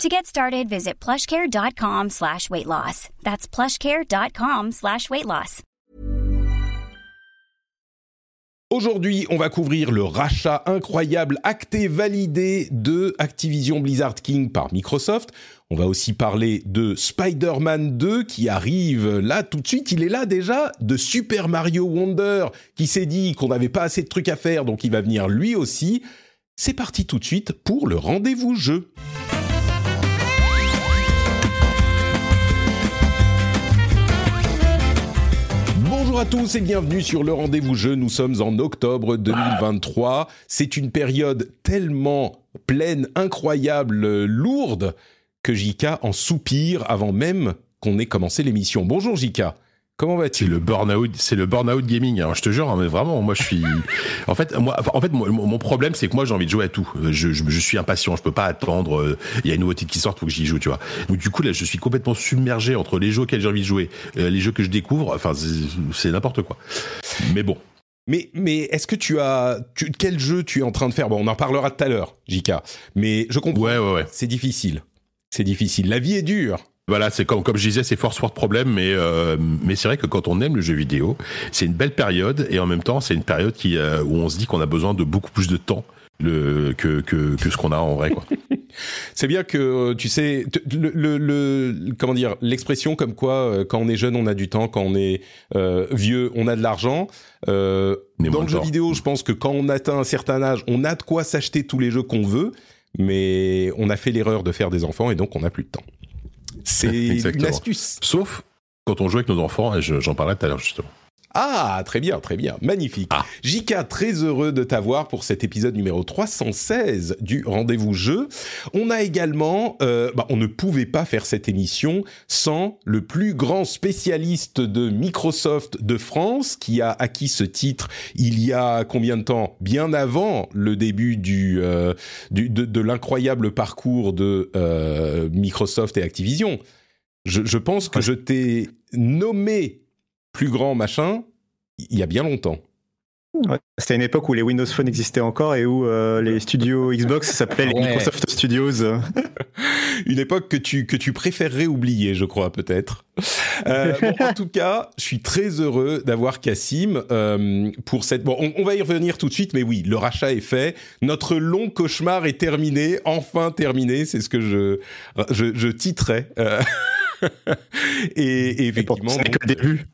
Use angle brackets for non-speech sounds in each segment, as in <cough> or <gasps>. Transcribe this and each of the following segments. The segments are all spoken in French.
To get started, visit plushcare.com slash weight loss. That's plushcare.com slash weight loss. Aujourd'hui, on va couvrir le rachat incroyable, acté, validé de Activision Blizzard King par Microsoft. On va aussi parler de Spider-Man 2 qui arrive là tout de suite. Il est là déjà, de Super Mario Wonder qui s'est dit qu'on n'avait pas assez de trucs à faire, donc il va venir lui aussi. C'est parti tout de suite pour le rendez-vous jeu. Bonjour à tous et bienvenue sur le rendez-vous jeu. Nous sommes en octobre 2023. C'est une période tellement pleine, incroyable, lourde que Jika en soupire avant même qu'on ait commencé l'émission. Bonjour Jika. Comment C'est le burn-out, c'est le burn-out gaming. Alors, je te jure, hein, mais vraiment, moi, je suis. <laughs> en fait, moi, en fait, moi, mon problème, c'est que moi, j'ai envie de jouer à tout. Je, je, je suis impatient. Je peux pas attendre. euh, Il y a une nouveauté qui sort, faut que j'y joue, tu vois. Donc, du coup, là, je suis complètement submergé entre les jeux auxquels j'ai envie de jouer, euh, les jeux que je découvre. Enfin, c'est- n'importe quoi. Mais bon. Mais, mais est-ce que tu as... tu- quel jeu tu es en train de faire? Bon, on en parlera tout à l'heure, Jika. Mais je comprends. Ouais, ouais, ouais. C'est difficile. C'est difficile. La vie est dure. Voilà, c'est comme, comme je disais, c'est force force problème, mais euh, mais c'est vrai que quand on aime le jeu vidéo, c'est une belle période et en même temps, c'est une période qui euh, où on se dit qu'on a besoin de beaucoup plus de temps le, que, que que ce qu'on a en vrai, quoi. <laughs> C'est bien que euh, tu sais le, le, le- comment dire l'expression comme quoi euh, quand on est jeune on a du temps, quand on est euh, vieux on a de l'argent. Euh, dans le jeu temps. vidéo, je pense que quand on atteint un certain âge, on a de quoi s'acheter tous les jeux qu'on veut, mais on a fait l'erreur de faire des enfants et donc on n'a plus de temps. C'est une astuce. Sauf quand on joue avec nos enfants, et je- j'en parlais tout à l'heure justement. Ah, très bien, très bien, magnifique. Ah. Jika, très heureux de t'avoir pour cet épisode numéro 316 du Rendez-vous Jeu. On a également, euh, bah, on ne pouvait pas faire cette émission sans le plus grand spécialiste de Microsoft de France, qui a acquis ce titre il y a combien de temps? Bien avant le début du, euh, du- de, de l'incroyable parcours de euh, Microsoft et Activision. Je, je pense que je t'ai nommé plus grand machin il y a bien longtemps. Ouais. C'était une époque où les Windows Phone existaient encore et où euh, les studios <laughs> Xbox s'appelaient les Ouais. Microsoft Studios. <laughs> Une époque que tu, que tu préférerais oublier, je crois, peut-être. Euh, bon, en tout cas, je suis très heureux d'avoir Cassim euh, pour cette... Bon, on, on va y revenir tout de suite, mais oui, le rachat est fait. Notre long cauchemar est terminé, enfin terminé, c'est ce que je, je, je titrais. <laughs> et, et effectivement... ce n'est donc, que le début.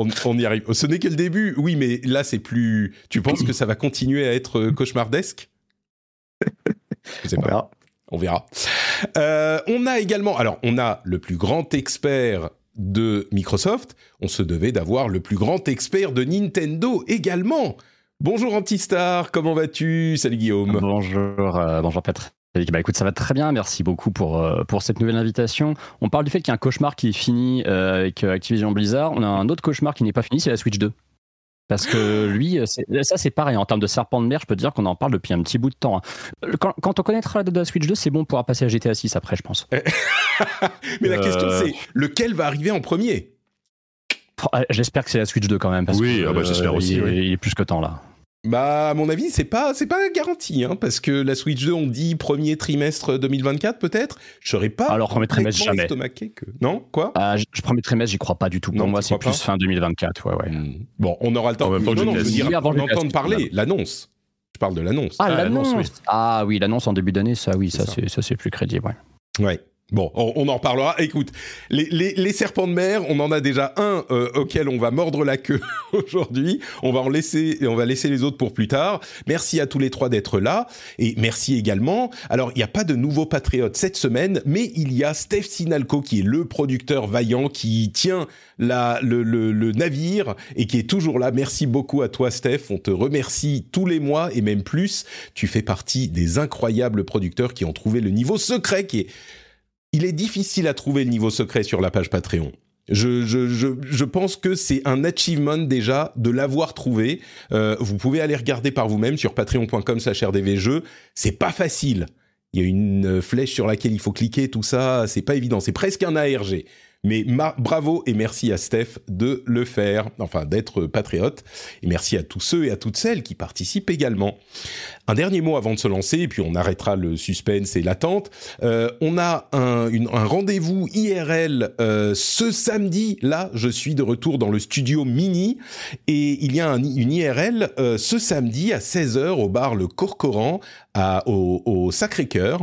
On, on y arrive. Ce n'est que le début, oui, mais là, c'est plus... Tu penses que ça va continuer à être euh, cauchemardesque? Je sais On pas. verra. On verra. Euh, on a également, alors on a le plus grand expert de Microsoft. On se devait d'avoir le plus grand expert de Nintendo également. Bonjour Antistar, comment vas-tu? Salut Guillaume. Bonjour, euh, bonjour Patrick. Bah écoute, ça va très bien, merci beaucoup pour, euh, pour cette nouvelle invitation. On parle du fait qu'il y a un cauchemar qui est fini euh, avec euh, Activision Blizzard. On a un autre cauchemar qui n'est pas fini, c'est la Switch 2. Parce que <gasps> lui, ça c'est pareil, en termes de serpent de mer, je peux te dire qu'on en parle depuis un petit bout de temps. hein. Quand, quand on connaîtra la date de la Switch 2, c'est bon, on pourra passer à GTA 6 après, je pense. <laughs> Mais la Euh, question c'est lequel va arriver en premier? J'espère que c'est la Switch 2 quand même. Parce Oui, que, ah bah, j'espère aussi, Il, est- oui. il est plus que temps là. Bah à mon avis c'est pas c'est pas garanti hein, parce que la Switch 2 on dit premier trimestre 2024 peut-être. Je serais pas Alors, premier trimestre, jamais. que non? Quoi? Ah, je, je promets trimestre, j'y crois pas du tout. Pour Non, moi, c'est plus fin 2024. Ouais, ouais. Hmm. Bon on aura le temps. Non, non, je veux dire avant six, parler l'annonce. Je parle de l'annonce. Ah, Ah, l'annonce oui. Ah oui, l'annonce en début d'année, ça, oui, C'est ça, ça. c'est ça, c'est plus crédible. Ouais. Ouais. Bon, on, en reparlera. Écoute, les, les, les serpents de mer, on en a déjà un euh, auquel on va mordre la queue <laughs> aujourd'hui. On va en laisser, on va laisser les autres pour plus tard. Merci à tous les trois d'être là et merci également. Alors, il n'y a pas de nouveaux patriotes cette semaine, mais il y a Steph Sinalco qui est le producteur vaillant qui tient la, le, le, le navire et qui est toujours là. Merci beaucoup à toi, Steph. On te remercie tous les mois et même plus. Tu fais partie des incroyables producteurs qui ont trouvé le niveau secret qui est il est difficile à trouver le niveau secret sur la page Patreon. Je, je, je, je pense que c'est un achievement déjà de l'avoir trouvé. Euh, vous pouvez aller regarder par vous-même sur patreon.com/rdvjeux. C'est pas facile. Il y a une flèche sur laquelle il faut cliquer, tout ça, c'est pas évident. C'est presque un ARG. Mais bravo et merci à Steph de le faire, enfin d'être patriote. Et merci à tous ceux et à toutes celles qui participent également. Un dernier mot avant de se lancer, et puis on arrêtera le suspense et l'attente. Euh, on a un, rendez-vous IRL euh, ce samedi. Là, je suis de retour dans le studio Mini, et il y a un, une IRL euh, ce samedi à 16h au bar Le Corcoran à, au, Sacré-Cœur.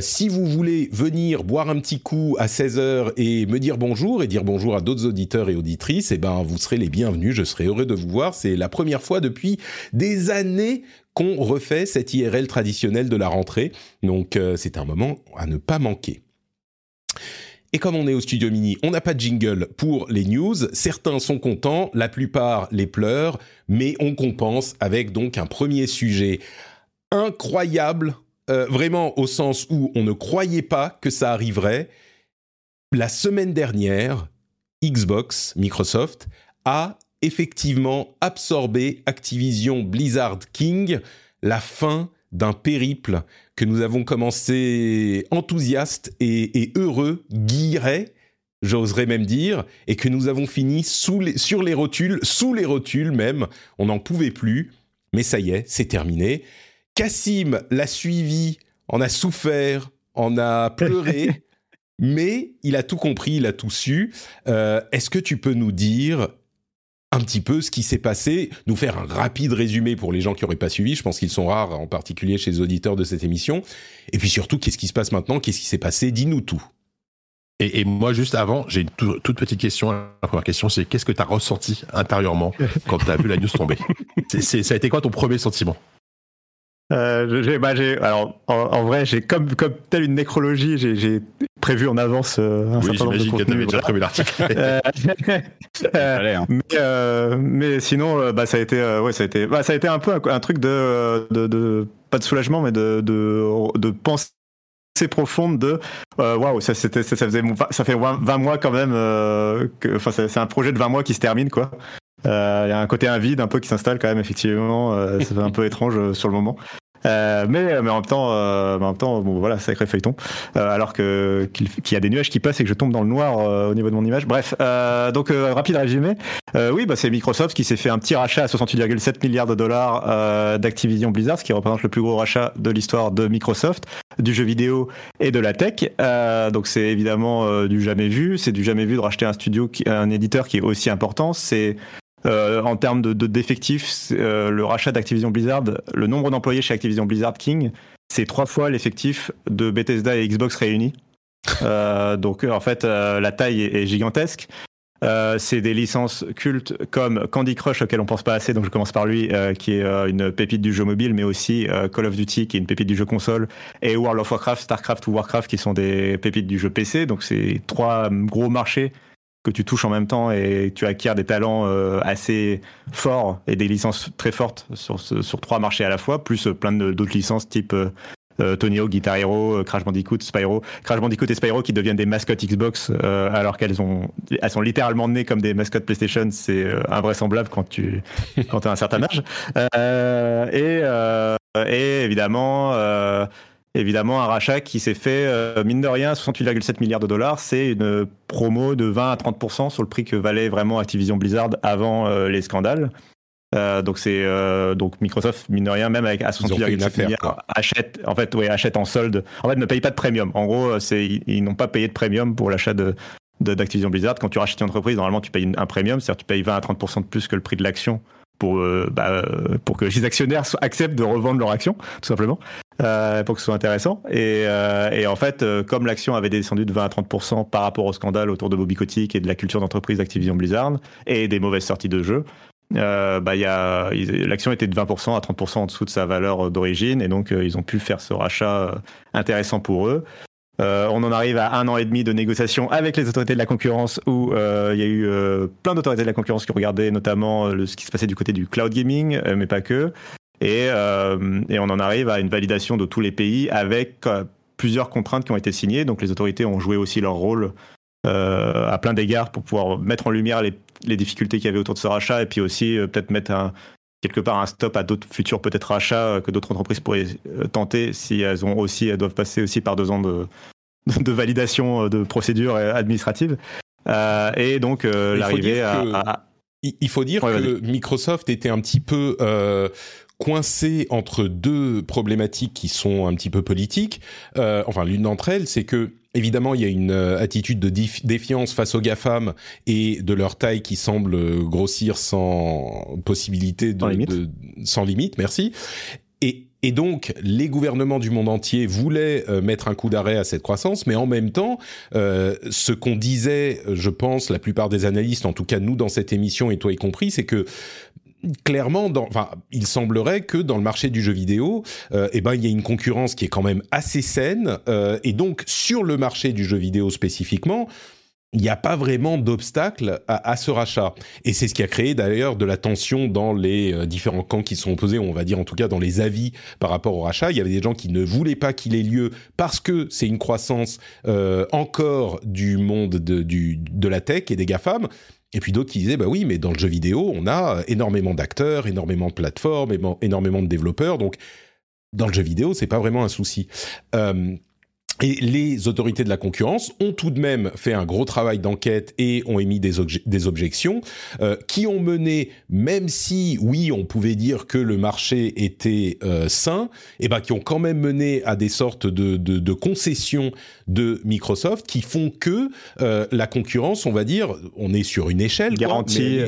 Si vous voulez venir boire un petit coup à 16h et me dire bonjour et dire bonjour à d'autres auditeurs et auditrices, eh ben vous serez les bienvenus. Je serai heureux de vous voir. C'est la première fois depuis des années qu'on refait cette IRL traditionnelle de la rentrée. Donc euh, c'est un moment à ne pas manquer. Et comme on est au studio mini, on n'a pas de jingle pour les news. Certains sont contents, la plupart les pleurent, mais on compense avec donc un premier sujet incroyable, euh, vraiment au sens où on ne croyait pas que ça arriverait. La semaine dernière, Xbox, Microsoft, a effectivement absorbé Activision Blizzard King, la fin d'un périple que nous avons commencé enthousiaste et, heureux, guilleret, j'oserais même dire, et que nous avons fini sous les, sur les rotules, sous les rotules même, on n'en pouvait plus, mais ça y est, c'est terminé. Cassim l'a suivi, en a souffert, en a pleuré, <laughs> mais il a tout compris, il a tout su. Euh, est-ce que tu peux nous dire un petit peu ce qui s'est passé, nous faire un rapide résumé pour les gens qui n'auraient pas suivi, je pense qu'ils sont rares, en particulier chez les auditeurs de cette émission, et puis surtout, qu'est-ce qui se passe maintenant, qu'est-ce qui s'est passé, dis-nous tout. Et, moi, juste avant, j'ai une toute petite question. La première question, c'est qu'est-ce que tu as ressenti intérieurement quand tu as vu la news tomber? <laughs> C'est, Ça a été quoi ton premier sentiment? Euh, j'ai, bah, j'ai, alors, en, vrai, j'ai comme, comme telle une nécrologie, j'ai, j'ai prévu en avance euh, un oui, certain nombre de contenus. Oui, déjà prévu l'article. Euh, <laughs> hein. mais, euh, mais sinon, bah, ça a été, ouais, ça a été, bah, ça a été un peu un, un truc de, de, de, pas de soulagement, mais de, de, de pensée profonde de waouh ça c'était ça, faisait ça fait 20 mois quand même enfin c'est un projet de 20 mois qui se termine quoi il y a un côté un vide un peu qui s'installe quand même effectivement <laughs> c'est un peu étrange sur le moment euh, mais, mais en même temps, euh, en même temps, bon voilà, sacré feuilleton. Euh, alors que qu'il y a des nuages qui passent et que je tombe dans le noir euh, au niveau de mon image. Bref, euh, donc rapide résumé. oui, bah c'est Microsoft qui s'est fait un petit rachat à 68,7 milliards de dollars d'Activision Blizzard, ce qui représente le plus gros rachat de l'histoire de Microsoft, du jeu vidéo et de la tech. donc c'est évidemment du jamais vu. C'est du jamais vu de racheter un studio, qui, un éditeur qui est aussi important. C'est euh, en termes de, d'effectifs, euh, le rachat d'Activision Blizzard, le nombre d'employés chez Activision Blizzard King, c'est trois fois l'effectif de Bethesda et Xbox réunis. Euh, donc en fait, la taille est, gigantesque. c'est des licences cultes comme Candy Crush auquel on pense pas assez, donc je commence par lui, qui est une pépite du jeu mobile, mais aussi Call of Duty qui est une pépite du jeu console, et World of Warcraft, Starcraft ou Warcraft qui sont des pépites du jeu PC. Donc c'est trois gros marchés que tu touches en même temps et tu acquiers des talents euh, assez forts et des licences très fortes sur, sur trois marchés à la fois, plus plein d'autres licences type euh, Tony Hawk, Guitar Hero, Crash Bandicoot, Spyro. Crash Bandicoot et Spyro qui deviennent des mascottes Xbox euh, alors qu'elles ont, elles sont littéralement nées comme des mascottes PlayStation. C'est invraisemblable quand tu quand as un certain <laughs> âge. et, et évidemment évidemment un rachat qui s'est fait, euh, mine de rien, 68,7 milliards de dollars. C'est une promo de 20 à 30% sur le prix que valait vraiment Activision Blizzard avant euh, les scandales. Euh, donc c'est donc Microsoft mine de rien même avec à 68,7 milliards achète en fait ouais achète en solde en fait ne paye pas de premium en gros c'est ils, n'ont pas payé de premium pour l'achat de d'Activision Blizzard quand tu rachètes une entreprise normalement tu payes un premium c'est-à-dire tu payes 20 à 30% de plus que le prix de l'action pour, euh, bah, euh, pour que les actionnaires acceptent de revendre leur action, tout simplement, euh, pour que ce soit intéressant. Et, euh, et en fait, comme l'action avait descendu de 20 à 30% par rapport au scandale autour de Bobby Kotick et de la culture d'entreprise d'Activision Blizzard et des mauvaises sorties de jeux, euh, bah, l'action était de 20% à 30% en dessous de sa valeur d'origine et donc ils ont pu faire ce rachat intéressant pour eux. Euh, on en arrive à un an et demi de négociations avec les autorités de la concurrence où euh, il y a eu euh, plein d'autorités de la concurrence qui regardaient notamment ce qui se passait du côté du cloud gaming, mais pas que. Et, et, on en arrive à une validation de tous les pays avec plusieurs contraintes qui ont été signées. Donc les autorités ont joué aussi leur rôle à plein d'égards pour pouvoir mettre en lumière les, les difficultés qu'il y avait autour de ce rachat et puis aussi peut-être mettre un, quelque part un stop à d'autres futurs peut-être rachats que d'autres entreprises pourraient tenter si elles ont aussi elles doivent passer aussi par deux ans de, de validation de procédures administratives. et donc l'arrivée à, Il faut dire que Microsoft était un petit peu coincé entre deux problématiques qui sont un petit peu politiques. Euh, enfin, l'une d'entre elles, c'est que évidemment, il y a une euh, attitude de défiance face aux GAFAM et de leur taille qui semble grossir sans possibilité de, sans limite, de, sans limite merci. Et et donc, les gouvernements du monde entier voulaient euh, mettre un coup d'arrêt à cette croissance, mais en même temps, euh, ce qu'on disait, je pense, la plupart des analystes, en tout cas nous dans cette émission et toi y compris, c'est que clairement, dans, enfin, il semblerait que dans le marché du jeu vidéo, euh, eh ben, il y a une concurrence qui est quand même assez saine, euh, et donc sur le marché du jeu vidéo spécifiquement, il n'y a pas vraiment d'obstacle à, à, ce rachat. Et c'est ce qui a créé d'ailleurs de la tension dans les euh, différents camps qui sont opposés, on va dire en tout cas dans les avis par rapport au rachat. Il y avait des gens qui ne voulaient pas qu'il ait lieu parce que c'est une croissance euh, encore du monde de, du, de la tech et des GAFAM. Et puis d'autres qui disaient, bah oui, mais dans le jeu vidéo, on a énormément d'acteurs, énormément de plateformes, énormément de développeurs, donc dans le jeu vidéo, c'est pas vraiment un souci. Euh, et les autorités de la concurrence ont tout de même fait un gros travail d'enquête et ont émis des, des objections euh, qui ont mené, même si oui, on pouvait dire que le marché était euh, sain, et eh ben qui ont quand même mené à des sortes de, de, de concessions de Microsoft qui font que euh, la concurrence, on va dire, on est sur une échelle, garantie,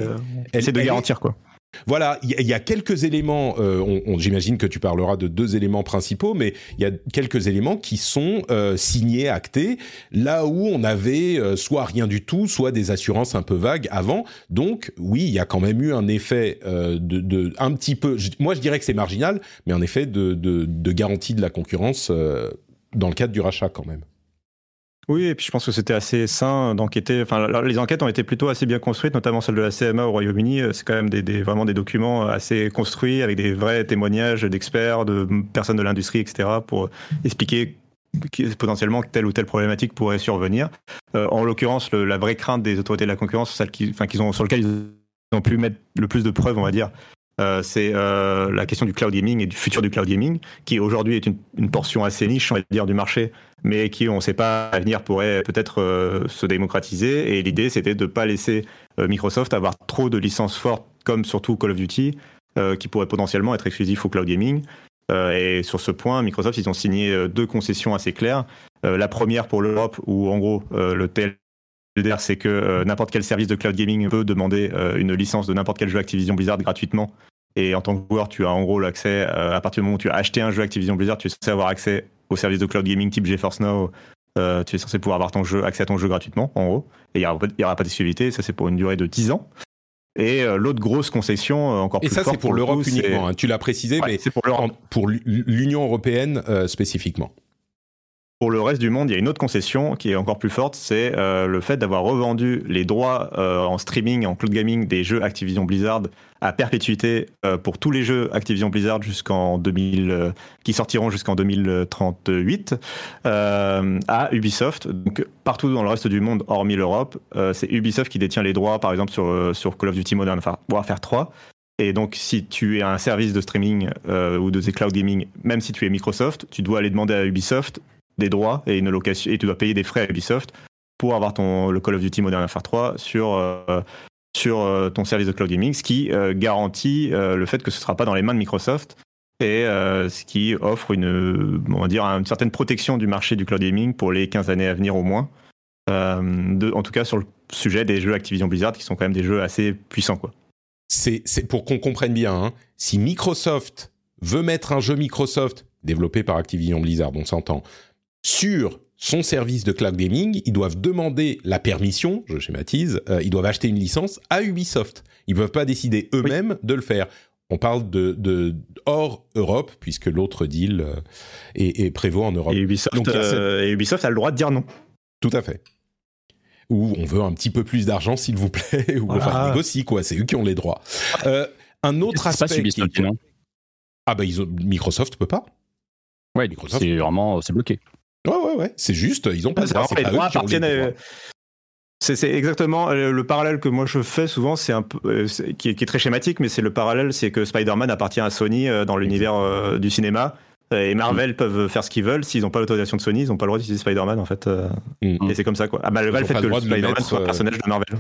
c'est de garantir quoi. Voilà, il y, a quelques éléments, euh, j'imagine que tu parleras de deux éléments principaux, mais il y a quelques éléments qui sont euh, signés, actés, là où on avait euh, soit rien du tout, soit des assurances un peu vagues avant. Donc oui, il y a quand même eu un effet de, de, un petit peu, moi je dirais que c'est marginal, mais un effet de, de, de garantie de la concurrence dans le cadre du rachat quand même. Oui, et puis je pense que c'était assez sain d'enquêter. Enfin, les enquêtes ont été plutôt assez bien construites, notamment celle de la CMA au Royaume-Uni. C'est quand même vraiment des documents assez construits avec des vrais témoignages d'experts, de personnes de l'industrie, etc., pour expliquer potentiellement telle ou telle problématique pourrait survenir. Euh, en l'occurrence, la vraie crainte des autorités de la concurrence, celle qu'ils ont, sur lequel ils ont pu mettre le plus de preuves, on va dire, euh, c'est euh, la question du cloud gaming et du futur du cloud gaming, qui aujourd'hui est une, portion assez niche, on va dire, du marché, mais qui, on ne sait pas, à venir pourrait peut-être euh, se démocratiser. Et l'idée, c'était de ne pas laisser Microsoft avoir trop de licences fortes, comme surtout Call of Duty, qui pourraient potentiellement être exclusifs au cloud gaming. et sur ce point, Microsoft, ils ont signé deux concessions assez claires. la première pour l'Europe, où en gros, le C'est que n'importe quel service de cloud gaming peut demander une licence de n'importe quel jeu Activision Blizzard gratuitement et en tant que joueur, tu as en gros l'accès, à partir du moment où tu as acheté un jeu Activision Blizzard, tu es censé avoir accès au service de cloud gaming type GeForce Now, euh, tu es censé pouvoir avoir ton jeu, accès à ton jeu gratuitement, en gros. Et il n'y aura, aura, pas d'exclusivité, ça c'est pour une durée de 10 ans. Et euh, l'autre grosse concession, euh, encore plus Et ça, c'est pour, l'Europe uniquement, hein. tu l'as précisé, mais c'est pour, pour l'Union européenne euh, spécifiquement. Pour le reste du monde, il y a une autre concession qui est encore plus forte, c'est euh, le fait d'avoir revendu les droits euh, en streaming, en cloud gaming des jeux Activision Blizzard à perpétuité euh, pour tous les jeux Activision Blizzard jusqu'en 2000, euh, qui sortiront jusqu'en 2038 euh, à Ubisoft. Donc partout dans le reste du monde, hormis l'Europe, c'est Ubisoft qui détient les droits, par exemple sur sur Call of Duty Modern Warfare 3. Et donc, si tu es un service de streaming ou de cloud gaming, même si tu es Microsoft, tu dois aller demander à Ubisoft des droits et une location et tu dois payer des frais à Ubisoft pour avoir ton le Call of Duty Modern Warfare 3 sur euh, sur euh, ton service de cloud gaming, ce qui euh, garantit le fait que ce ne sera pas dans les mains de Microsoft et ce qui offre une on va dire une certaine protection du marché du cloud gaming pour les 15 années à venir au moins. De, en tout cas sur le sujet des jeux Activision Blizzard qui sont quand même des jeux assez puissants quoi. C'est pour qu'on comprenne bien, hein, si Microsoft veut mettre un jeu Microsoft développé par Activision Blizzard, on s'entend, sur son service de cloud gaming, ils doivent demander la permission, je schématise, euh, ils doivent acheter une licence à Ubisoft. Ils ne peuvent pas décider eux-mêmes de le faire. On parle de, hors Europe, puisque l'autre deal euh, est, prévaut en Europe. Et Ubisoft, euh, et Ubisoft a le droit de dire non. Tout à fait. Ou on veut un petit peu plus d'argent, s'il vous plaît, <laughs> ou voilà. enfin négocie quoi. C'est eux qui ont les droits. un autre aspect. Pas qui... Ah bah ils ont... Microsoft peut pas. Ouais, Microsoft. C'est vraiment c'est bloqué. Ouais, ouais, ouais. C'est juste, ils ont pas, ça. Les droits appartiennent à... C'est exactement le, parallèle que moi je fais souvent, c'est un peu, qui, est, très schématique, mais c'est le parallèle, c'est que Spider-Man appartient à Sony dans l'univers du cinéma. Et Marvel peuvent faire ce qu'ils veulent. S'ils n'ont pas l'autorisation de Sony, ils n'ont pas le droit d'utiliser Spider-Man, en fait. Mm. Et c'est comme ça, quoi. Ah, bah, le fait que Spider-Man soit un personnage de Marvel.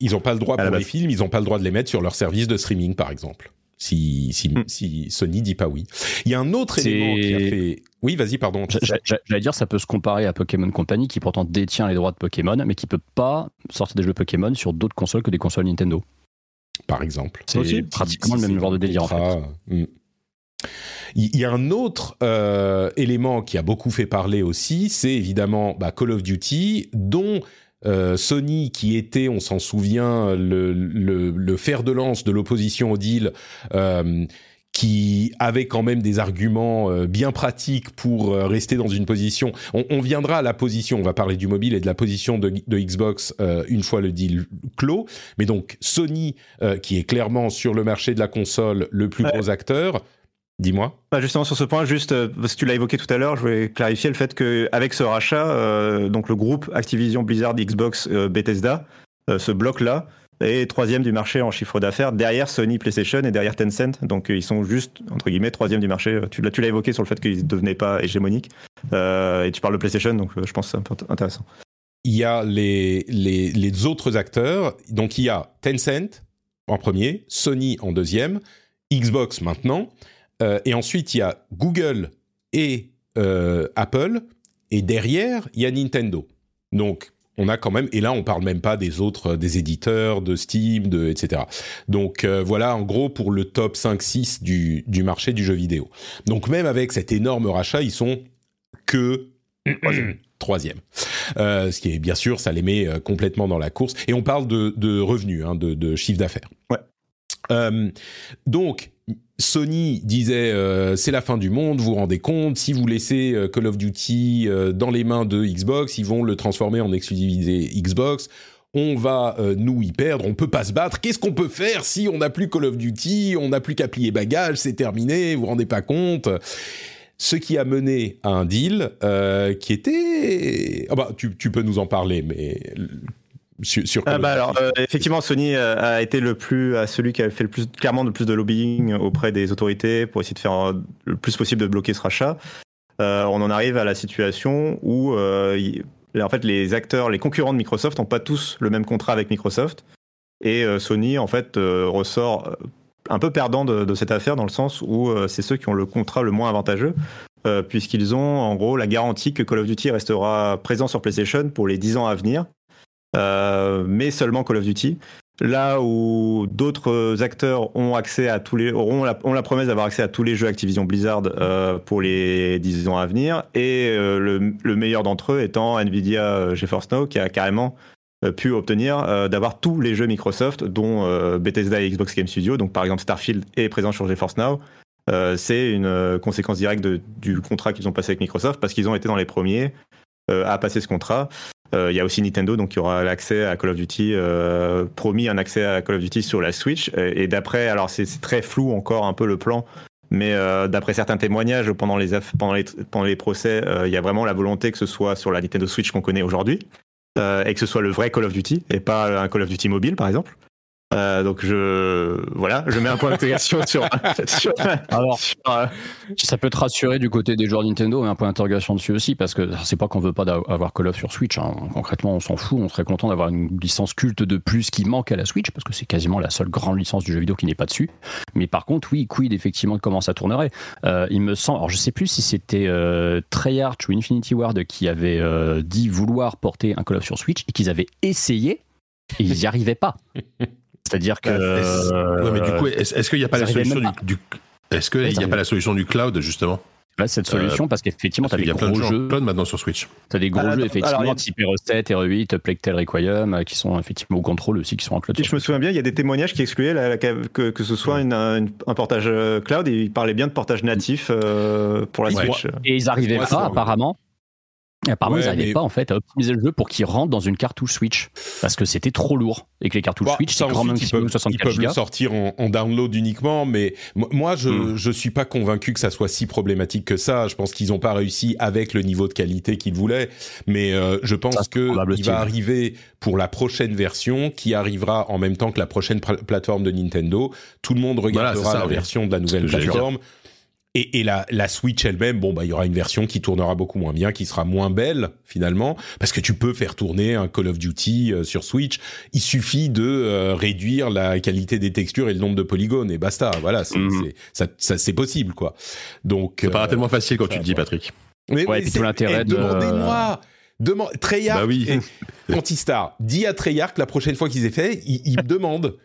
Ils n'ont pas le droit pour les films, ils n'ont pas le droit de les mettre sur leur service de streaming, par exemple. Si, si, hmm. si Sony dit pas oui. Il y a un autre élément qui a fait. Oui, vas-y, pardon. J'allais dire, ça peut se comparer à Pokémon Company, qui pourtant détient les droits de Pokémon, mais qui peut pas sortir des jeux Pokémon sur d'autres consoles que des consoles Nintendo. Par exemple. C'est pratiquement le même genre de délire. En fait. Hmm. Il y a un autre euh, élément qui a beaucoup fait parler aussi, c'est évidemment bah, Call of Duty, dont euh, Sony, qui était, on s'en souvient, le, le, fer de lance de l'opposition au deal, euh, qui avait quand même des arguments euh, bien pratiques pour rester dans une position. On, viendra à la position, on va parler du mobile et de la position de, Xbox une fois le deal clos. Mais donc Sony, qui est clairement sur le marché de la console le plus gros acteur, Dis-moi. Bah justement sur ce point, juste euh, parce que tu l'as évoqué tout à l'heure, je vais clarifier le fait qu'avec ce rachat, euh, donc le groupe Activision Blizzard Xbox euh, Bethesda, ce bloc-là est troisième du marché en chiffre d'affaires derrière Sony PlayStation et derrière Tencent. Donc ils sont juste entre guillemets troisième du marché. Tu l'as tu l'as évoqué sur le fait qu'ils ne devenaient pas hégémoniques. et tu parles de PlayStation, donc je pense que c'est intéressant. Il y a les, les, les autres acteurs. Donc il y a Tencent en premier, Sony en deuxième, Xbox maintenant. Euh, et ensuite, il y a Google et euh, Apple. Et derrière, il y a Nintendo. Donc, on a quand même, et là on parle même pas des autres, des éditeurs, de Steam, de, etc. Donc euh, voilà en gros pour le top 5-6 du, du marché du jeu vidéo. Donc même avec cet énorme rachat, ils sont que troisième. <clears throat> Euh, ce qui est bien sûr, ça les met complètement dans la course. Et on parle de, de revenus, hein, de, de chiffre d'affaires. Ouais. Euh, donc Sony disait euh, c'est la fin du monde, vous vous rendez compte, si vous laissez euh, Call of Duty euh, dans les mains de Xbox, ils vont le transformer en exclusivité Xbox. On va nous y perdre, on peut pas se battre. Qu'est-ce qu'on peut faire si on n'a plus Call of Duty, on n'a plus qu'à plier bagages, c'est terminé, vous vous rendez pas compte? Ce qui a mené à un deal qui était... Ah bah, tu, tu, peux nous en parler, mais sur, ah bah alors, euh, effectivement, Sony euh, a été le plus, à celui qui a fait le plus, clairement le plus de lobbying auprès des autorités pour essayer de faire euh, le plus possible de bloquer ce rachat. on en arrive à la situation où, en fait, les acteurs, les concurrents de Microsoft n'ont pas tous le même contrat avec Microsoft. Et Sony, en fait, ressort un peu perdant de, de, cette affaire dans le sens où c'est ceux qui ont le contrat le moins avantageux. puisqu'ils ont en gros la garantie que Call of Duty restera présent sur PlayStation pour les 10 ans à venir, euh, mais seulement Call of Duty. Là où d'autres acteurs ont accès à tous les auront la, ont la promesse d'avoir accès à tous les jeux Activision Blizzard euh, pour les 10 ans à venir, et euh, le, le, meilleur d'entre eux étant Nvidia GeForce Now qui a carrément pu obtenir d'avoir tous les jeux Microsoft, dont Bethesda et Xbox Game Studio. Donc par exemple Starfield est présent sur GeForce Now. c'est une conséquence directe de, du contrat qu'ils ont passé avec Microsoft parce qu'ils ont été dans les premiers à passer ce contrat. Euh, il y a aussi Nintendo, donc il y aura l'accès à Call of Duty, euh, promis un accès à Call of Duty sur la Switch. Et, d'après, alors c'est très flou encore un peu le plan, mais euh, d'après certains témoignages pendant les, pendant les, pendant les procès, il y a vraiment la volonté que ce soit sur la Nintendo Switch qu'on connaît aujourd'hui, et que ce soit le vrai Call of Duty, et pas un Call of Duty mobile par exemple. Euh, donc je voilà, je mets un point d'interrogation sur, <laughs> sur, Alors, euh, ça peut te rassurer du côté des joueurs Nintendo, mais un point d'interrogation dessus aussi parce que c'est pas qu'on veut pas avoir Call of sur Switch. Hein. Concrètement, on s'en fout. On serait content d'avoir une licence culte de plus qui manque à la Switch parce que c'est quasiment la seule grande licence du jeu vidéo qui n'est pas dessus. Mais par contre, oui, quid effectivement de comment ça tournerait. Euh, il me semble, alors je sais plus si c'était euh, Treyarch ou Infinity Ward qui avait dit vouloir porter un Call of sur Switch et qu'ils avaient essayé et ils n'y arrivaient pas. <laughs> C'est-à-dire que. ouais, mais du coup, est-ce qu'il n'y a pas la solution du, Est-ce qu'il n'y a pas la solution du cloud justement? Là, cette solution, euh, parce qu'effectivement, tu as des gros de jeux. cloud maintenant sur Switch. Tu as des gros jeux, effectivement, type Hero 7, Hero 8, Plague Tale Requiem, euh, qui sont effectivement au contrôle aussi, qui sont en cloud. Si je me souviens bien, il y a des témoignages qui excluaient que, que, ce soit une, un portage euh, cloud, et ils parlaient bien de portage natif pour la Switch. Et ils arrivaient pas, apparemment. Apparemment, Ouais, ils n'arrivaient mais- pas en fait à optimiser le jeu pour qu'il rentre dans une cartouche Switch parce que c'était trop lourd et que les cartouches Bon, Switch c'est grand ensuite, ils peuvent, ils 64 peuvent le sortir en, en download uniquement, mais mo- moi, je Hmm. je suis pas convaincu que ça soit si problématique que ça. Je pense qu'ils n'ont pas réussi avec le niveau de qualité qu'ils voulaient, mais euh, je pense Ça, que il va arriver pour la prochaine version, qui arrivera en même temps que la prochaine pla- plateforme de Nintendo. Tout le monde regardera Voilà, c'est ça, la version de la nouvelle plateforme. Et, et la, la Switch elle-même, bon bah il y aura une version qui tournera beaucoup moins bien, qui sera moins belle finalement, parce que tu peux faire tourner un Call of Duty euh, sur Switch. Il suffit de euh, réduire la qualité des textures et le nombre de polygones et basta. Voilà, c'est Mhm. ça, ça possible quoi. Donc C'est pas euh, tellement facile quand ça tu le dis, Patrick. mais Ouais, oui, et puis c'est- tout l'intérêt eh, de- Demandez-moi. Demande, Treyarch Bah oui. et Antistar, dis à Treyarch que la prochaine fois qu'ils aient fait, ils, ils me demandent.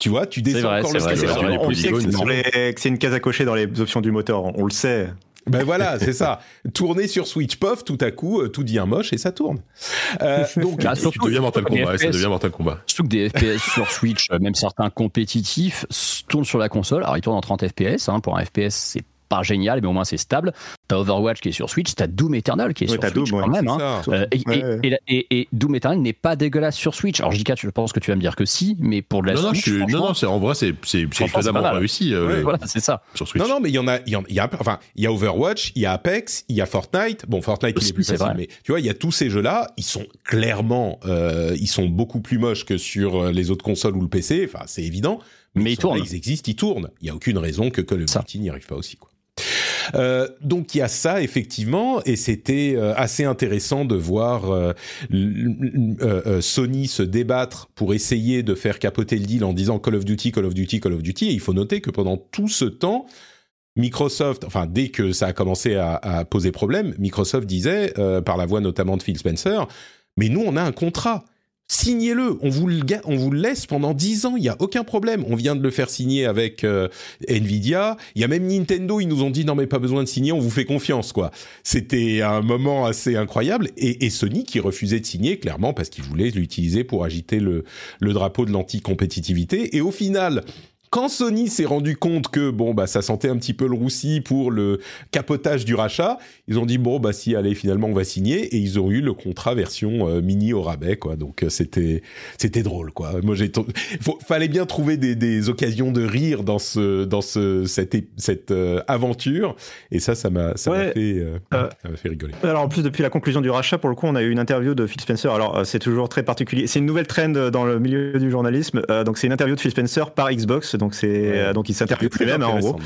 Tu vois, tu descends vrai, encore le vrai, score. c'est une case à cocher dans les options du moteur, on le sait. Ben voilà, c'est ça. Tourner sur Switch, pof, tout à coup, euh, tout devient moche et ça tourne. Euh, donc, <laughs> Ah, Tu surtout- deviens Mortal Kombat, ça FPS. devient Mortal Kombat. Surtout que des FPS sur Switch, euh, même certains compétitifs, tournent sur la console. Alors ils tournent en 30 FPS. hein. Pour un FPS, c'est pas génial, mais au moins c'est stable. T'as Overwatch qui est sur Switch, t'as Doom Eternal qui est sur Switch Doom, quand ouais, même. hein. Euh, et, Ouais, et- ouais. et la- et- et Doom Eternal n'est pas dégueulasse sur Switch. Alors JK, je pense que tu vas me dire que si, mais pour de la Non, non, Switch, je suis- non, franchement, non, c'est en vrai, c'est mal. réussi euh, Ouais, le- voilà, c'est ça. sur Switch. non, non, mais il y en a, il y en il y a, enfin, il y a Overwatch, il y a Apex, il y a Fortnite. Bon, Fortnite, il est plus facile, vrai. mais tu vois, il y a tous ces jeux-là. Ils sont clairement, euh, ils sont beaucoup plus moches que sur les autres consoles ou le PC. Enfin, c'est évident. Mais ils là, existent, ils tournent. Il y a aucune raison que Call of Ça. Duty n'y arrive pas aussi, quoi. Euh, donc il y a ça effectivement et c'était euh, assez intéressant de voir euh, Sony se débattre pour essayer de faire capoter le deal en disant Call of Duty, Call of Duty, Call of Duty. Et il faut noter que pendant tout ce temps, Microsoft, enfin dès que ça a commencé à, à poser problème, Microsoft disait, par la voix notamment de Phil Spencer, mais nous on a un contrat. Signez-le, on vous le, on vous le laisse pendant 10 ans, il n'y a aucun problème. On vient de le faire signer avec euh, Nvidia. Il y a même Nintendo, ils nous ont dit non mais pas besoin de signer, on vous fait confiance quoi. C'était un moment assez incroyable et, et Sony qui refusait de signer clairement parce qu'ils voulaient l'utiliser pour agiter le, le drapeau de l'anti-compétitivité. Et au final, quand Sony s'est rendu compte que bon bah ça sentait un petit peu le roussi pour le capotage du rachat, ils ont dit bon bah si allez finalement on va signer et ils ont eu le contrat version euh, mini au rabais quoi. Donc euh, c'était c'était drôle quoi. Moi j'ai fallait bien trouver des, des occasions de rire dans ce dans ce cette cette euh, aventure et ça ça m'a ça m'a fait ça m'a fait rigoler. Alors en plus depuis la conclusion du rachat, pour le coup, on a eu une interview de Phil Spencer. Alors c'est toujours très particulier. C'est une nouvelle trend dans le milieu du journalisme. Donc c'est une interview de Phil Spencer par Xbox. Donc c'est euh, donc il s'interviewe lui-même hein, en gros.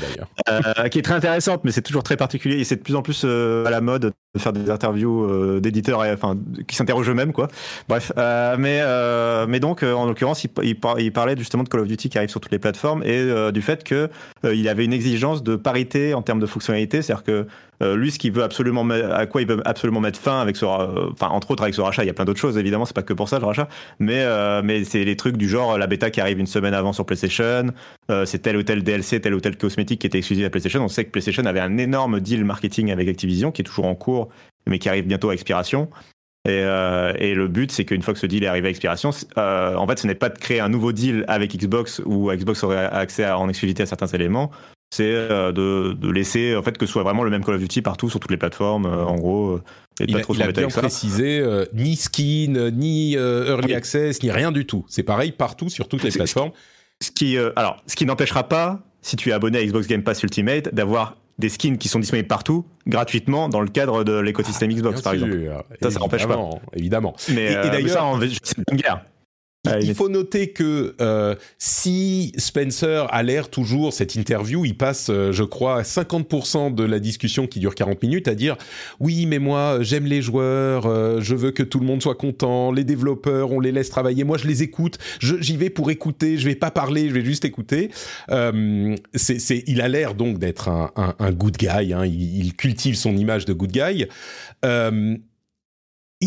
Euh, qui est très intéressante, mais c'est toujours très particulier. Et c'est de plus en plus euh, à la mode de faire des interviews euh, d'éditeurs, enfin qui s'interrogent eux-mêmes quoi. Bref, euh, mais euh, mais donc euh, en l'occurrence, il, il, par- il parlait justement de Call of Duty qui arrive sur toutes les plateformes et euh, du fait que euh, il avait une exigence de parité en termes de fonctionnalité, c'est-à-dire que euh, lui, ce qu'il veut absolument, me- à quoi il veut absolument mettre fin avec ce, euh, enfin entre autres avec ce rachat, il y a plein d'autres choses évidemment, c'est pas que pour ça le rachat, mais euh, mais c'est les trucs du genre la bêta qui arrive une semaine avant sur PlayStation, c'est tel ou tel DLC, tel ou tel cosmétique qui était exclusif à PlayStation. On sait que PlayStation avait un énorme deal marketing avec Activision qui est toujours en cours, mais qui arrive bientôt à expiration. Et, et le but, c'est qu'une fois que ce deal est arrivé à expiration, en fait, ce n'est pas de créer un nouveau deal avec Xbox où Xbox aurait accès à- en exclusivité à certains éléments. C'est euh, de, de laisser en fait que ce soit vraiment le même Call of Duty partout sur toutes les plateformes, euh, en gros, euh, et de Il pas a, trop il a bien précisé euh, ni skin, ni euh, early Oui. access, ni rien du tout. C'est pareil partout sur toutes les plateformes. Ce qui, euh, alors, ce qui n'empêchera pas, si tu es abonné à Xbox Game Pass Ultimate, d'avoir des skins qui sont disponibles partout, gratuitement, dans le cadre de l'écosystème Xbox, Bien par exemple. Ça, ça n'empêche pas. évidemment. Mais, Et- d'ailleurs- ça, c'est une guerre. Ah, Il il- faut noter que euh, si Spencer a l'air toujours, cette interview, il passe, euh, je crois, 50% de la discussion qui dure 40 minutes à dire oui, mais moi, j'aime les joueurs, euh, je veux que tout le monde soit content, les développeurs, on les laisse travailler, moi, je les écoute, j'y vais pour écouter, je vais pas parler, je vais juste écouter. Euh, c'est, c'est, il a l'air donc d'être un, un, un good guy, hein, il, il cultive son image de good guy.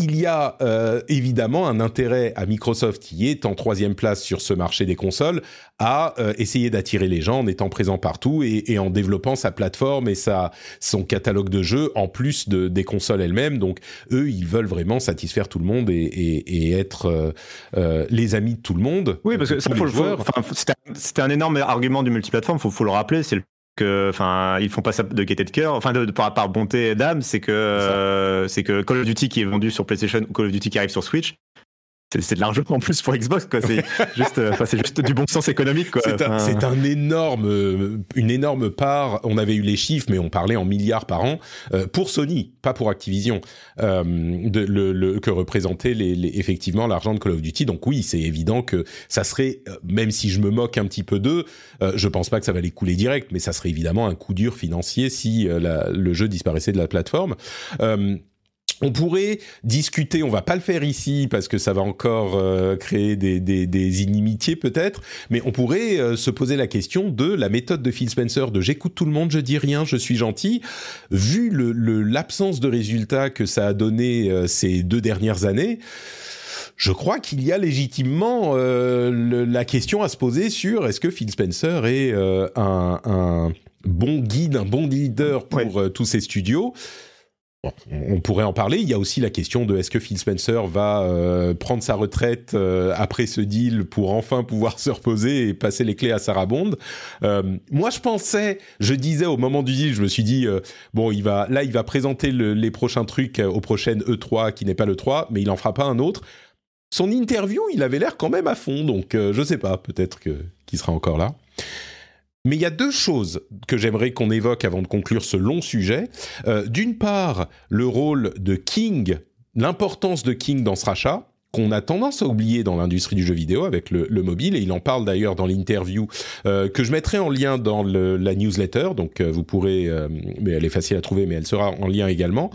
Il y a euh, évidemment un intérêt à Microsoft qui est en troisième place sur ce marché des consoles à euh, essayer d'attirer les gens en étant présent partout et, et en développant sa plateforme et sa, son catalogue de jeux en plus de, des consoles elles-mêmes. Donc eux, ils veulent vraiment satisfaire tout le monde et, et, et être euh, les amis de tout le monde. Oui, parce que ça, faut, le- un- c'était un énorme argument du multiplateforme, faut, faut le rappeler, c'est le que, enfin, ils font pas ça de gaieté de cœur, enfin, de, par, par bonté d'âme, c'est que, c'est que Call of Duty qui est vendu sur PlayStation ou Call of Duty qui arrive sur Switch, c'est de l'argent en plus pour Xbox quoi. C'est <laughs> juste euh, c'est juste du bon sens économique quoi. C'est un, un, énorme euh, une énorme part. On avait eu les chiffres mais on parlait en milliards par an euh, pour Sony pas pour Activision. Euh, de, le, le, que représentait les, les effectivement l'argent de Call of Duty. Donc oui c'est évident que ça serait même si je me moque un petit peu d'eux je pense pas que ça va les couler direct mais ça serait évidemment un coup dur financier si la, le jeu disparaissait de la plateforme on pourrait discuter, on va pas le faire ici parce que ça va encore euh, créer des, des, des inimitiés peut-être, mais on pourrait euh, se poser la question de la méthode de Phil Spencer de j'écoute tout le monde, je dis rien, je suis gentil. Vu l'absence le, de résultats que ça a donné euh, ces deux dernières années, je crois qu'il y a légitimement la question à se poser sur est-ce que Phil Spencer est un, un, bon guide, un bon leader pour tous ces studios on pourrait en parler. Il y a aussi la question de est-ce que Phil Spencer va euh, prendre sa retraite euh, après ce deal pour enfin pouvoir <laughs> se reposer et passer les clés à Sarah Bond. Euh, moi, je pensais, je disais au moment du deal, je me suis dit bon, il va là, il va présenter les prochains trucs au prochain E3 qui n'est pas le 3, mais il en fera pas un autre. Son interview, il avait l'air quand même à fond, donc je sais pas, peut-être qu'il sera encore là. Mais il y a deux choses que j'aimerais qu'on évoque avant de conclure ce long sujet. Euh, d'une part, le rôle de King, l'importance de King dans ce rachat qu'on a tendance à oublier dans l'industrie du jeu vidéo avec le, mobile, et il en parle d'ailleurs dans l'interview euh, que je mettrai en lien dans la newsletter, donc euh, vous pourrez, mais elle est facile à trouver, mais elle sera en lien également.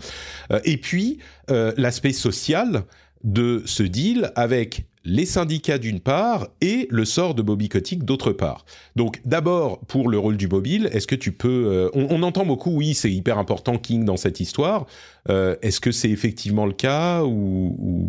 et puis, l'aspect social de ce deal avec les syndicats d'une part et le sort de Bobby Kotick d'autre part. Donc d'abord pour le rôle du mobile, est-ce que tu peux... Euh, on, entend beaucoup, oui, c'est hyper important King dans cette histoire. Euh, est-ce que c'est effectivement le cas ou,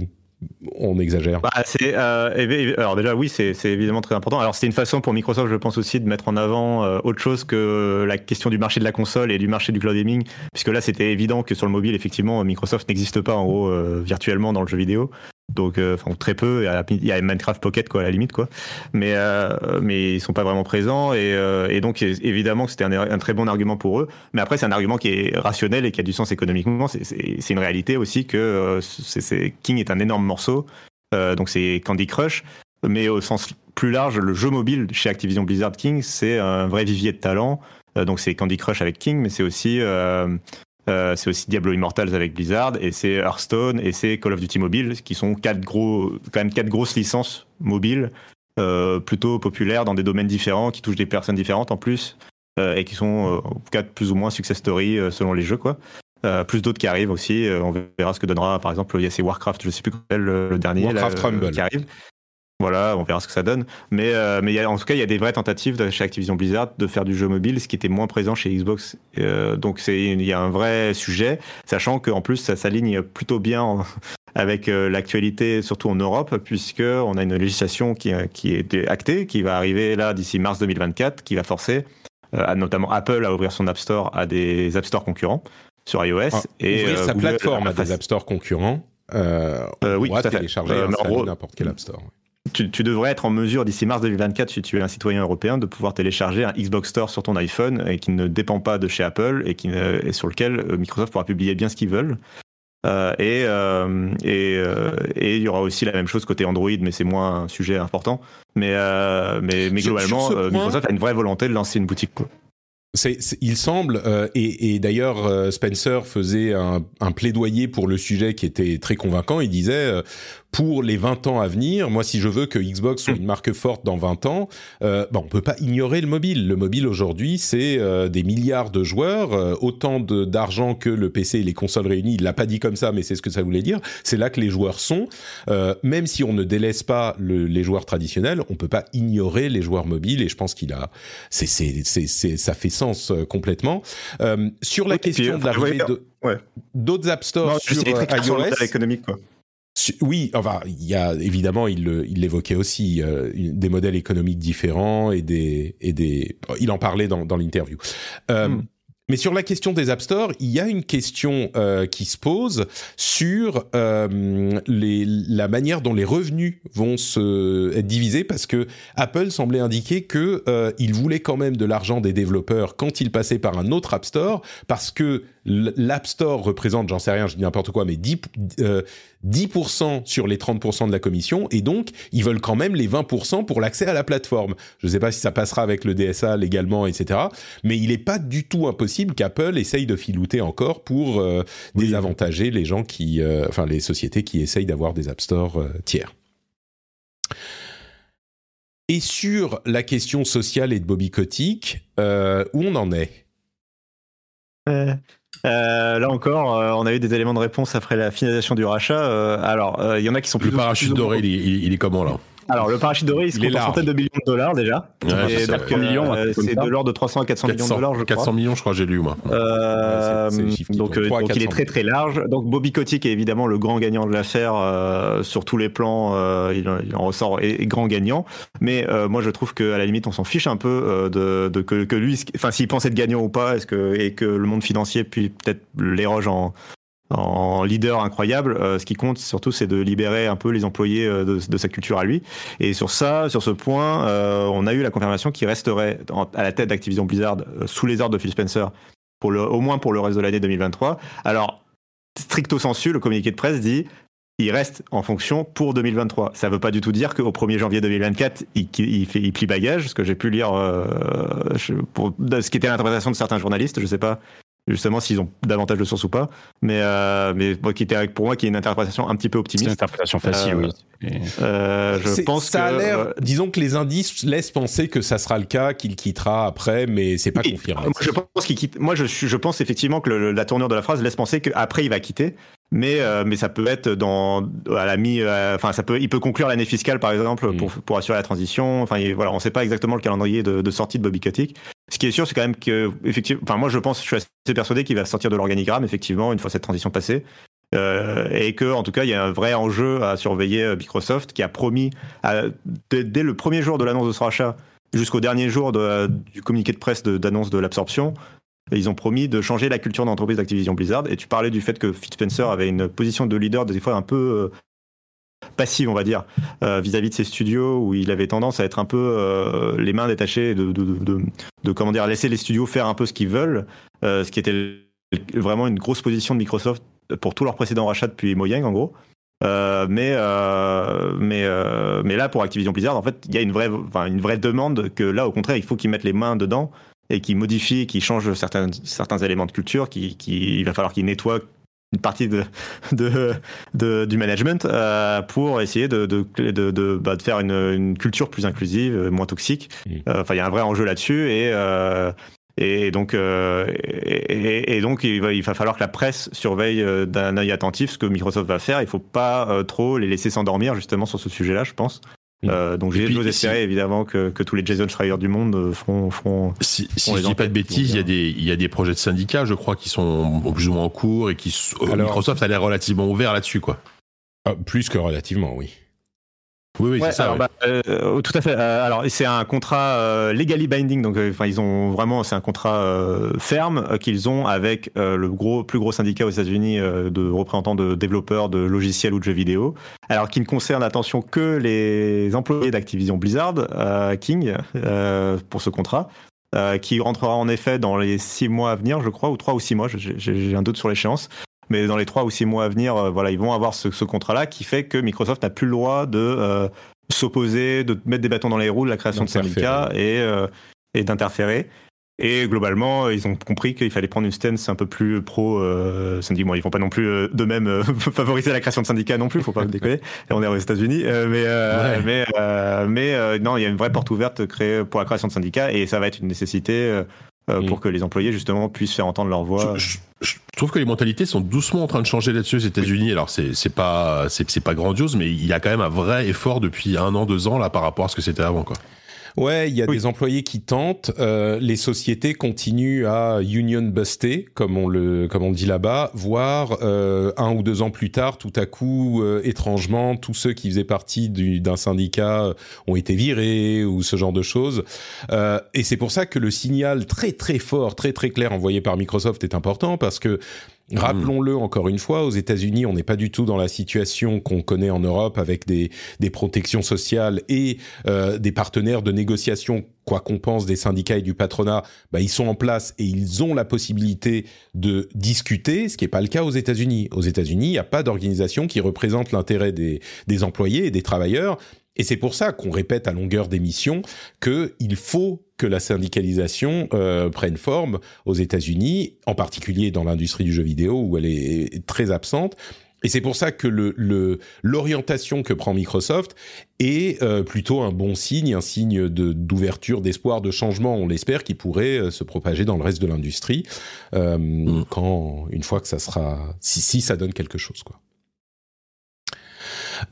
on exagère? Bah, euh, Alors déjà oui, c'est évidemment très important. Alors c'est une façon pour Microsoft, je pense aussi, de mettre en avant autre chose que la question du marché de la console et du marché du cloud gaming, puisque là c'était évident que sur le mobile, effectivement, Microsoft n'existe pas en gros virtuellement dans le jeu vidéo donc euh, très peu. Il y a Minecraft Pocket quoi à la limite quoi. Mais euh, mais ils sont pas vraiment présents. Et, euh, donc évidemment que c'était un, très bon argument pour eux. Mais après c'est un argument qui est rationnel et qui a du sens économiquement. C'est une réalité aussi que c'est King est un énorme morceau. Donc c'est Candy Crush. Mais au sens plus large le jeu mobile chez Activision Blizzard King c'est un vrai vivier de talent. Donc c'est Candy Crush avec King mais c'est aussi euh, c'est aussi Diablo Immortals avec Blizzard, et c'est Hearthstone, et c'est Call of Duty Mobile, qui sont quatre gros, quand même quatre grosses licences mobiles, euh, plutôt populaires dans des domaines différents, qui touchent des personnes différentes en plus, euh, et qui sont quatre plus ou moins success story selon les jeux, quoi. plus d'autres qui arrivent aussi. on verra ce que donnera, par exemple, il y a ces Warcraft, je sais plus quel le dernier Warcraft Rumble qui arrive. Voilà, on verra ce que ça donne. Mais, euh, mais y a, en tout cas, il y a des vraies tentatives de, chez Activision Blizzard de faire du jeu mobile, ce qui était moins présent chez Xbox. Euh, donc il y a un vrai sujet, sachant qu'en plus, ça s'aligne plutôt bien <laughs> avec euh, l'actualité, surtout en Europe, puisque on a une législation qui, qui est actée, qui va arriver là d'ici mars 2024, qui va forcer notamment Apple à ouvrir son App Store à des App Store concurrents sur iOS. Ah, et ouvrir sa plateforme à des App Store concurrents. oui, tout à fait. télécharger n'importe quel App Store tu, devrais être en mesure d'ici mars 2024, si tu es un citoyen européen, de pouvoir télécharger un Xbox Store sur ton iPhone et qui ne dépend pas de chez Apple et, qui et sur lequel euh, Microsoft pourra publier bien ce qu'ils veulent. Euh, et euh, et il y aura aussi la même chose côté Android, mais c'est moins un sujet important. Mais mais, mais globalement, Microsoft a une vraie volonté de lancer une boutique. il semble, et, d'ailleurs Spencer faisait un, un, plaidoyer pour le sujet qui était très convaincant. Il disait pour les 20 ans à venir, moi, si je veux que Xbox soit une marque forte dans 20 ans, euh, bah, on peut pas ignorer le mobile. Le mobile aujourd'hui, c'est euh, des milliards de joueurs, euh, autant d'argent que le PC et les consoles réunies. Il l'a pas dit comme ça, mais c'est ce que ça voulait dire. C'est là que les joueurs sont. Euh, même si on ne délaisse pas le, les joueurs traditionnels, on peut pas ignorer les joueurs mobiles. Et je pense qu'il a, c'est, ça fait sens complètement. sur la question de l'arrivée de d'autres App Stores sur iOS, économique quoi. Oui, enfin, il y a évidemment, il l'évoquait aussi, euh, des modèles économiques différents et des et des. Il en parlait dans, dans l'interview. Euh, hmm. Mais sur la question des App Store, il y a une question euh, qui se pose sur euh, les, la manière dont les revenus vont se être divisés, parce que Apple semblait indiquer que euh, il voulait quand même de l'argent des développeurs quand ils passaient par un autre App Store, parce que l'App Store représente, j'en sais rien, je dis n'importe quoi, mais 10, 10% sur les 30% de la commission, et donc ils veulent quand même les 20% pour l'accès à la plateforme. Je ne sais pas si ça passera avec le DSA légalement, etc. Mais il n'est pas du tout impossible qu'Apple essaye de filouter encore pour euh, désavantager les gens qui, euh, enfin les sociétés qui essayent d'avoir des App Store euh, tiers. Et sur la question sociale et de Bobby Kotick, où on en est? Euh, là encore, euh, on a eu des éléments de réponse après la finalisation du rachat. Euh, alors, il y en a qui sont plus. Le parachute doré, il, est comment là? Alors, le parachute doré, il se compte en centaines de millions de dollars déjà. c'est de l'ordre de 300 à 400 millions de dollars, je crois. 400 millions, je crois, j'ai lu, moi. donc, donc il est très très large. Donc, Bobby Kotick est évidemment le grand gagnant de l'affaire sur tous les plans. il, en ressort et, grand gagnant. Mais moi, je trouve qu'à la limite, on s'en fiche un peu de, de que, que, lui, enfin, s'il pense être gagnant ou pas, est-ce que, et que le monde financier puis peut-être l'éroge en, en leader incroyable. Euh, ce qui compte surtout, c'est de libérer un peu les employés euh, de, sa culture à lui. Et sur ça, sur ce point, euh, on a eu la confirmation qu'il resterait à la tête d'Activision Blizzard sous les ordres de Phil Spencer, au moins pour le reste de l'année 2023. Alors, stricto sensu, le communiqué de presse dit il reste en fonction pour 2023. Ça ne veut pas du tout dire qu'au 1er janvier 2024, il, il, fait, plie bagage, ce que j'ai pu lire, pour, ce qui était l'interprétation de certains journalistes. Je ne sais pas justement s'ils ont davantage de sources ou pas. Mais, euh, mais qui était pour moi qui est une interprétation un petit peu optimiste. C'est une interprétation facile, oui. Euh, je pense ça a l'air. Euh, disons que les indices laissent penser que ça sera le cas, qu'il quittera après, mais c'est pas confirmé. Moi, je pense qu'il quitte. Moi, je, je pense effectivement que la tournure de la phrase laisse penser qu'après il va quitter mais euh, mais ça peut être dans à la mi euh, enfin ça peut il peut conclure l'année fiscale par exemple pour mm. pour assurer la transition enfin voilà on sait pas exactement le calendrier de, de sortie de Bobby Kotick ce qui est sûr c'est quand même que effectivement enfin moi je pense je suis assez persuadé qu'il va sortir de l'organigramme effectivement une fois cette transition passée euh, et que en tout cas il y a un vrai enjeu à surveiller euh, Microsoft qui a promis dès, le premier jour de l'annonce de ce rachat jusqu'au dernier jour du communiqué de presse d'annonce de, de l'absorption ils ont promis de changer la culture d'entreprise d'Activision Blizzard. Et tu parlais du fait que Phil Spencer avait une position de leader des fois un peu euh, passive, on va dire, euh, vis-à-vis de ses studios, où il avait tendance à être un peu euh, les mains détachées, de, comment dire, laisser les studios faire un peu ce qu'ils veulent, ce qui était vraiment une grosse position de Microsoft pour tous leurs précédents rachats depuis Mojang, en gros. mais mais mais là pour Activision Blizzard en fait il y a une vraie une vraie demande que là au contraire il faut qu'ils mettent les mains dedans et qui modifie, qui change certains, certains éléments de culture, qui, il va falloir qu'il nettoie une partie de, de, de du management euh, pour essayer de, de, de, bah, de faire une, une, culture plus inclusive, euh, moins toxique. Euh, enfin, il y a un vrai enjeu là-dessus et euh, et donc, euh, et, et, donc, il va, il va, falloir que la presse surveille d'un œil attentif ce que Microsoft va faire. Il faut pas trop les laisser s'endormir justement sur ce sujet-là, je pense. Euh, donc j'ai espérer évidemment que, que, tous les Jason Schreier du monde euh, feront. feront si, si je dis pas de bêtises, il y, a des, il y a des projets de syndicats, je crois, qui sont plus ou moins en cours et qui. Euh, Microsoft a l'air relativement ouvert là-dessus, quoi. Ah, plus que relativement, oui. Oui, oui, c'est ça. bah, euh, tout à fait. Euh, alors, c'est un contrat euh, legally binding, donc enfin, ils ont vraiment, c'est un contrat ferme qu'ils ont avec le gros, plus gros syndicat aux États-Unis de représentants de développeurs de logiciels ou de jeux vidéo. Alors, qui ne concerne, attention, que les employés d'Activision Blizzard King pour ce contrat. qui rentrera en effet dans les six mois à venir, je crois, ou trois ou six mois, j'ai un doute sur l'échéance mais dans les trois ou six mois à venir, euh, voilà, ils vont avoir ce, ce contrat-là qui fait que Microsoft n'a plus le droit de euh, s'opposer, de mettre des bâtons dans les roues de la création de syndicats et, euh, et d'interférer. Et globalement, ils ont compris qu'il fallait prendre une stance un peu plus pro euh, syndicat. Bon, ils vont pas non plus euh, de même <laughs> favoriser la création de syndicats non plus, faut pas <laughs> déconner. Et on est aux États-Unis, mais mais mais non, il y a une vraie porte ouverte créée pour la création de syndicats et ça va être une nécessité euh, mm. pour que les employés justement puissent faire entendre leur voix. Je, trouve que les mentalités sont doucement en train de changer là-dessus aux États-Unis. Alors c'est c'est pas c'est pas grandiose, mais il y a quand même un vrai effort depuis un an deux ans là par rapport à ce que c'était avant quoi. Ouais, il y a des employés qui tentent. Euh, les sociétés continuent à union buster, comme on le comme on dit là-bas, voire euh, un ou deux ans plus tard, tout à coup, euh, étrangement, tous ceux qui faisaient partie d'un syndicat ont été virés ou ce genre de choses. et c'est pour ça que le signal très très fort, très très clair envoyé par Microsoft est important parce que. Rappelons-le encore une fois, aux États-Unis, on n'est pas du tout dans la situation qu'on connaît en Europe avec des, des protections sociales et euh, des partenaires de négociation, quoi qu'on pense des syndicats et du patronat, bah, ils sont en place et ils ont la possibilité de discuter, ce qui n'est pas le cas aux États-Unis. Aux États-Unis, il n'y a pas d'organisation qui représente l'intérêt des, des employés et des travailleurs. Et c'est pour ça qu'on répète à longueur d'émission qu'il faut que la syndicalisation euh, prenne forme aux États-Unis, en particulier dans l'industrie du jeu vidéo où elle est très absente. Et c'est pour ça que le l'orientation que prend Microsoft est euh, plutôt un bon signe, un signe de d'ouverture, d'espoir, de changement. On l'espère, qui pourrait euh, se propager dans le reste de l'industrie euh, mm. quand une fois que ça sera, si, si ça donne quelque chose, quoi.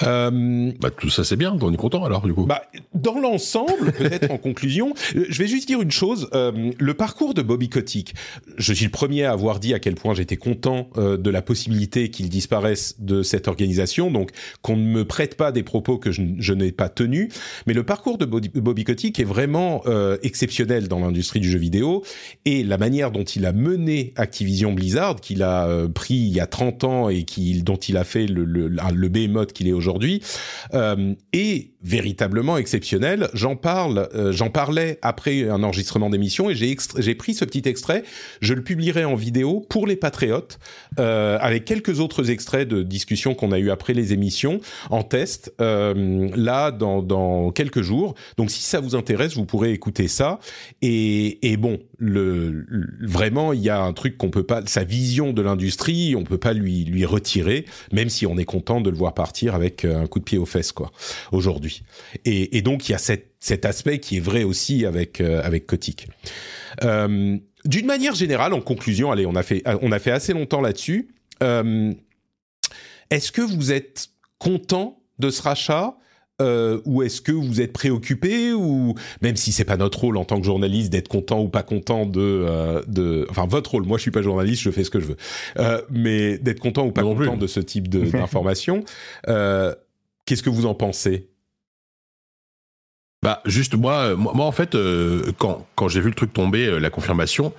Euh, bah, tout ça c'est bien, on est content alors du coup. Bah, dans l'ensemble, <laughs> peut-être en conclusion, euh, je vais juste dire une chose. Euh, le parcours de Bobby Kotick, je suis le premier à avoir dit à quel point j'étais content euh, de la possibilité qu'il disparaisse de cette organisation, donc qu'on ne me prête pas des propos que je, je n'ai pas tenus. Mais le parcours de Bobby, Kotick est vraiment exceptionnel dans l'industrie du jeu vidéo et la manière dont il a mené Activision Blizzard, qu'il a pris il y a 30 ans et qu'il dont il a fait le, le, le behemoth qu'il est aujourd'hui, euh, est véritablement exceptionnel. J'en parle, euh, j'en parlais après un enregistrement d'émission et j'ai j'ai pris ce petit extrait. Je le publierai en vidéo pour les patriotes euh, avec quelques autres extraits de discussions qu'on a eu après les émissions en test euh, là dans, dans quelques jours. Donc si ça vous intéresse, vous pourrez écouter ça. Et, et bon, le, vraiment il y a un truc qu'on peut pas, sa vision de l'industrie, on peut pas lui lui retirer, même si on est content de le voir partir avec un coup de pied aux fesses quoi aujourd'hui. Et, donc il y a cet aspect qui est vrai aussi avec euh, avec Kotick. Euh, d'une manière générale, en conclusion, allez, on a fait on a fait assez longtemps là-dessus. Euh, est-ce que vous êtes content de ce rachat? Ou est-ce que vous êtes préoccupé ou même si c'est pas notre rôle en tant que journaliste d'être content ou pas content de de enfin votre rôle. Moi je suis pas journaliste je fais ce que je veux. Mais d'être content ou pas content de ce type <laughs> d'information qu'est-ce que vous en pensez? Bah juste moi, euh, moi, moi en fait, euh, quand, quand j'ai vu le truc tomber, euh, la confirmation,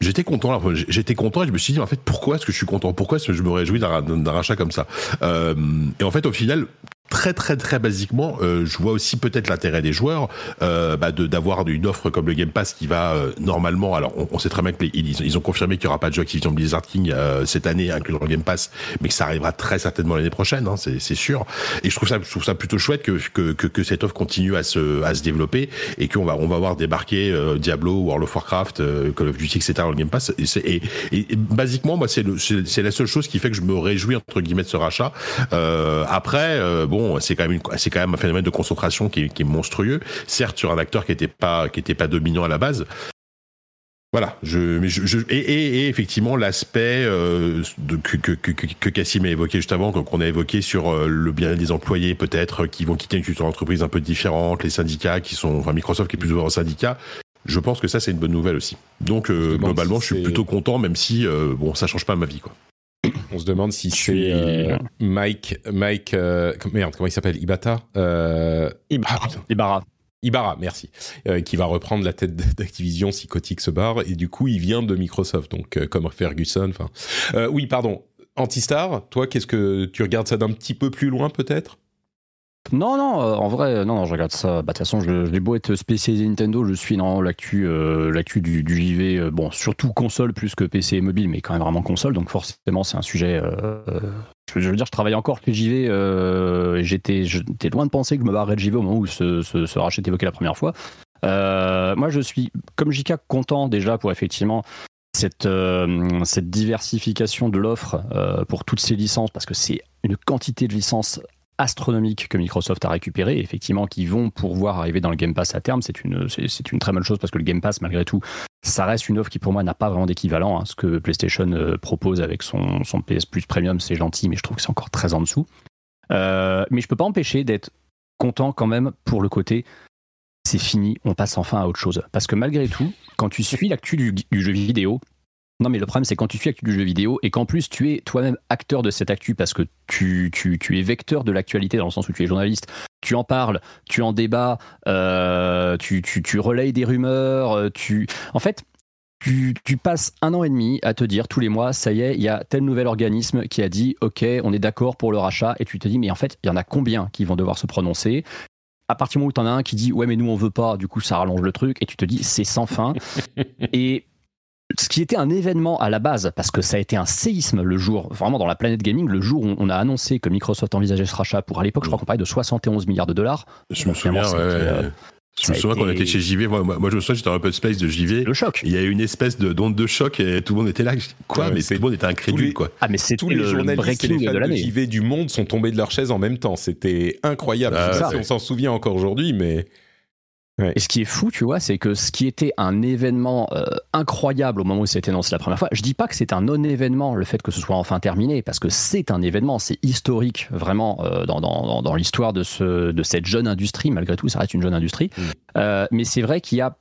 j'étais content. J'étais content et je me suis dit en fait pourquoi est-ce que je suis content? Pourquoi est-ce que je me réjouis d'un rachat comme ça? Et en fait au final, très très très basiquement, euh, je vois aussi peut-être l'intérêt des joueurs euh, bah de d'avoir une offre comme le Game Pass qui va euh, normalement. Alors on, sait très bien qu'ils ils ont confirmé qu'il y aura pas de jeu Activision Blizzard King euh, cette année inclus dans le Game Pass, mais que ça arrivera très certainement l'année prochaine, hein, c'est c'est sûr. Et je trouve ça je trouve ça plutôt chouette que que que, que cette offre continue à se à se développer et qu'on va on va voir débarquer Diablo, World of Warcraft, Call of Duty etc dans le Game Pass. Et, et, et, basiquement moi c'est c'est la seule chose qui fait que je me réjouis entre guillemets de ce rachat. après bon bon, c'est quand même c'est quand même un phénomène de concentration qui est, monstrueux. Certes, sur un acteur qui était pas qui était pas dominant à la base. Voilà, je, je, et, effectivement l'aspect euh, que, que, que, que, Cassim a évoqué juste avant, qu'on a évoqué sur euh, le bien-être des employés peut-être qui vont quitter une culture d'entreprise un peu différente, les syndicats qui sont, enfin Microsoft qui est plus ouvert aux syndicats, je pense que ça c'est une bonne nouvelle aussi. Donc euh, globalement, je suis plutôt content, même si bon, ça change pas ma vie quoi. On se demande si c'est euh, Mike, Mike, euh, merde, comment il s'appelle? Ibata euh, Ibarra. Ibarra, merci, qui va reprendre la tête <laughs> d'Activision si Kotick se barre, et du coup il vient de Microsoft, donc comme Ferguson. Enfin, oui, pardon. Antistar, toi, qu'est-ce que tu regardes ça d'un petit peu plus loin peut-être? Non, non, euh, en vrai, non, non, je regarde ça. Bah, de toute façon, je, vais beau être spécialisé Nintendo, je suis dans l'actu, euh, l'actu du, JV, euh, bon, surtout console plus que PC et mobile, mais quand même vraiment console, donc forcément, c'est un sujet. Je, veux dire, je travaille encore chez JV, j'étais, loin de penser que je me barrerais de JV au moment où ce, rachat est évoqué la première fois. moi, je suis, comme JK, content déjà pour effectivement cette diversification de l'offre pour toutes ces licences, parce que c'est une quantité de licences astronomiques que Microsoft a récupéré, effectivement, qui vont pouvoir arriver dans le Game Pass à terme. C'est une, très bonne chose parce que le Game Pass, malgré tout, ça reste une offre qui pour moi n'a pas vraiment d'équivalent. Ce que PlayStation euh, propose avec son, PS Plus Premium, c'est gentil, mais je trouve que c'est encore très en dessous. Euh, mais je peux pas empêcher d'être content quand même pour le côté c'est fini, on passe enfin à autre chose. Parce que malgré tout, quand tu suis l'actu du, jeu vidéo, non, mais le problème, c'est quand tu suis l'actu du jeu vidéo et qu'en plus tu es toi-même acteur de cette actu parce que tu, tu, es vecteur de l'actualité dans le sens où tu es journaliste, tu en parles, tu en débats, euh, tu, tu, tu relayes des rumeurs, euh, tu. En fait, tu, tu, passes un an et demi à te dire tous les mois, ça y est, il y a tel nouvel organisme qui a dit, ok, on est d'accord pour le rachat, et tu te dis, mais en fait, il y en a combien qui vont devoir se prononcer? À partir du moment où tu en as un qui dit ouais mais nous on veut pas, du coup ça rallonge le truc et tu te dis c'est sans fin. <laughs> et ce qui était un événement à la base, parce que ça a été un séisme le jour, vraiment dans la planète gaming, le jour où on a annoncé que Microsoft envisageait ce rachat pour à l'époque, je crois qu'on parlait de 71 milliards de dollars. Je me souviens, ouais, euh, je me souviens qu'on était chez JV. Moi, moi, je me souviens, j'étais un peu space de JV. Le choc. Il y a eu une espèce de d'onde de choc et tout le monde était là. Quoi? Mais tout le monde était incrédule, quoi. Ah, mais c'est tous les le, journalistes et les fans de, de JV du monde sont tombés de leur chaise en même temps. C'était incroyable. Ah, on s'en souvient encore aujourd'hui, mais. Et ce qui est fou, tu vois, c'est que ce qui était un événement euh, incroyable au moment où c'était annoncé la première fois, je dis pas que c'est un non-événement le fait que ce soit enfin terminé, parce que c'est un événement, c'est historique vraiment euh, dans, dans, dans l'histoire de, ce, de cette jeune industrie, malgré tout, ça reste une jeune industrie. Mm. Euh, mais c'est vrai qu'il y a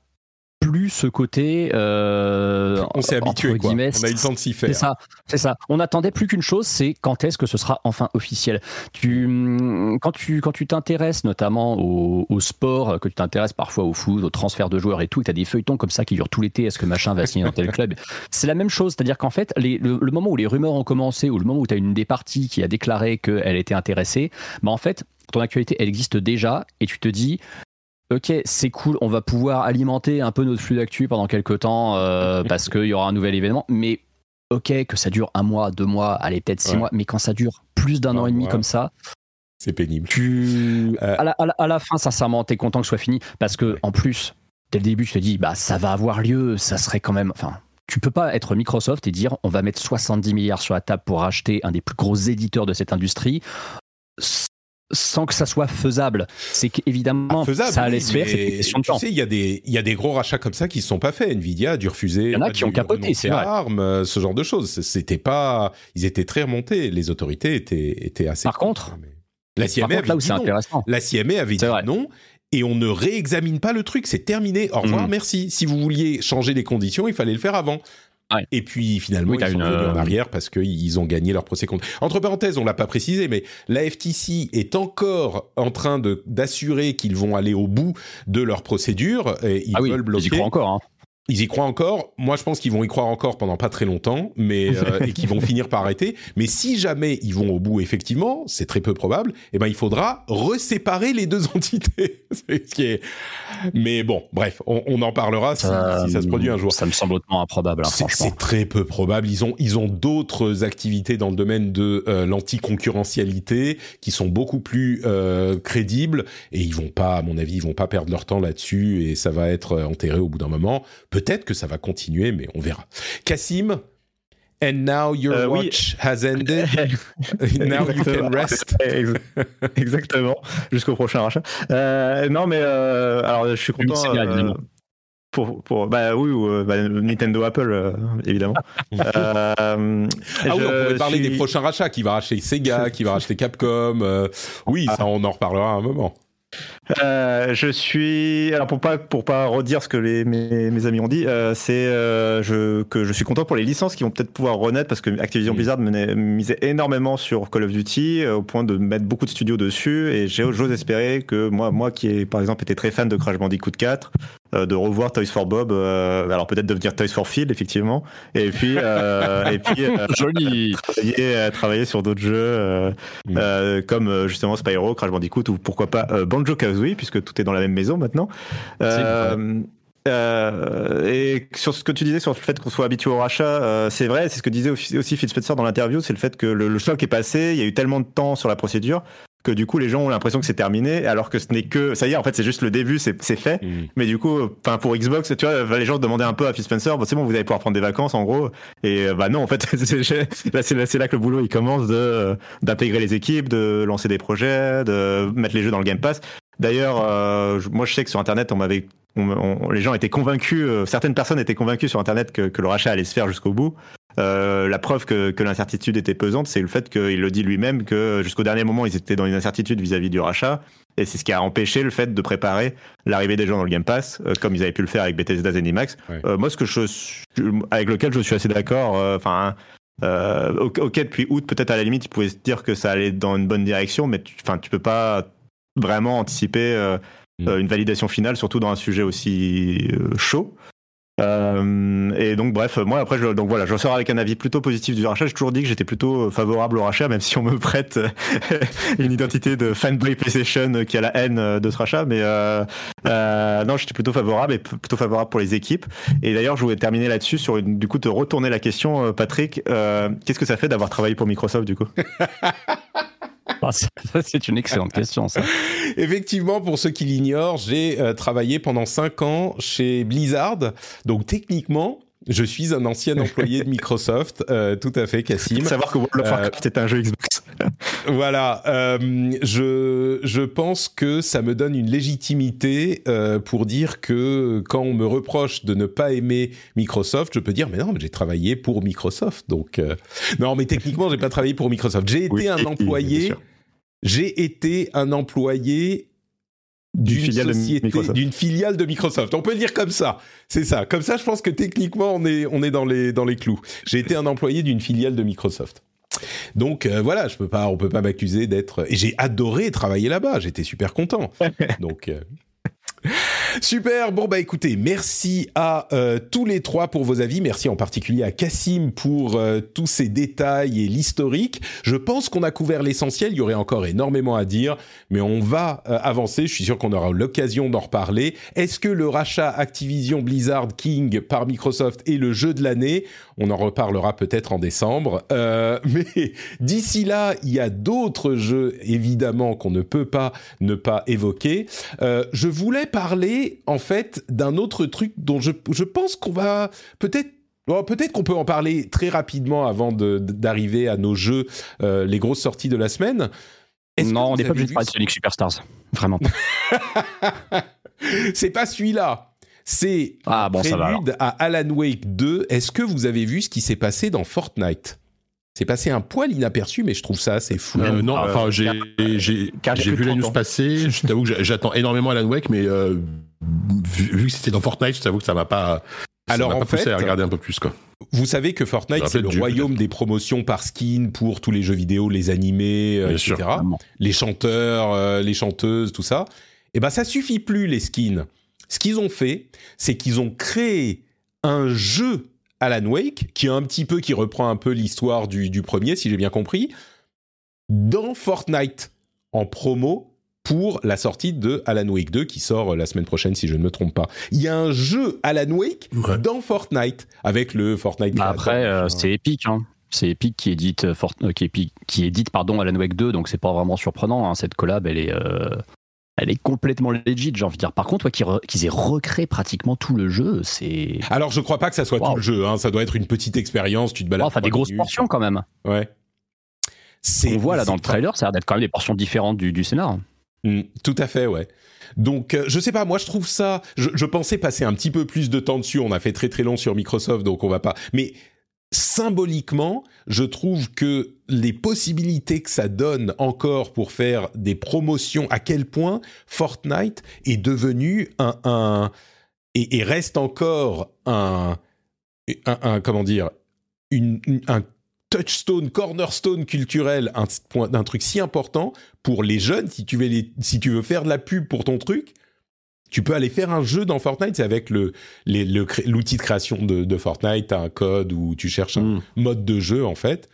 plus ce côté. Euh, on s'est habitué, quoi. On a eu le temps de s'y faire. C'est ça, c'est ça. On attendait plus qu'une chose, c'est quand est-ce que ce sera enfin officiel. Tu, mm, quand tu, quand tu t'intéresses notamment au, sport, que tu t'intéresses parfois au foot, au transfert de joueurs et tout, tu as des feuilletons comme ça qui durent tout l'été. Est-ce que machin va signer dans tel club? C'est la même chose, c'est-à-dire qu'en fait, le, moment où les rumeurs ont commencé, ou le moment où tu as une des parties qui a déclaré qu'elle était intéressée, bah en fait, ton actualité, elle existe déjà, et tu te dis, ok, c'est cool, on va pouvoir alimenter un peu notre flux d'actu pendant quelques temps euh, <laughs> parce qu'il y aura un nouvel événement, mais ok, que ça dure un mois, deux mois, allez, peut-être six mois, mais quand ça dure plus d'un an et demi comme ça, c'est pénible. Tu, euh. à, la, à, la, fin, sincèrement, t'es content que ce soit fini parce que en plus, dès le début, tu te dis, bah ça va avoir lieu, ça serait quand même, enfin. Tu peux pas être Microsoft et dire on va mettre 70 milliards sur la table pour acheter un des plus gros éditeurs de cette industrie sans que ça soit faisable. C'est qu'évidemment, ah, ça allait se faire, c'est question de il y, a des, y a des gros rachats comme ça qui ne sont pas faits. Nvidia a dû refuser. Il y en a qui ont capoté, c'est vrai. Armes, euh, ce genre de choses. C'était pas. Ils étaient très remontés. Les autorités étaient, étaient assez. Par contre, la CMA avait dit non. La CMA avait dit non. Et on ne réexamine pas le truc, c'est terminé. Au revoir, mhm. merci. Si vous vouliez changer les conditions, il fallait le faire avant. Et puis finalement, ils sont revenus en euh, arrière parce qu'ils ont gagné leur procès contre. Entre parenthèses, on l'a pas précisé, mais la FTC est encore en train de d'assurer qu'ils vont aller au bout de leur procédure. Et ils ah veulent bloquer. Ils y croient encore. Hein. Ils y croient encore. Moi, je pense qu'ils vont y croire encore pendant pas très longtemps, mais euh, <laughs> et qu'ils vont finir par arrêter. Mais si jamais ils vont au bout, effectivement, c'est très peu probable. Eh ben, il faudra reséparer les deux <laughs> entités. ce qui est. Mais bon, bref, on, en parlera si, ça se produit un jour. Ça me semble hautement improbable, hein. C'est très peu probable. Ils ont ils ont d'autres activités dans le domaine de euh, l'anticoncurrentialité qui sont beaucoup plus euh, crédibles et ils vont pas, à mon avis, ils vont pas perdre leur temps là-dessus et ça va être enterré au bout d'un moment Peut-être que ça va continuer, mais on verra. Cassim, And now your euh, watch has ended. <laughs> now you can rest. <laughs> Exactement. Jusqu'au prochain rachat. Euh, non, mais euh, alors je suis content. pour, pour, bah oui, bah, Nintendo Apple, évidemment. <laughs> ah oui, on pourrait parler des prochains rachats, qui va racheter Sega, qui va racheter Capcom. oui, ça, on en reparlera à un moment. Euh, je suis alors pour pas pour pas redire ce que les, mes, mes amis ont dit, euh, c'est euh, je, que je suis content pour les licences qui vont peut-être pouvoir renaître parce que Activision Blizzard misait énormément sur Call of Duty au point de mettre beaucoup de studios dessus. Et j'ose espérer que moi moi qui ai par exemple été très fan de Crash Bandicoot 4 de revoir Toys for Bob alors peut-être devenir Toys for Phil effectivement. Et puis <laughs> et puis joli. travailler, travailler sur d'autres jeux mm. comme justement Spyro Crash Bandicoot ou pourquoi pas Banjo Kazooie, puisque tout est dans la même maison maintenant. Euh, euh, et sur ce que tu disais sur le fait qu'on soit habitué au rachat, euh, c'est vrai, c'est ce que disait aussi Phil Spencer dans l'interview, c'est le fait que le, choc est passé, il y a eu tellement de temps sur la procédure que du coup les gens ont l'impression que c'est terminé, alors que ce n'est que ça y est, en fait c'est juste le début, c'est fait. Mm. Mais du coup, enfin pour Xbox, tu vois, les gens demandaient un peu à Phil Spencer, bon, c'est bon, vous allez pouvoir prendre des vacances en gros. Et bah non, en fait, <laughs> là c'est là que le boulot il commence de d'intégrer les équipes, de lancer des projets, de mettre les jeux dans le Game Pass. D'ailleurs, euh, moi je sais que sur Internet, on m'avait, les gens étaient convaincus, euh, certaines personnes étaient convaincues sur Internet que, que, le rachat allait se faire jusqu'au bout. la preuve que, que l'incertitude était pesante, c'est le fait qu'il le dit lui-même que jusqu'au dernier moment, ils étaient dans une incertitude vis-à-vis du rachat. Et c'est ce qui a empêché le fait de préparer l'arrivée des gens dans le Game Pass, comme ils avaient pu le faire avec Bethesda Zenimax. moi, ce que je, avec lequel je suis assez d'accord, enfin, euh, ok, depuis août, peut-être à la limite, ils pouvaient se dire que ça allait dans une bonne direction, mais tu, enfin, tu peux pas vraiment anticiper euh, mm. euh, une validation finale, surtout dans un sujet aussi chaud. Euh, et donc bref, moi après, je, donc voilà, je sors avec un avis plutôt positif du rachat. J'ai toujours dit que j'étais plutôt favorable au rachat, même si on me <laughs> prête une identité de fanboy PlayStation qui a la haine de ce rachat. Mais euh, euh, non, j'étais plutôt favorable et plutôt favorable pour les équipes. Et d'ailleurs, je voulais terminer là-dessus sur une, du coup te retourner la question, Patrick. Qu'est-ce que ça fait d'avoir travaillé pour Microsoft du coup? <laughs> ah, <laughs> c'est une excellente question, ça. <laughs> Effectivement, pour ceux qui l'ignorent, j'ai euh, travaillé pendant 5 ans chez Blizzard. Donc, techniquement, je suis un ancien employé de <laughs> Microsoft, euh, tout à fait, Cassim. Savoir que World of Warcraft est un jeu Xbox. voilà, euh, je je pense que ça me donne une légitimité euh, pour dire que quand on me reproche de ne pas aimer Microsoft, je peux dire mais non, mais j'ai travaillé pour Microsoft, donc euh, non, mais techniquement j'ai pas travaillé pour Microsoft. J'ai été un employé. J'ai été un employé d'une filiale société, d'une filiale de Microsoft. On peut le dire comme ça. C'est ça. Comme ça, je pense que techniquement, on est, on est dans les, dans les clous. J'ai été un employé d'une filiale de Microsoft. Donc euh, voilà, je peux pas, on peut pas m'accuser d'être. Et j'ai adoré travailler là-bas. J'étais super content. <laughs> Donc euh, Super. Bon bah écoutez, merci à euh, tous les trois pour vos avis. Merci en particulier à Cassim pour euh, tous ces détails et l'historique. Je pense qu'on a couvert l'essentiel. Il y aurait encore énormément à dire, mais on va euh, avancer. Je suis sûr qu'on aura l'occasion d'en reparler. Est-ce que le rachat Activision Blizzard King par Microsoft est le jeu de l'année? On en reparlera peut-être en décembre. <laughs> mais d'ici là, il y a d'autres jeux évidemment qu'on ne peut pas ne pas évoquer. je voulais parler en fait d'un autre truc dont je, je pense qu'on va peut-être peut-être qu'on peut en parler très rapidement avant d'arriver à nos jeux, euh, les grosses sorties de la semaine. Non, on n'est pas obligé de parler de Sonic Superstars. Vraiment <laughs> C'est pas celui-là. C'est ah, bon, prélude à Alan Wake 2. Est-ce que vous avez vu ce qui s'est passé dans Fortnite? C'est passé un poil inaperçu, mais je trouve ça assez fou. Euh, non, enfin, j'ai vu la news passer. <laughs> Je t'avoue que j'attends énormément Alan Wake, mais euh, vu, que c'était dans Fortnite, je t'avoue que ça m'a pas. Alors en fait, à regarder un peu plus quoi. Vous savez que Fortnite c'est le royaume des promotions par skin pour tous les jeux vidéo, les animés, euh, etc. Les chanteurs, les chanteuses, tout ça. Et eh ben ça suffit plus les skins. Ce qu'ils ont fait, c'est qu'ils ont créé un jeu Alan Wake, qui un petit peu, qui reprend un peu l'histoire du, premier, si j'ai bien compris, dans Fortnite, en promo pour la sortie de Alan Wake 2 qui sort la semaine prochaine si je ne me trompe pas. Il y a un jeu Alan Wake dans Fortnite avec le Fortnite. Bah après euh, c'est Epic hein. C'est Epic qui édite euh, euh, qui, qui édite pardon Alan Wake 2 donc c'est pas vraiment surprenant hein. cette collab elle est elle est complètement legit, j'ai envie de dire. Par contre, qu'ils aient recréé pratiquement tout le jeu, c'est. Alors, je crois pas que ça soit tout le jeu. Hein. Ça doit être une petite expérience. Tu te balades. Enfin, des grosses portions quand même. Ouais. On voit là dans le trailer, ça a l'air d'être quand même des portions différentes du, du scénar. Mmh, tout à fait, ouais. Donc, euh, je sais pas, moi je trouve ça. Je, je, pensais passer un petit peu plus de temps dessus. On a fait très très long sur Microsoft, donc on va pas. Mais symboliquement, je trouve que les possibilités que ça donne encore pour faire des promotions, à quel point Fortnite est devenu un, et, reste encore un, comment dire, un touchstone, cornerstone culturel, un, truc si important pour les jeunes, si tu veux si tu veux faire de la pub pour ton truc, tu peux aller faire un jeu dans Fortnite, c'est avec le l'outil de création de, de Fortnite, as un code où tu cherches un hmm. mode de jeu en fait.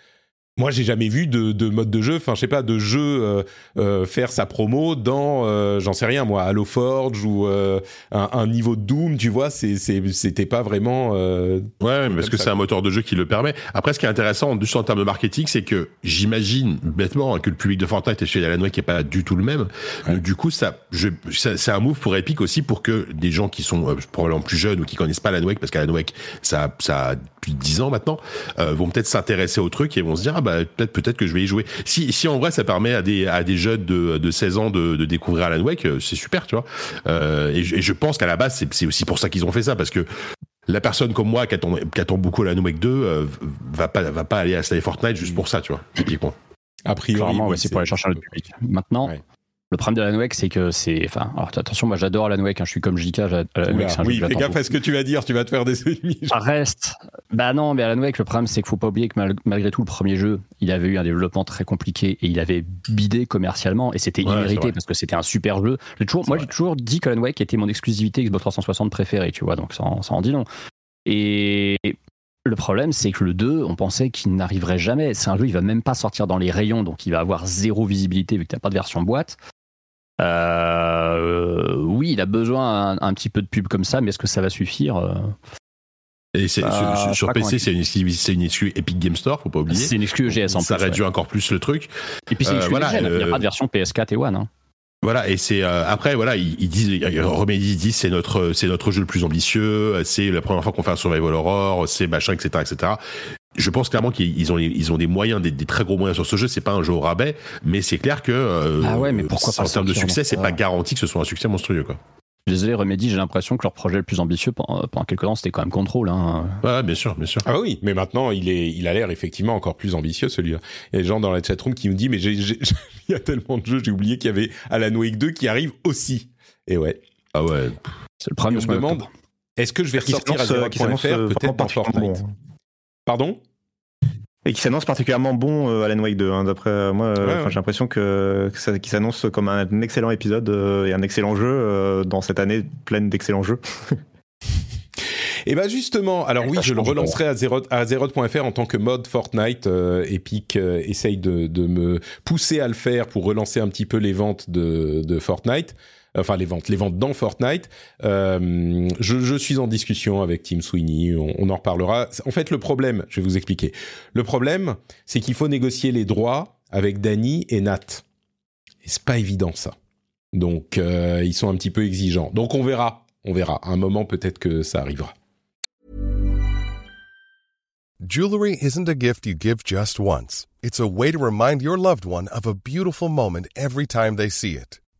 Moi, j'ai jamais vu de, de, mode de jeu, enfin, je sais pas, de jeu euh, euh, faire sa promo dans, euh, j'en sais rien, moi, Halo Forge ou un, un, niveau de Doom, tu vois, c'était pas vraiment. ouais, parce que c'est un moteur de jeu qui le permet. Après, ce qui est intéressant, juste en termes de marketing, c'est que j'imagine bêtement que le public de Fortnite et chez Alan Wake est pas du tout le même. du coup, ça, c'est un move pour Epic aussi pour que des gens qui sont probablement plus jeunes ou qui connaissent pas Alan Wake, parce qu'Alan Wake, ça, ça a plus de 10 ans maintenant, vont peut-être s'intéresser au truc et vont se dire, ah, bah, peut-être peut-être que je vais y jouer. Si, si en vrai ça permet à des, à des jeunes de, de 16 ans de, de découvrir Alan Wake, euh, c'est super, tu vois. Euh, et, je pense qu'à la base, c'est aussi pour ça qu'ils ont fait ça, parce que la personne comme moi qui attend, qui attend beaucoup la Wake 2 euh, va pas va pas aller installer Fortnite juste pour ça, tu vois, typiquement. A priori, ouais, c'est pour aller chercher un autre public. Maintenant, Ouais. Le problème de Alan Wake, c'est que c'est. Enfin, alors attention, moi j'adore Alan Wake, hein, je suis comme JK. Alan Wake, c'est un jeu oui, que fais j'attends gaffe à ce que tu vas dire, tu vas te faire des ennemis. Ça reste. Bah non, mais Alan Wake, le problème, c'est qu'il faut pas oublier que mal- malgré tout, le premier jeu, il avait eu un développement très compliqué et il avait bidé commercialement et c'était Ouais, immérité parce que c'était un super jeu. Toujours, moi, j'ai toujours dit qu'Alan Wake était mon exclusivité Xbox 360 préférée, tu vois, donc ça en, ça en dit long. Et le problème, c'est que le 2, on pensait qu'il n'arriverait jamais. C'est un jeu, il va même pas sortir dans les rayons, donc il va avoir zéro visibilité vu que t'as pas de version boîte. Euh, oui, il a besoin un, un petit peu de pub comme ça, mais est-ce que ça va suffire Euh, Et Bah, sur, sur pas PC, c'est une, une exclu Epic Game Store, faut pas oublier. C'est une exclu EGS en ça plus. réduit ouais. encore plus le truc. Et puis c'est une Euh, exclu voilà, il n'y a euh, pas de version PS4 et One. hein. Voilà, et c'est euh, après voilà, ils, ils disent Remedy dit c'est notre c'est notre jeu le plus ambitieux, c'est la première fois qu'on fait un survival horror, c'est machin etc etc. Je pense clairement qu'ils ils ont ils ont des moyens des, des très gros moyens sur ce jeu. C'est pas un jeu au rabais, mais c'est clair que euh, Ah ouais, mais pourquoi en termes de succès, c'est pas garanti que ce soit un succès monstrueux quoi. Désolé Remedy, j'ai l'impression que leur projet le plus ambitieux pendant, pendant quelques temps, c'était quand même Control. Hein. Ouais, bien sûr, bien sûr. Ah oui, mais maintenant il est, il a l'air effectivement encore plus ambitieux celui-là. Il y a des gens dans la chatroom qui me disent mais <laughs> il y a tellement de jeux, j'ai oublié qu'il y avait Alan Wake 2 qui arrive aussi. Et ouais. Ah ouais. C'est le Et on ce me demande est-ce que je vais ressortir à euh, qui s'annonce, 0.fr euh, peut-être dans Fortnite. bon. Pardon? Et qui s'annonce particulièrement bon, euh, Alan Wake 2. hein, D'après euh, moi, euh, Ouais, enfin, ouais. j'ai l'impression que, que ça, qu'il s'annonce comme un excellent épisode euh, et un excellent jeu euh, dans cette année pleine d'excellents jeux. <laughs> Et ben justement, alors oui, je le relancerai à Zeroth, à Zeroth.fr en tant que mode Fortnite. Euh, Epic euh, essaye de, de me pousser à le faire pour relancer un petit peu les ventes de, de Fortnite. Enfin, les ventes, les ventes dans Fortnite. Euh, je, je suis en discussion avec Tim Sweeney. On, en reparlera. En fait, le problème, je vais vous expliquer. Le problème, c'est qu'il faut négocier les droits avec Danny et Nat. Et c'est pas évident ça. Donc, euh, ils sont un petit peu exigeants. Donc, on verra. On verra. À un moment, peut-être que ça arrivera. Jewelry isn't a gift you give just once. It's a way to remind your loved one of a beautiful moment every time they see it.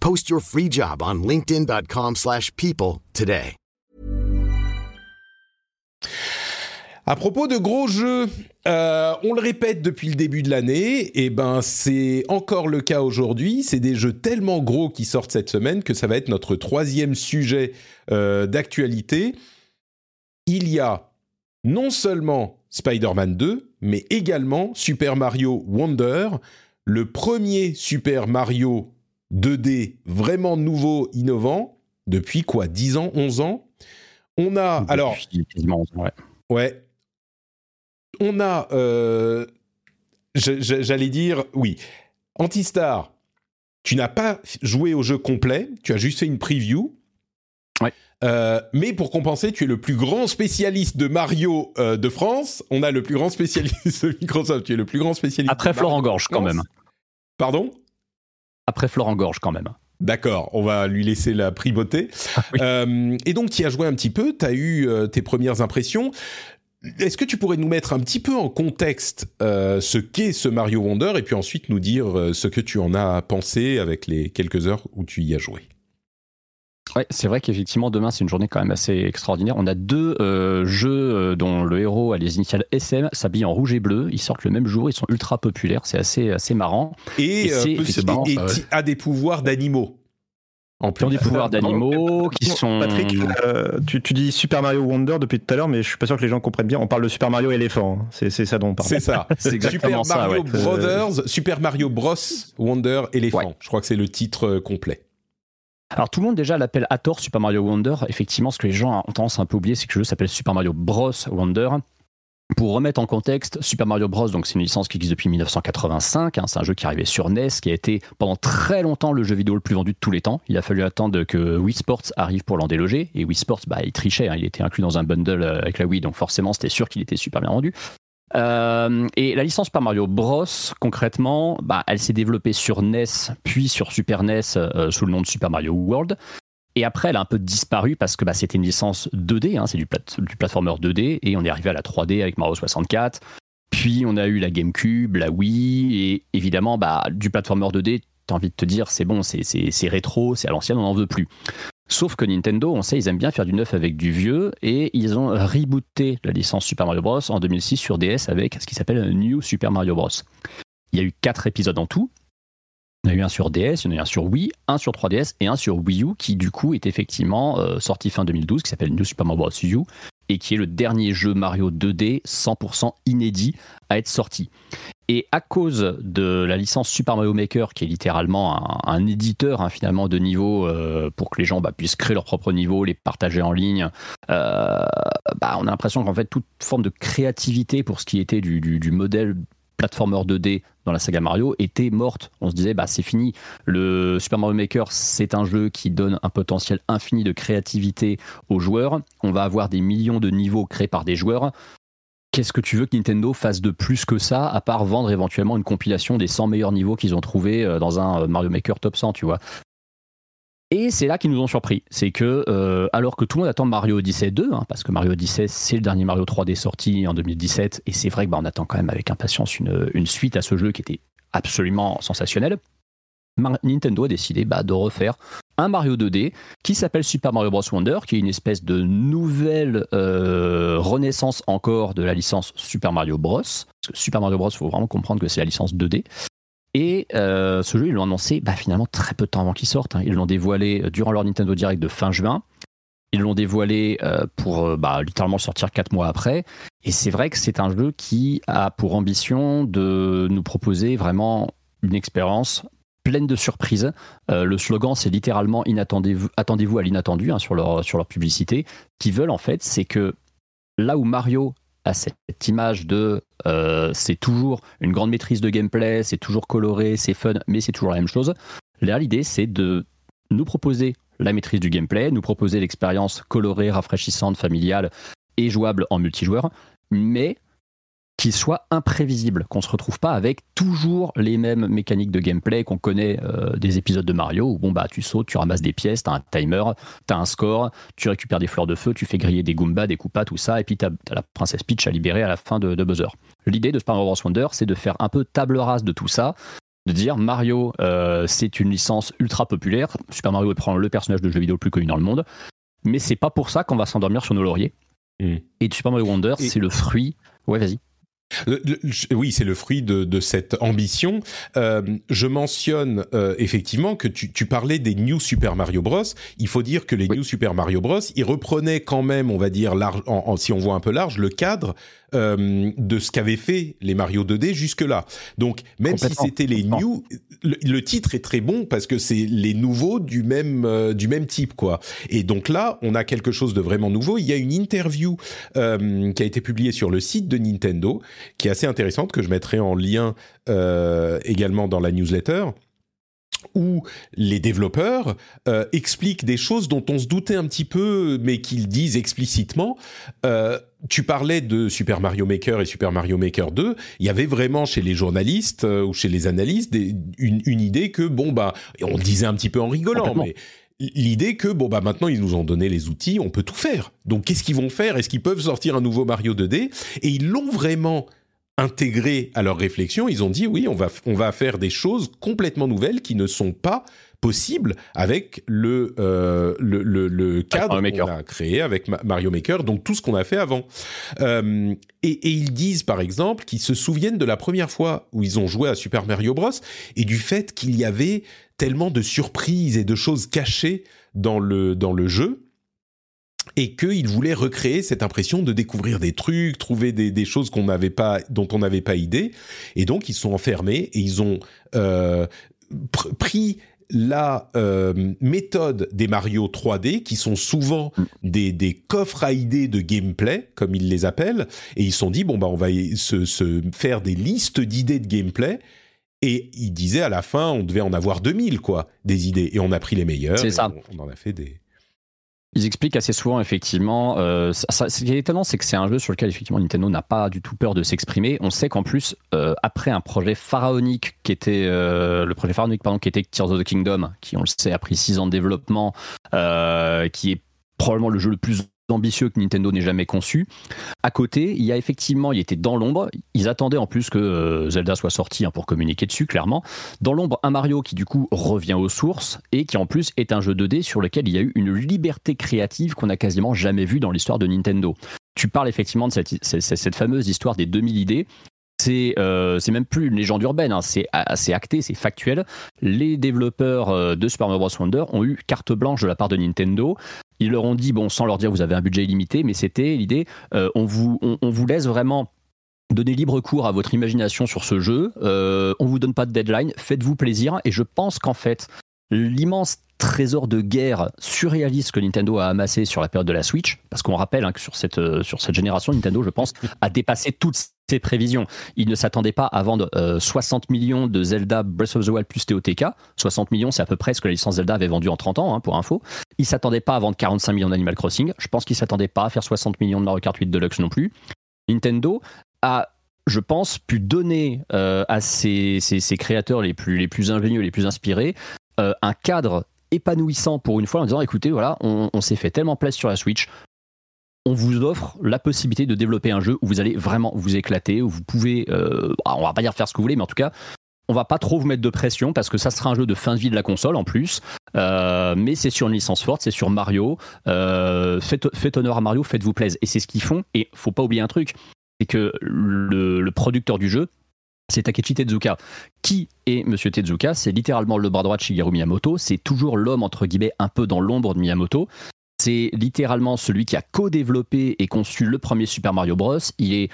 Post your free job on linkedin.com/people slash people today. À propos de gros jeux, euh, on le répète depuis le début de l'année, et ben c'est encore le cas aujourd'hui. C'est des jeux tellement gros qui sortent cette semaine que ça va être notre troisième sujet euh, d'actualité. Il y a non seulement Spider-Man 2, mais également Super Mario Wonder, le premier Super Mario 2D vraiment nouveau, innovant, depuis quoi 10 ans, 11 ans? On a... Alors, Depuis quasiment 11 ans, ouais. Ouais. On a, euh, j'allais dire, oui, Antistar, tu n'as pas joué au jeu complet, tu as juste fait une preview. Ouais. Euh, mais pour compenser, tu es le plus grand spécialiste de Mario euh, de France. On a le plus grand spécialiste <laughs> de Microsoft. Tu es le plus grand spécialiste. Après de Florent Gorge, quand même. Pardon? Après Florent Gorge, quand même. D'accord, on va lui laisser la primauté. Oui. Euh, et donc, tu as joué un petit peu, tu as eu euh, tes premières impressions. Est-ce que tu pourrais nous mettre un petit peu en contexte euh, ce qu'est ce Mario Wonder et puis ensuite nous dire ce que tu en as pensé avec les quelques heures où tu y as joué? Ouais, c'est vrai qu'effectivement, demain, c'est une journée quand même assez extraordinaire. On a deux euh, jeux euh, dont le héros a les initiales SM, s'habille en rouge et bleu. Ils sortent le même jour, ils sont ultra populaires. C'est assez, assez marrant. Et, Et euh, effectivement, et- ouais. as des pouvoirs d'animaux. En plus. ont des pouvoirs d'animaux, qui sont. Patrick, euh, tu, tu dis Super Mario Wonder depuis tout à l'heure, mais je suis pas sûr que les gens comprennent bien. On parle de Super Mario éléphant. hein. C'est c'est ça dont on parle. C'est ça. <laughs> C'est exactement Super ça, Mario ouais. Brothers, Super Mario Bros. Wonder Elephant. Ouais. Je crois que c'est le titre euh, complet. Alors tout le monde déjà l'appelle à tort Super Mario Wonder. Effectivement, ce que les gens ont tendance à un peu oublier, c'est que le jeu s'appelle Super Mario Bros Wonder. Pour remettre en contexte, Super Mario Bros, donc c'est une licence qui existe depuis 1985. Hein, c'est un jeu qui arrivait sur NES, qui a été pendant très longtemps le jeu vidéo le plus vendu de tous les temps. Il a fallu attendre que Wii Sports arrive pour l'en déloger. Et Wii Sports, bah, il trichait. Hein, il était inclus dans un bundle euh, avec la Wii, donc forcément, c'était sûr qu'il était super bien vendu. Euh, et la licence Super Mario Bros, concrètement, bah, elle s'est développée sur NES, puis sur Super NES euh, sous le nom de Super Mario World. Et après, elle a un peu disparu parce que bah, c'était une licence 2D, hein, c'est du, du platformer 2D, et on est arrivé à la 3D avec Mario 64. Puis on a eu la GameCube, la Wii, et évidemment, bah, du platformer 2D, t'as envie de te dire, c'est bon, c'est rétro, c'est à l'ancienne, on n'en veut plus. Sauf que Nintendo, on sait, ils aiment bien faire du neuf avec du vieux, et ils ont rebooté la licence Super Mario Bros. en 2006 sur DS avec ce qui s'appelle New Super Mario Bros. Il y a eu quatre épisodes en tout, a eu un sur DS, il y en a eu un sur Wii, un sur 3DS et un sur Wii U qui du coup est effectivement euh, sorti fin 2012 qui s'appelle New Super Mario Bros. U et qui est le dernier jeu Mario 2D 100% inédit à être sorti. Et à cause de la licence Super Mario Maker, qui est littéralement un, éditeur hein, finalement de niveau euh, pour que les gens bah, puissent créer leur propre niveau, les partager en ligne, euh, bah, on a l'impression qu'en fait toute forme de créativité pour ce qui était du modèle platformer 2D dans la saga Mario était morte. On se disait, bah, c'est fini. Le Super Mario Maker, c'est un jeu qui donne un potentiel infini de créativité aux joueurs. On va avoir des millions de niveaux créés par des joueurs. Qu'est-ce que tu veux que Nintendo fasse de plus que ça, à part vendre éventuellement une compilation des 100 meilleurs niveaux qu'ils ont trouvés euh, dans un Mario Maker top 100, tu vois? Et c'est là qu'ils nous ont surpris. C'est que, euh, alors que tout le monde attend Mario Odyssey 2, hein, parce que Mario Odyssey, c'est le dernier Mario 3D sorti en 2017, et c'est vrai que bah, attend quand même avec impatience une, une, suite à ce jeu qui était absolument sensationnel. Nintendo a décidé bah, de refaire un Mario 2D qui s'appelle Super Mario Bros. Wonder, qui est une espèce de nouvelle euh, renaissance encore de la licence Super Mario Bros. Parce que Super Mario Bros, il faut vraiment comprendre que c'est la licence 2D. Et euh, ce jeu, ils l'ont annoncé bah, finalement très peu de temps avant qu'il sorte. Hein. Ils l'ont dévoilé euh, durant leur Nintendo Direct de fin juin. Ils l'ont dévoilé euh, pour bah, littéralement sortir quatre mois après. Et c'est vrai que c'est un jeu qui a pour ambition de nous proposer vraiment une expérience pleine de surprises. le slogan, c'est littéralement attendez-vous à l'inattendu hein, sur, leur, sur leur publicité. Qui veulent en fait, c'est que là où Mario cette image de euh, c'est toujours une grande maîtrise de gameplay, c'est toujours coloré, c'est fun, mais c'est toujours la même chose. Là, l'idée, c'est de nous proposer la maîtrise du gameplay, nous proposer l'expérience colorée, rafraîchissante, familiale et jouable en multijoueur, mais qui soit imprévisible, qu'on se retrouve pas avec toujours les mêmes mécaniques de gameplay qu'on connaît euh, des épisodes de Mario où bon bah tu sautes, tu ramasses des pièces, tu as un timer, tu as un score, tu récupères des fleurs de feu, tu fais griller des Goombas, des Koopas, tout ça, et puis tu as, la princesse Peach à libérer à la fin de, Buzzer. L'idée de Super Mario Bros. Wonder, c'est de faire un peu table rase de tout ça, de dire Mario, euh, c'est une licence ultra populaire, Super Mario est prend le personnage de jeu vidéo le plus connu dans le monde, mais c'est pas pour ça qu'on va s'endormir sur nos lauriers. Mm. Et Super Mario Wonder, c'est le fruit. Ouais, vas-y oui, c'est le fruit de, cette ambition. Euh, je mentionne euh, effectivement que tu, parlais des New Super Mario Bros. Il faut dire que les New Super Mario Bros. ils reprenaient quand même, on va dire, large, si on voit un peu large, le cadre euh, de ce qu'avaient fait les Mario 2D jusque-là. Donc, même si c'était les new, le, titre est très bon parce que c'est les nouveaux du même euh, du même type, quoi. Et donc là, on a quelque chose de vraiment nouveau. Il y a une interview euh, qui a été publiée sur le site de Nintendo, qui est assez intéressante que je mettrai en lien également dans la newsletter où les développeurs euh, expliquent des choses dont on se doutait un petit peu, mais qu'ils disent explicitement. Euh, tu parlais de Super Mario Maker et Super Mario Maker 2. Il y avait vraiment chez les journalistes euh, ou chez les analystes une, idée que bon bah, on disait un petit peu en rigolant, mais l'idée que bon bah maintenant ils nous ont donné les outils, on peut tout faire. Donc qu'est-ce qu'ils vont faire? Est-ce qu'ils peuvent sortir un nouveau Mario 2D Et ils l'ont vraiment intégré à leur réflexion, ils ont dit oui, on va, on va faire des choses complètement nouvelles qui ne sont pas possibles avec le, euh, le, le, cadre qu'on a créé avec Mario Maker, donc tout ce qu'on a fait avant. Euh, et, et, ils disent par exemple qu'ils se souviennent de la première fois où ils ont joué à Super Mario Bros et du fait qu'il y avait tellement de surprises et de choses cachées dans le, dans le jeu et qu'il voulait recréer cette impression de découvrir des trucs, trouver des, choses qu'on n'avait pas, dont on n'avait pas idée, et donc ils sont enfermés et ils ont euh, pris la euh, méthode des Mario 3D, qui sont souvent des, des, coffres à idées de gameplay, comme ils les appellent, et ils se sont dit, bon, bah, on va se, se faire des listes d'idées de gameplay, et ils disaient à la fin, on devait en avoir 2000, quoi, des idées, et on a pris les meilleures. C'est ça. On, en a fait des... Ils expliquent assez souvent, effectivement. Euh, ce qui est étonnant, c'est que c'est un jeu sur lequel, effectivement, Nintendo n'a pas du tout peur de s'exprimer. On sait qu'en plus, euh, après un projet pharaonique qui était euh, le projet pharaonique, pardon, qui était Tears of the Kingdom, qui, on le sait, a pris 6 ans de développement, qui est probablement le jeu le plus ambitieux que Nintendo n'ait jamais conçu. À côté, il y a effectivement, il était dans l'ombre. Ils attendaient en plus que euh, Zelda soit sorti hein, pour communiquer dessus, clairement. Dans l'ombre, un Mario qui du coup revient aux sources et qui en plus est un jeu 2D sur lequel il y a eu une liberté créative qu'on n'a quasiment jamais vue dans l'histoire de Nintendo. Tu parles effectivement de cette, fameuse histoire des 2000 idées c'est euh, même plus une légende urbaine, hein. c'est assez acté, c'est factuel. Les développeurs euh, de Super Mario Bros. Wonder ont eu carte blanche de la part de Nintendo. Ils leur ont dit, bon, sans leur dire vous avez un budget illimité, mais c'était l'idée, euh, on, vous, on, vous laisse vraiment donner libre cours à votre imagination sur ce jeu. Euh, on vous donne pas de deadline, faites-vous plaisir. Et je pense qu'en fait, l'immense trésor de guerre surréaliste que Nintendo a amassé sur la période de la Switch, parce qu'on rappelle hein, que sur cette, euh, sur cette génération, Nintendo, je pense, a dépassé toutes ses prévisions. Il ne s'attendait pas à vendre 60 euh, millions de Zelda Breath of the Wild plus TOTK. 60 millions, c'est à peu près ce que la licence Zelda avait vendu en 30 ans, hein, pour info. Il s'attendait pas à vendre 45 millions d'Animal Crossing. Je pense qu'il s'attendait pas à faire 60 millions de Mario Kart 8 Deluxe non plus. Nintendo a je pense, pu donner euh, à ses, créateurs les plus, ingénieux, les plus inspirés, un cadre épanouissant pour une fois en disant écoutez, voilà, on, s'est fait tellement plaisir sur la Switch, on vous offre la possibilité de développer un jeu où vous allez vraiment vous éclater, où vous pouvez, euh, bah, on va pas dire faire ce que vous voulez, mais en tout cas, on va pas trop vous mettre de pression parce que ça sera un jeu de fin de vie de la console en plus, euh, mais c'est sur une licence forte, c'est sur Mario. Euh, faites, honneur à Mario, faites-vous plaisir. Et c'est ce qu'ils font. Et faut pas oublier un truc, c'est que le producteur du jeu, c'est Takechi Tezuka. Qui est Monsieur Tezuka? C'est littéralement le bras droit de Shigeru Miyamoto. C'est toujours l'homme, entre guillemets, un peu dans l'ombre de Miyamoto. C'est littéralement celui qui a co-développé et conçu le premier Super Mario Bros. Il est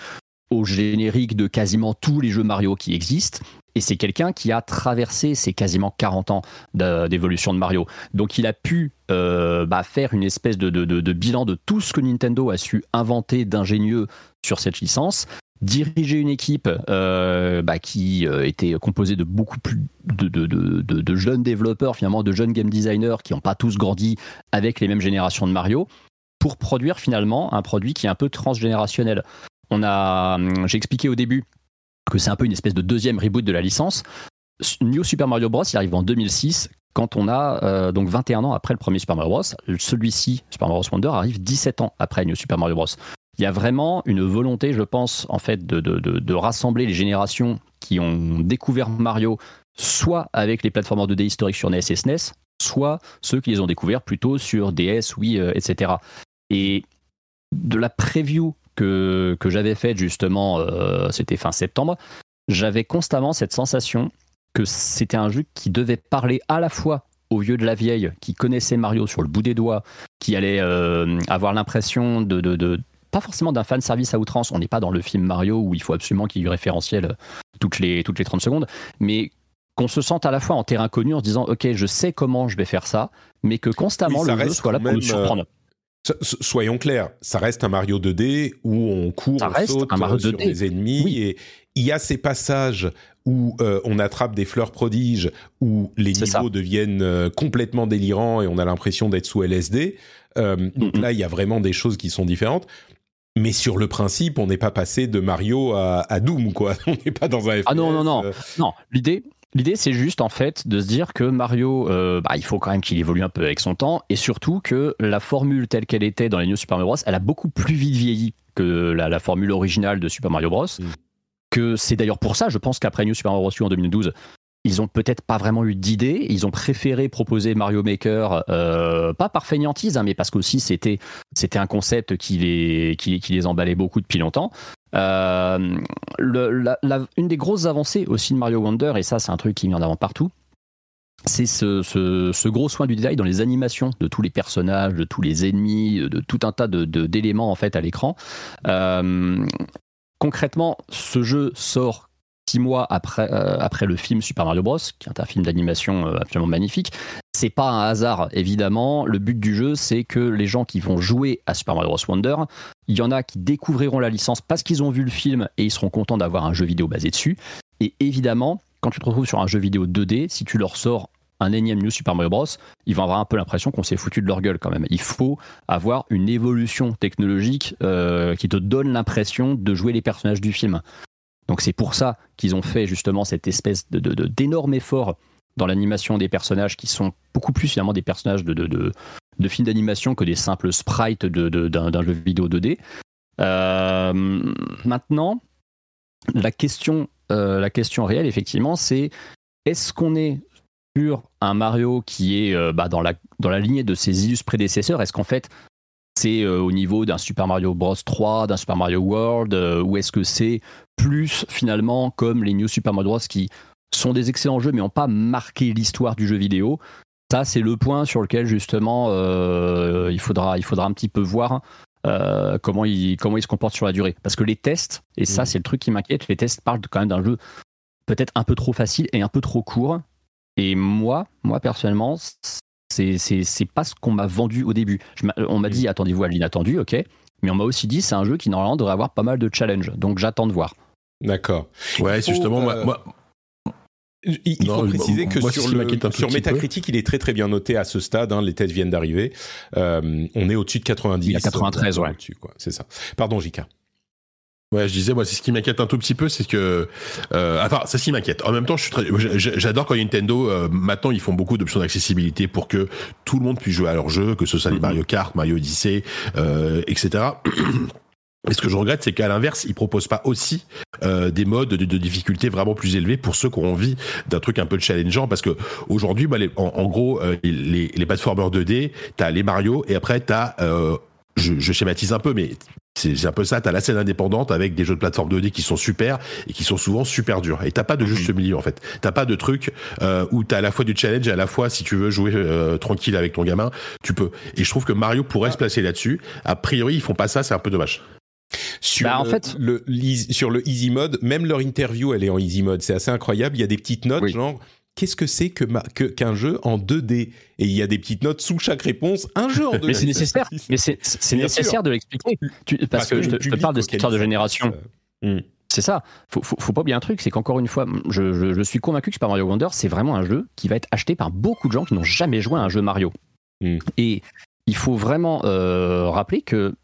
au générique de quasiment tous les jeux Mario qui existent. Et c'est quelqu'un qui a traversé ces quasiment 40 ans d'évolution de Mario. Donc il a pu euh, bah, faire une espèce de, bilan de tout ce que Nintendo a su inventer d'ingénieux sur cette licence diriger une équipe euh, bah, qui euh, était composée de beaucoup plus de, jeunes développeurs, finalement, de jeunes game designers qui n'ont pas tous grandi avec les mêmes générations de Mario, pour produire finalement un produit qui est un peu transgénérationnel. On a, hum, j'ai expliqué au début que c'est un peu une espèce de deuxième reboot de la licence. New Super Mario Bros. il arrive en 2006 quand on a euh, donc 21 ans après le premier Super Mario Bros. Celui-ci, Super Mario Wonder, arrive 17 ans après New Super Mario Bros il y a vraiment une volonté, je pense, en fait, de, rassembler les générations qui ont découvert Mario, soit avec les plateformes 2D historiques sur NES et SNES, soit ceux qui les ont découverts plutôt sur DS, Wii, euh, etc. Et de la preview que, j'avais faite justement, euh, c'était fin septembre, j'avais constamment cette sensation que c'était un jeu qui devait parler à la fois aux vieux de la vieille qui connaissaient Mario sur le bout des doigts, qui allait euh, avoir l'impression de, pas forcément d'un fan service à outrance. On n'est pas dans le film Mario où il faut absolument qu'il y ait du référentiel euh, toutes les, toutes les 30 secondes, mais qu'on se sente à la fois en terrain connu en se disant ok je sais comment je vais faire ça mais que constamment le jeu soit là pour nous surprendre. euh, soyons clairs ça reste un Mario 2D où on court on saute euh, sur des ennemis et il y a ces passages où on attrape des fleurs prodiges où les niveaux deviennent complètement délirants et on a l'impression d'être sous LSD donc là il y a vraiment des choses qui sont différentes mais sur le principe, on n'est pas passé de Mario à, Doom, quoi. <laughs> On n'est pas dans un FPS. Ah non, non, non. Euh. Non, l'idée, L'idée, c'est juste en fait de se dire que Mario, euh, bah, il faut quand même qu'il évolue un peu avec son temps, et surtout que la formule telle qu'elle était dans les New Super Mario Bros, elle a beaucoup plus vite vieilli que la, formule originale de Super Mario Bros. Mm. Que c'est d'ailleurs pour ça, je pense qu'après New Super Mario Bros. en 2012, ils ont peut-être pas vraiment eu d'idée. Ils ont préféré proposer Mario Maker, euh, pas par fainéantise, hein, mais parce qu'aussi c'était c'était un concept qui les qui, les emballait beaucoup depuis longtemps. Euh, une des grosses avancées aussi de Mario Wonder, et ça c'est un truc qui vient d'avant partout, c'est ce, gros soin du détail dans les animations de tous les personnages, de tous les ennemis, de tout un tas de d'éléments en fait à l'écran. Euh, concrètement, ce jeu sort six mois après, euh, après le film Super Mario Bros, qui est un film d'animation euh, absolument magnifique. C'est pas un hasard, évidemment. Le but du jeu, c'est que les gens qui vont jouer à Super Mario Bros Wonder, il y en a qui découvriront la licence parce qu'ils ont vu le film et ils seront contents d'avoir un jeu vidéo basé dessus. Et évidemment, quand tu te retrouves sur un jeu vidéo 2D, si tu leur sors un énième New Super Mario Bros, ils vont avoir un peu l'impression qu'on s'est foutu de leur gueule quand même. Il faut avoir une évolution technologique euh, qui te donne l'impression de jouer les personnages du film. Donc c'est pour ça qu'ils ont fait justement cette espèce de, d'énorme effort dans l'animation des personnages qui sont beaucoup plus finalement des personnages de, de, films d'animation que des simples sprites d'un, jeu vidéo 2D. Euh, maintenant, la question, euh, la question réelle, effectivement, c'est est-ce qu'on est sur un Mario qui est euh, bah, dans, la, dans la lignée de ses illustres prédécesseurs? Est-ce qu'en fait, c'est au niveau d'un Super Mario Bros 3, d'un Super Mario World, ou est-ce que c'est plus finalement comme les New Super Mario Bros qui sont des excellents jeux mais n'ont pas marqué l'histoire du jeu vidéo? Ça, c'est le point sur lequel justement euh, il, faudra, il faudra un petit peu voir euh, comment, il, comment il se comporte sur la durée. Parce que les tests, et ça, mm. c'est le truc qui m'inquiète, les tests parlent quand même d'un jeu peut-être un peu trop facile et un peu trop court. Et moi, moi personnellement, c'est, pas ce qu'on m'a vendu au début. on m'a mm. dit attendez-vous à l'inattendu, ok. Mais on m'a aussi dit c'est un jeu qui normalement devrait avoir pas mal de challenges. Donc j'attends de voir. D'accord. Ouais, justement, moi, euh, Il, faut préciser que sur, le, sur Metacritic, il est très très bien noté à ce stade. Hein, les tests viennent d'arriver. Euh, on est au-dessus de 90. Il y a 93, ouais. C'est ça. Pardon, Jika. Ouais, je disais, moi, c'est ce qui m'inquiète un tout petit peu, c'est que, euh, enfin, c'est ce qui m'inquiète. En même temps, je suis j'adore quand Nintendo, euh, maintenant, ils font beaucoup d'options d'accessibilité pour que tout le monde puisse jouer à leur jeu, que ce soit les mm-hmm. Mario Kart, Mario Odyssey, euh, etc. <clears throat> Et ce que je regrette, c'est qu'à l'inverse, ils proposent pas aussi euh, des modes de, de, difficulté vraiment plus élevés pour ceux qui ont envie d'un truc un peu challengeant. Parce que aujourd'hui, bah, en, en, gros, euh, les, les platformers 2D, t'as les Mario et après t'as euh, je, je, schématise un peu, mais c'est un peu ça. T'as la scène indépendante avec des jeux de plateforme 2D qui sont super et qui sont souvent super durs. Et t'as pas de juste mhm. milieu en fait. T'as pas de truc euh, où t'as à la fois du challenge et à la fois si tu veux jouer euh, tranquille avec ton gamin, tu peux. Et je trouve que Mario pourrait se placer là-dessus. A priori, ils font pas ça, c'est un peu dommage. Sur, bah, en le, fait, le, sur le easy mode, même leur interview, elle est en easy mode. C'est assez incroyable. Il y a des petites notes, genre qu'est-ce que c'est que qu'un jeu en 2D Et il y a des petites notes sous chaque réponse. Un jeu en 2D. <laughs> mais c'est nécessaire. mais c'est nécessaire de l'expliquer. parce, que, je, te, parle de cette histoire de génération. Hmm. C'est ça. Faut, faut, pas oublier un truc, c'est qu'encore une fois, je, suis convaincu que Super Mario Wonder, c'est vraiment un jeu qui va être acheté par beaucoup de gens qui n'ont jamais joué à un jeu Mario. Hmm. Et il faut vraiment euh, rappeler que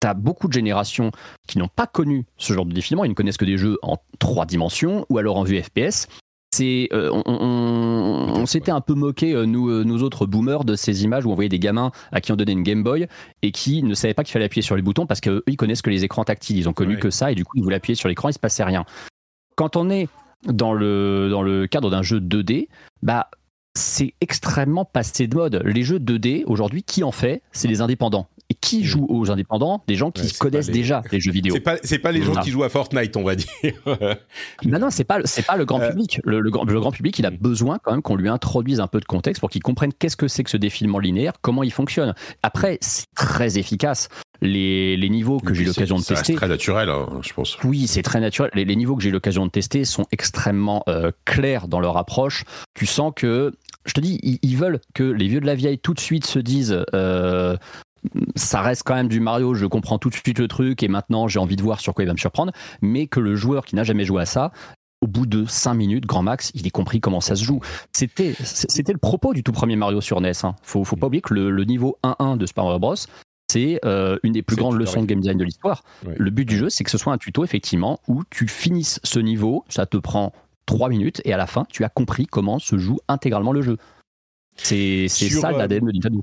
tu as beaucoup de générations qui n'ont pas connu ce genre de défilement, ils ne connaissent que des jeux en trois dimensions ou alors en vue FPS c'est euh, on, s'était un peu moqué euh, nous euh, nous autres boomers de ces images où on voyait des gamins à qui on donnait une Game Boy et qui ne savaient pas qu'il fallait appuyer sur les boutons parce qu'eux ils connaissent que les écrans tactiles ils ont connu que ça et du coup ils voulaient appuyer sur l'écran il se passait rien quand on est dans le dans le cadre d'un jeu 2D bah c'est extrêmement passé de mode. Les jeux 2D, aujourd'hui, qui en fait? C'est les indépendants. Qui mm. joue aux indépendants Des gens qui connaissent déjà les jeux vidéo. C'est pas, pas les gens qui jouent à Fortnite, on va dire. <laughs> non, non, c'est pas, c'est pas le grand euh, public. Le, grand, le, grand, public, il a mm. besoin quand même qu'on lui introduise un peu de contexte pour qu'il comprenne qu'est-ce que c'est que ce défilement linéaire, comment il fonctionne. Après, c'est très efficace. Les, les niveaux que j'ai eu l'occasion de tester. C'est très naturel, hein, je pense. Oui, c'est très naturel. Les, les niveaux que j'ai eu l'occasion de tester sont extrêmement euh, clairs dans leur approche. Tu sens que je te dis, ils, veulent que les vieux de la vieille tout de suite se disent euh, ça reste quand même du Mario, je comprends tout de suite le truc et maintenant j'ai envie de voir sur quoi il va me surprendre, mais que le joueur qui n'a jamais joué à ça, au bout de 5 minutes, grand max, il ait compris comment ça se joue. C'était, c'était le propos du tout premier Mario sur NES. Hein. Faut, faut pas oublier que le, niveau 1-1 de Super Mario Bros, c'est euh, une des plus grandes leçons de game design de l'histoire. Le but du jeu, c'est que ce soit un tuto, effectivement, où tu finisses ce niveau, ça te prend 3 minutes, et à la fin, tu as compris comment se joue intégralement le jeu. C'est ça euh, l'ADN de Nintendo.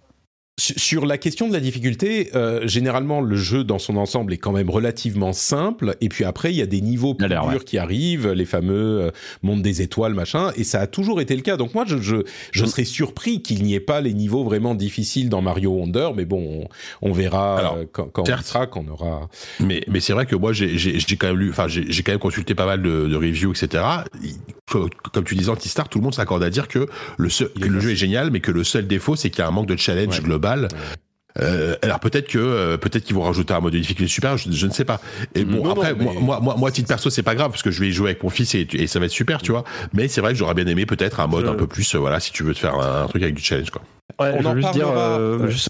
Sur la question de la difficulté, euh, généralement le jeu dans son ensemble est quand même relativement simple. Et puis après, il y a des niveaux plus durs qui arrivent, les fameux euh, mondes des étoiles, machin. Et ça a toujours été le cas. Donc moi, je, je, je mm. serais surpris qu'il n'y ait pas les niveaux vraiment difficiles dans Mario Wonder. Mais bon, on, verra euh, quand, quand on sera, quand on aura. Mais, mais c'est vrai que moi, j'ai quand même lu, enfin, j'ai quand même consulté pas mal de, de reviews, etc. Comme tu disais, Antistar, tout le monde s'accorde à dire que le, seul, que le jeu est génial, mais que le seul défaut, c'est qu'il y a un manque de challenge global Euh, alors peut-être que euh, peut-être qu'ils vont rajouter un mode de difficulté super, je, je ne sais pas. Et bon Non, après non, mais- moi, moi moi titre perso c'est pas grave parce que je vais y jouer avec mon fils et, et ça va être super tu vois. Mais c'est vrai que j'aurais bien aimé peut-être un mode Je- un peu plus euh, voilà si tu veux te faire un, un truc avec du challenge quoi. Ouais, On je en veux juste dire, parlera, euh, ouais. juste-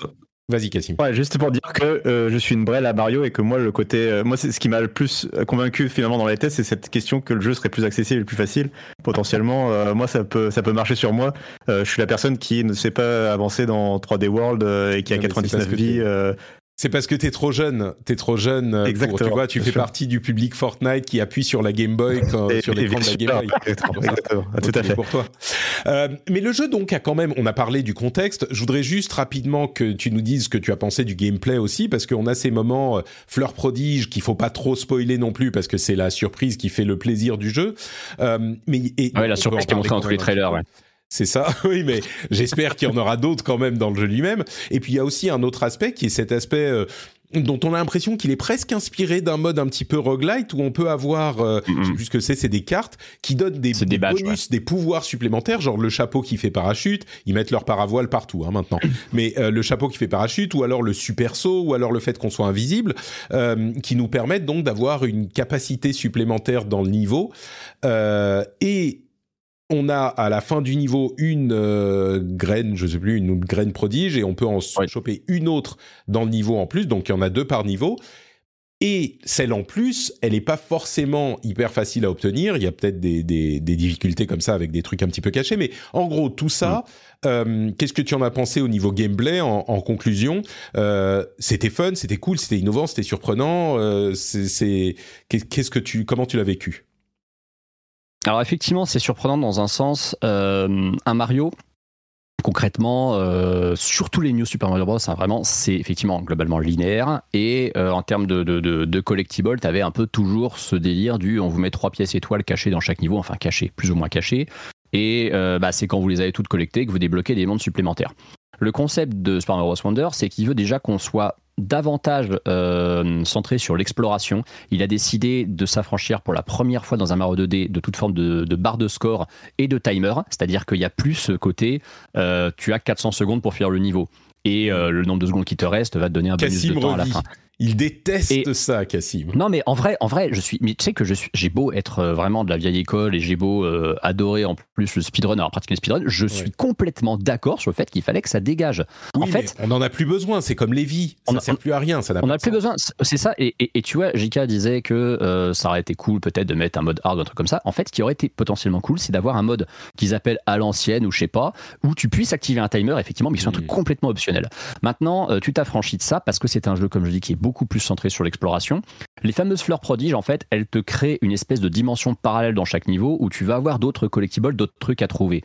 Vas-y, Cassim. Ouais, juste pour dire que euh, je suis une brêle à Mario et que moi, le côté. euh, moi, c'est ce qui m'a le plus convaincu finalement dans les tests, c'est cette question que le jeu serait plus accessible et plus facile. Potentiellement, euh, moi, ça peut, ça peut marcher sur moi. Euh, je suis la personne qui ne sait pas avancer dans 3D World euh, et qui a Non, mais c'est parce 99 que vies. C'est parce que t'es trop jeune. T'es trop jeune. euh, Pour, tu Exactement, vois, tu fais sûr. partie du public Fortnite qui appuie sur la Game Boy quand, et- sur l'écran de la Game Boy. exactement, exactement, Donc, tout à fait. pour toi. Euh, mais le jeu donc a quand même, on a parlé du contexte. Je voudrais juste rapidement que tu nous dises ce que tu as pensé du gameplay aussi, parce qu'on a ces moments euh, fleurs prodiges qu'il faut pas trop spoiler non plus, parce que c'est la surprise qui fait le plaisir du jeu. Euh, mais et, Ouais, la surprise qui est montrée dans tous les trailers, ouais. C'est ça, <laughs> oui, mais j'espère qu'il y en aura d'autres quand même dans le jeu lui-même. Et puis il y a aussi un autre aspect qui est cet aspect euh, dont on a l'impression qu'il est presque inspiré d'un mode un petit peu roguelite où on peut avoir, euh, Mhm. je sais plus ce que c'est, c'est des cartes qui donnent des, C'est des badges, bonus, des pouvoirs supplémentaires, genre le chapeau qui fait parachute, ils mettent leur paravoile partout hein, maintenant, <coughs> mais euh, le chapeau qui fait parachute ou alors le super saut ou alors le fait qu'on soit invisible, euh, qui nous permettent donc d'avoir une capacité supplémentaire dans le niveau Euh, et on a à la fin du niveau une euh, graine, je sais plus, une graine prodige, et on peut en choper une autre dans le niveau en plus, donc il y en a deux par niveau. Et celle en plus, elle n'est pas forcément hyper facile à obtenir. Il y a peut-être des, des, des difficultés comme ça avec des trucs un petit peu cachés. Mais en gros, tout ça, euh, qu'est-ce que tu en as pensé au niveau gameplay en, en conclusion? Euh, C'était fun, c'était cool, c'était innovant, c'était surprenant. Euh, c'est, c'est- qu'est- qu'est-ce que tu, comment tu l'as vécu? Alors effectivement, c'est surprenant dans un sens. Euh, un Mario, concrètement, euh, surtout les New Super Mario Bros, hein, vraiment, c'est effectivement globalement linéaire. Et euh, en termes de, de, de, de collectibles, t'avais un peu toujours ce délire du on vous met trois pièces étoiles cachées dans chaque niveau, enfin cachées, plus ou moins cachées. Et bah, c'est quand vous les avez toutes collectées que vous débloquez des mondes supplémentaires. Le concept de Super Mario Bros. Wonder, c'est qu'il veut déjà qu'on soit davantage euh, centré sur l'exploration. Il a décidé de s'affranchir pour la première fois dans un Mario 2D de toute forme de, de barre de score et de timer, c'est-à-dire qu'il y a plus ce côté, euh, tu as 400 secondes pour finir le niveau. Et euh, le nombre de secondes qui te reste va te donner un bonus Cassim de temps à la fin. Il déteste Et- ça, Cassim. Non, mais en vrai, en vrai, je suis. Mais tu sais que je suis. J'ai beau être euh, vraiment de la vieille école et j'ai beau euh, adorer en plus le speedrun, alors pratiquer le speedrun, je suis complètement d'accord sur le fait qu'il fallait que ça dégage. en fait, on n'en a plus besoin. C'est comme Lévi. Ça On ne sert plus à rien. Ça on n'a plus besoin. C'est ça. Et, et- et tu vois, Jika disait que euh, ça aurait été cool peut-être de mettre un mode hard ou un truc comme ça. En fait, ce qui aurait été potentiellement cool, c'est d'avoir un mode qu'ils appellent à l'ancienne ou je sais pas, où tu puisses activer un timer, effectivement, mais qui soit un truc Mm. complètement optionnel. Maintenant, euh, tu t'affranchis de ça parce que c'est un jeu, comme je dis, qui est beaucoup plus centré sur l'exploration. Les fameuses fleurs prodiges, en fait, elles te créent une espèce de dimension parallèle dans chaque niveau où tu vas avoir d'autres collectibles, d'autres trucs à trouver.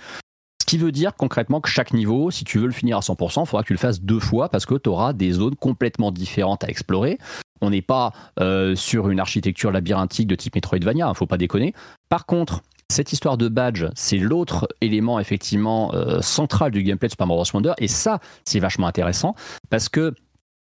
Ce qui veut dire concrètement que chaque niveau, si tu veux le finir à 100%, il faudra que tu le fasses deux fois parce que tu auras des zones complètement différentes à explorer. On n'est pas euh, sur une architecture labyrinthique de type Metroidvania, hein, faut pas déconner. Par contre, cette histoire de badge, c'est l'autre élément effectivement euh, central du gameplay de Super Mario Bros. Wonder, et ça, c'est vachement intéressant parce que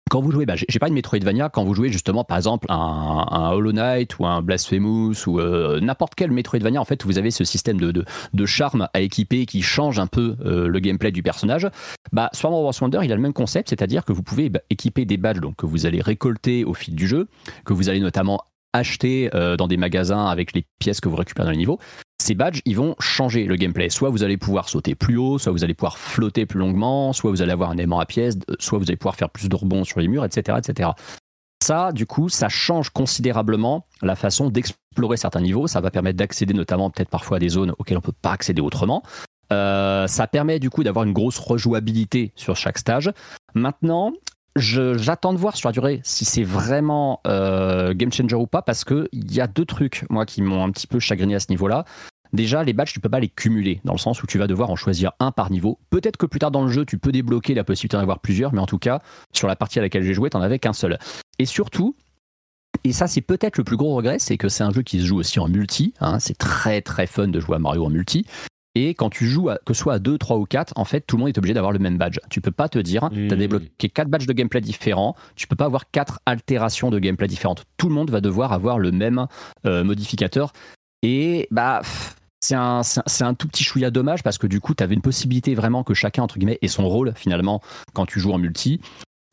quand vous jouez, bah, j'ai pas une Metroidvania, quand vous jouez justement par exemple un, Hollow Knight ou un Blasphemous ou euh, n'importe quel Metroidvania, en fait, vous avez ce système de, de, charme à équiper qui change un peu euh, le gameplay du personnage. Bah, Mario Bros. Wonder, il a le même concept, c'est-à-dire que vous pouvez bah, équiper des badges donc, que vous allez récolter au fil du jeu, que vous allez notamment acheter euh, dans des magasins avec les pièces que vous récupérez dans les niveaux. Ces badges, ils vont changer le gameplay. Soit vous allez pouvoir sauter plus haut, soit vous allez pouvoir flotter plus longuement, soit vous allez avoir un aimant à pièces, euh, soit vous allez pouvoir faire plus de rebonds sur les murs, etc., etc. Ça, du coup, ça change considérablement la façon d'explorer certains niveaux. Ça va permettre d'accéder notamment peut-être parfois à des zones auxquelles on peut pas accéder autrement. Euh, ça permet du coup d'avoir une grosse rejouabilité sur chaque stage. Maintenant, j'attends de voir sur la durée si c'est vraiment euh, game changer ou pas parce que il y a deux trucs moi qui m'ont un petit peu chagriné à ce niveau-là. Déjà, les badges, tu peux pas les cumuler, dans le sens où tu vas devoir en choisir un par niveau. Peut-être que plus tard dans le jeu, tu peux débloquer la possibilité d'en avoir plusieurs, mais en tout cas, sur la partie à laquelle j'ai joué, t'en avais qu'un seul. Et surtout, et ça c'est peut-être le plus gros regret, c'est que c'est un jeu qui se joue aussi en multi. hein. c'est très très fun de jouer à Mario en multi. Et quand tu joues, à- que ce soit à 2, 3 ou 4, en fait, tout le monde est obligé d'avoir le même badge. Tu peux pas te dire, tu as débloqué 4 badges de gameplay différents, tu peux pas avoir 4 altérations de gameplay différentes. Tout le monde va devoir avoir le même euh, modificateur. Et bah, pff, c'est un, tout petit chouïa dommage parce que du coup, tu avais une possibilité vraiment que chacun, entre guillemets, ait son rôle finalement quand tu joues en multi.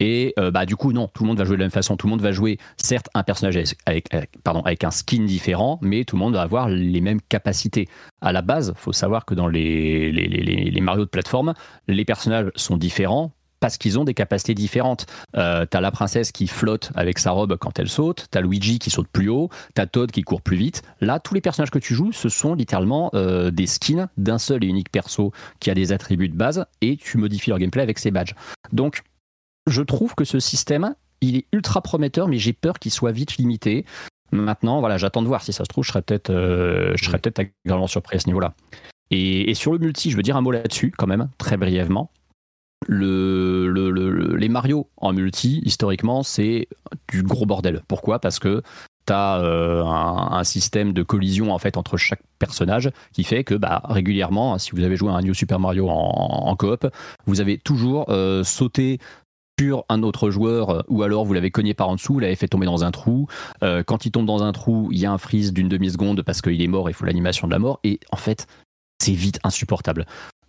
Et euh, bah du coup non, tout le monde va jouer de la même façon. Tout le monde va jouer certes un personnage avec, pardon avec un skin différent, mais tout le monde va avoir les mêmes capacités. À la base, faut savoir que dans les Mario de plateforme, les personnages sont différents parce qu'ils ont des capacités différentes. Euh, t'as la princesse qui flotte avec sa robe quand elle saute, t'as Luigi qui saute plus haut, t'as Todd qui court plus vite. Là, tous les personnages que tu joues, ce sont littéralement euh, des skins d'un seul et unique perso qui a des attributs de base et tu modifies leur gameplay avec ses badges. Donc, je trouve que ce système, il est ultra prometteur, mais j'ai peur qu'il soit vite limité. Maintenant, voilà, j'attends de voir. Si ça se trouve, je serais peut-être, euh, je serais peut-être agréablement surpris à ce niveau-là. et, sur le multi, je veux dire un mot là-dessus, quand même, très brièvement le, les Mario en multi, historiquement, c'est du gros bordel. Pourquoi? Parce que tu as euh, un, système de collision en fait entre chaque personnage qui fait que bah, régulièrement, si vous avez joué à un New Super Mario en, coop, vous avez toujours euh, sauté sur un autre joueur ou alors vous l'avez cogné par en dessous, vous l'avez fait tomber dans un trou. Euh, quand il tombe dans un trou, il y a un freeze d'une demi-seconde parce qu'il est mort et il faut l'animation de la mort. Et en fait, c'est vite insupportable.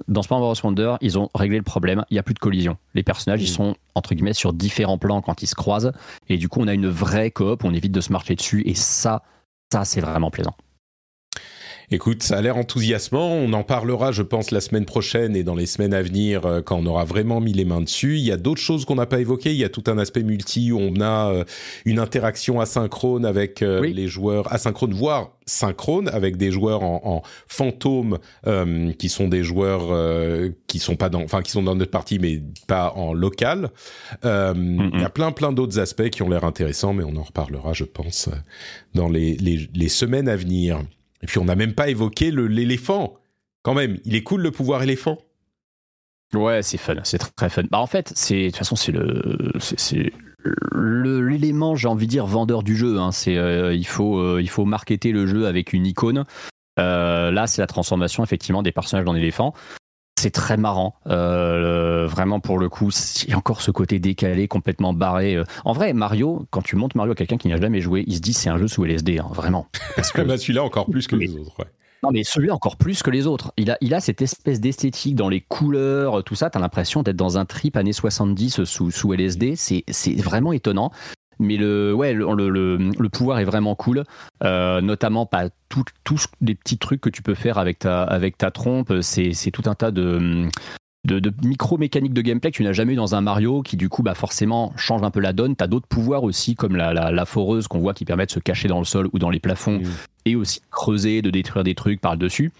Dans Super Mario Wonder, ils ont réglé le problème, il n'y a plus de collision. Les personnages, ils mm. sont, entre guillemets, sur différents plans quand ils se croisent, et du coup, on a une vraie coop, on évite de se marcher dessus, et ça, ça, c'est vraiment plaisant. Écoute, ça a l'air enthousiasmant. On en parlera, je pense, la semaine prochaine et dans les semaines à venir euh, quand on aura vraiment mis les mains dessus. Il y a d'autres choses qu'on n'a pas évoquées. Il y a tout un aspect multi où on a euh, une interaction asynchrone avec euh, les joueurs, asynchrone voire synchrone avec des joueurs en, en fantôme qui sont des joueurs qui sont pas dans, enfin qui sont dans notre partie mais pas en local. Il y a plein plein d'autres aspects qui ont l'air intéressants, mais on en reparlera, je pense, dans les, les, les semaines à venir. Et puis on n'a même pas évoqué l'éléphant. Quand même, il est cool le pouvoir éléphant. Ouais, c'est fun, c'est très fun. Bah en fait, de toute façon c'est le l'élément, j'ai envie de dire vendeur du jeu. Hein. C'est euh, il faut euh, il faut marketer le jeu avec une icône. Euh, là, c'est la transformation effectivement des personnages en éléphants. C'est très marrant, vraiment pour le coup. Il y a encore ce côté décalé, complètement barré. En vrai, Mario, quand tu montes Mario à quelqu'un qui n'a jamais joué, il se dit c'est un jeu sous LSD, hein, vraiment. Parce <laughs> que bah, celui-là encore plus que les autres. Ouais. Non, mais celui-là encore plus que les autres. Il a, il a cette espèce d'esthétique dans les couleurs, tout ça. T'as l'impression d'être dans un trip années 70 sous, sous LSD. C'est vraiment étonnant. Mais le, ouais, le, le, le pouvoir est vraiment cool, euh, notamment pas tous les petits trucs que tu peux faire avec ta, avec ta trompe. C'est tout un tas de, de, de micro-mécaniques de gameplay que tu n'as jamais eu dans un Mario, qui du coup bah forcément change un peu la donne. Tu as d'autres pouvoirs aussi, comme la, la, la foreuse qu'on voit qui permet de se cacher dans le sol ou dans les plafonds, et aussi de creuser, de détruire des trucs par le dessus.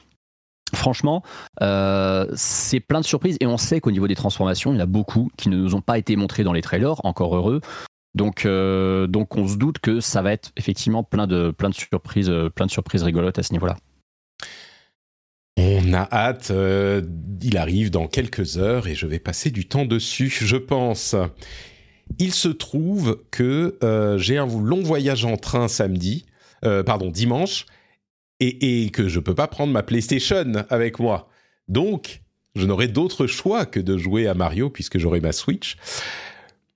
Franchement, euh, c'est plein de surprises et on sait qu'au niveau des transformations, il y en a beaucoup qui ne nous ont pas été montrées dans les trailers, encore heureux. Donc, euh, donc on se doute que ça va être effectivement plein de, plein de surprises, euh, plein de surprises rigolotes à ce niveau-là. On a hâte, euh, il arrive dans quelques heures et je vais passer du temps dessus, je pense. Il se trouve que j'ai un long voyage en train samedi, pardon dimanche, et, et que je peux pas prendre ma PlayStation avec moi. Donc, je n'aurai d'autre choix que de jouer à Mario puisque j'aurai ma Switch.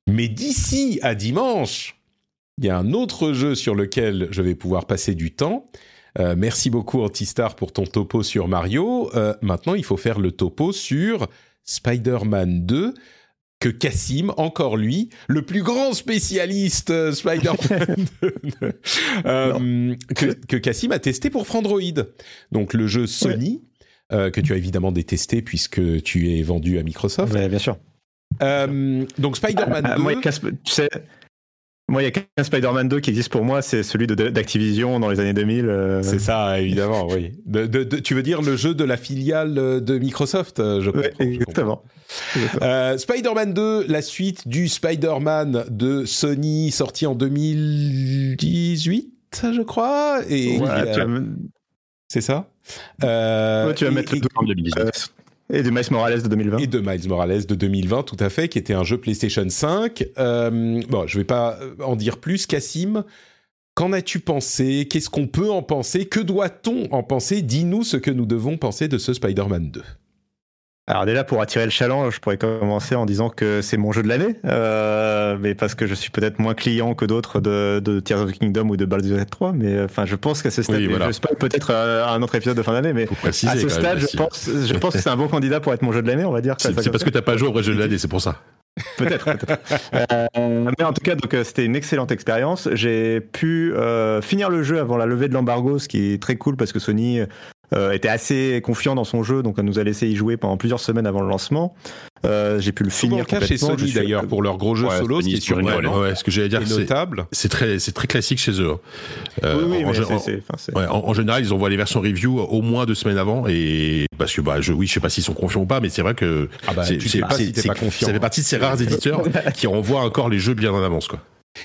Mais d'ici à dimanche, il y a un autre jeu sur lequel je vais pouvoir passer du temps. Euh, merci beaucoup Antistar pour ton topo sur Mario. Euh, maintenant, il faut faire le topo sur Spider-Man 2 que Cassim, encore lui, le plus grand spécialiste euh, Spider-Man, <laughs> que, que Cassim a testé pour Frandroid. Donc le jeu Sony, que tu as évidemment détesté puisque tu es vendu à Microsoft. Oui, bien sûr. Euh, donc Spider-Man 2. Ah, moi, tu sais, moi, il y a qu'un Spider-Man 2 qui existe pour moi, c'est celui d'Activision dans les années 2000. Euh. C'est ça, évidemment, oui. De, tu veux dire le jeu de la filiale de Microsoft, euh, je crois. exactement. Spider-Man 2, la suite du Spider-Man de Sony, sorti en 2018, je crois. Et C'est ça euh, Tu vas mettre le 2 en 2018. Et de Miles Morales de 2020. Et de Miles Morales de 2020, tout à fait, qui était un jeu PlayStation 5. Euh, bon, je vais pas en dire plus. Cassim, qu'en as-tu pensé? Qu'est-ce qu'on peut en penser? Que doit-on en penser? Dis-nous ce que nous devons penser de ce Spider-Man 2. Alors déjà pour attirer le challenge, je pourrais commencer en disant que c'est mon jeu de l'année, euh, mais parce que je suis peut-être moins client que d'autres de, de, Tears of the Kingdom ou de Baldur's Gate 3, mais enfin je pense qu'à ce stade, oui, voilà. je peut-être un autre épisode de fin d'année, mais à ce stade, je pense, je pense que c'est un bon candidat pour être mon jeu de l'année, on va dire. C'est parce que t'as pas joué au vrai jeu de l'année, c'est pour ça. Peut-être, peut-être. <laughs> Euh, mais en tout cas, donc c'était une excellente expérience. J'ai pu finir le jeu avant la levée de l'embargo, ce qui est très cool parce que Sony euh, était assez confiant dans son jeu, donc on nous a laissé y jouer pendant plusieurs semaines avant le lancement. Euh, j'ai pu le finir. Souvent chez Sony d'ailleurs pour leur gros jeu solo, ce qui est sur ouais, ouais, ce que j'allais dire, c'est notable. C'est très, c'est très classique chez eux. Euh, oui, oui, en, mais en, en, général, ils envoient les versions review au moins deux semaines avant, et parce que bah, je, oui, je sais pas s'ils sont confiants ou pas, mais c'est vrai que ah bah, c'est, si pas confiant. ça fait partie de ces rares éditeurs <laughs> qui renvoient encore les jeux bien en avance, quoi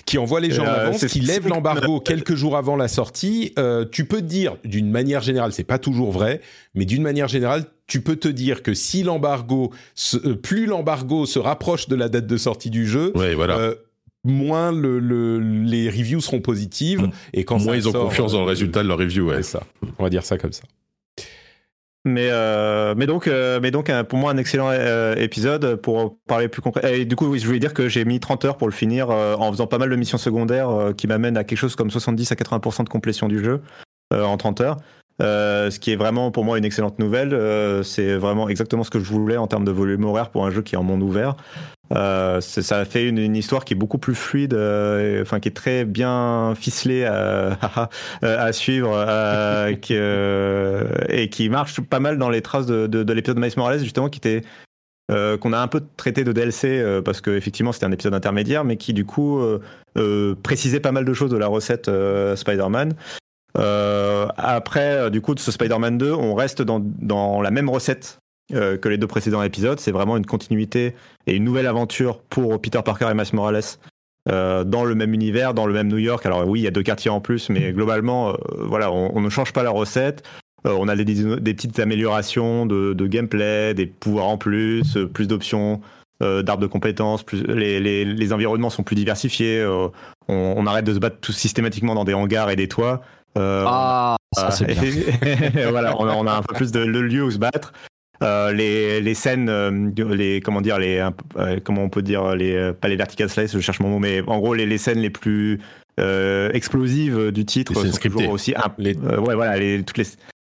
qui envoie les gens en euh, avance, qui lève l'embargo <laughs> quelques jours avant la sortie. Euh, tu peux te dire, d'une manière générale, c'est pas toujours vrai, mais d'une manière générale, tu peux te dire que si l'embargo, euh, plus l'embargo se rapproche de la date de sortie du jeu, voilà. moins le, les reviews seront positives et quand moins ils ont confiance dans le résultat de leur review. Ouais. ça. On va dire ça comme ça. Mais, euh, mais donc, euh, mais donc pour moi un excellent euh, épisode pour parler plus concret. Et du coup, oui, je voulais dire que j'ai mis 30 heures pour le finir en faisant pas mal de missions secondaires qui m'amènent à quelque chose comme 70 à 80% de complétion du jeu en 30 heures. ce qui est vraiment pour moi une excellente nouvelle. c'est vraiment exactement ce que je voulais en termes de volume horaire pour un jeu qui est en monde ouvert. Euh, ça fait une, histoire qui est beaucoup plus fluide, euh, enfin qui est très bien ficelée <laughs> à, à suivre, euh, et qui marche pas mal dans les traces de, de, de l'épisode de Miles Morales justement, qui était qu'on a un peu traité de DLC parce qu'effectivement c'était un épisode intermédiaire, mais qui du coup précisait pas mal de choses de la recette Spider-Man. après, du coup, de ce Spider-Man 2, on reste dans la même recette euh, que les deux précédents épisodes. C'est vraiment une continuité et une nouvelle aventure pour Peter Parker et Miles Morales euh, dans le même univers, dans le même New York. Alors oui, il y a deux quartiers en plus, mais globalement, euh, voilà, on, ne change pas la recette. on a des, des, petites améliorations de, gameplay, des pouvoirs en plus, plus d'options d'arbres de compétences, plus, les, les, les, environnements sont plus diversifiés. On, on, arrête de se battre tout systématiquement dans des hangars et des toits. ah, ça c'est bien. <laughs> voilà, on a, on a, un peu plus de, de lieux où se battre. Euh, les, les, scènes, euh, les comment dire, les euh, comment on peut dire, les pas les vertical slice, je cherche mon mot, mais en gros les, les scènes les plus explosives du titre sont toujours aussi ouais voilà les, toutes les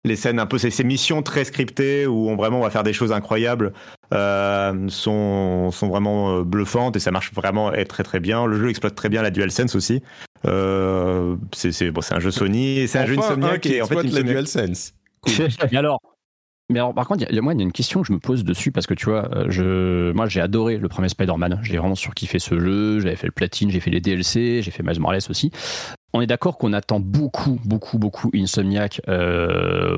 les scènes un peu ces, ces, missions très scriptées où on vraiment on va faire des choses incroyables sont sont vraiment bluffantes et ça marche vraiment très très bien. Le jeu exploite très bien la DualSense aussi. C'est bon, c'est un jeu Sony et c'est un jeu Insomniac qui, en fait la DualSense. <laughs> Cool. et alors mais alors, par contre, il y, a, moi, il y a une question que je me pose dessus parce que tu vois, euh, je, moi, j'ai adoré le premier Spider-Man. J'ai vraiment surkiffé ce jeu. J'avais fait le platine, j'ai fait les DLC, j'ai fait Miles Morales aussi. On est d'accord qu'on attend beaucoup, beaucoup, beaucoup Insomniac, euh,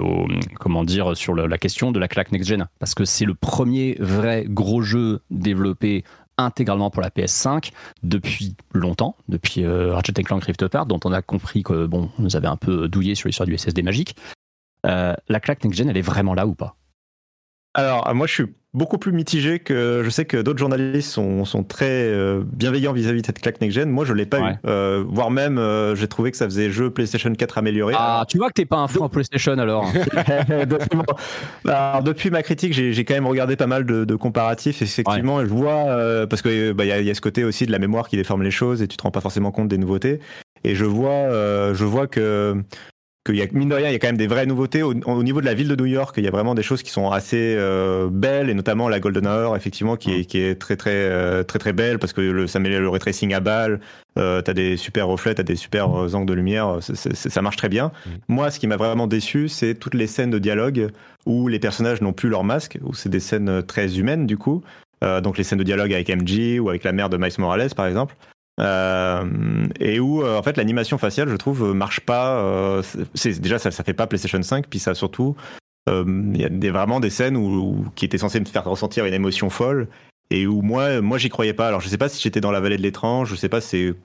comment dire, sur la question de la claque next-gen. Parce que c'est le premier vrai gros jeu développé intégralement pour la PS5 depuis longtemps, depuis euh, Ratchet Clank Rift Apart, dont on a compris que bon, on nous avait un peu douillé sur l'histoire du SSD magique. Euh, la claque next-gen, elle est vraiment là ou pas? Alors, moi, je suis beaucoup plus mitigé que je sais que d'autres journalistes sont, sont très euh, bienveillants vis-à-vis de cette claque next-gen. Moi, je l'ai pas eu. Euh, voire même, j'ai trouvé que ça faisait jeu PlayStation 4 amélioré. Ah, tu vois que t'es pas un fou en PlayStation alors. <laughs> alors. depuis ma critique, j'ai quand même regardé pas mal de, comparatifs. Effectivement, je vois, parce qu'il bah, y, a, y a ce côté aussi de la mémoire qui déforme les choses et tu te rends pas forcément compte des nouveautés. Et je vois, je vois que qu'il y a mine de rien, il y a quand même des vraies nouveautés au, niveau de la ville de New York. Il y a vraiment des choses qui sont assez euh, belles et notamment la Golden Hour, effectivement, qui est, qui est très très euh, très très belle parce que le, ça met le retracing à balle. Euh, t'as des super reflets, t'as des super euh, angles de lumière. ça marche très bien. Mm. Moi, ce qui m'a vraiment déçu, c'est toutes les scènes de dialogue où les personnages n'ont plus leur masque, où c'est des scènes très humaines du coup. donc les scènes de dialogue avec MJ ou avec la mère de Miles Morales, par exemple. Euh, et où euh, en fait l'animation faciale, je trouve, marche pas. Euh, déjà ça, ça fait pas PlayStation 5, puis ça surtout, il y a vraiment des scènes où, qui étaient censées me faire ressentir une émotion folle et où moi, moi j'y croyais pas. Alors je sais pas si j'étais dans la vallée de l'étrange, je sais pas, c'est,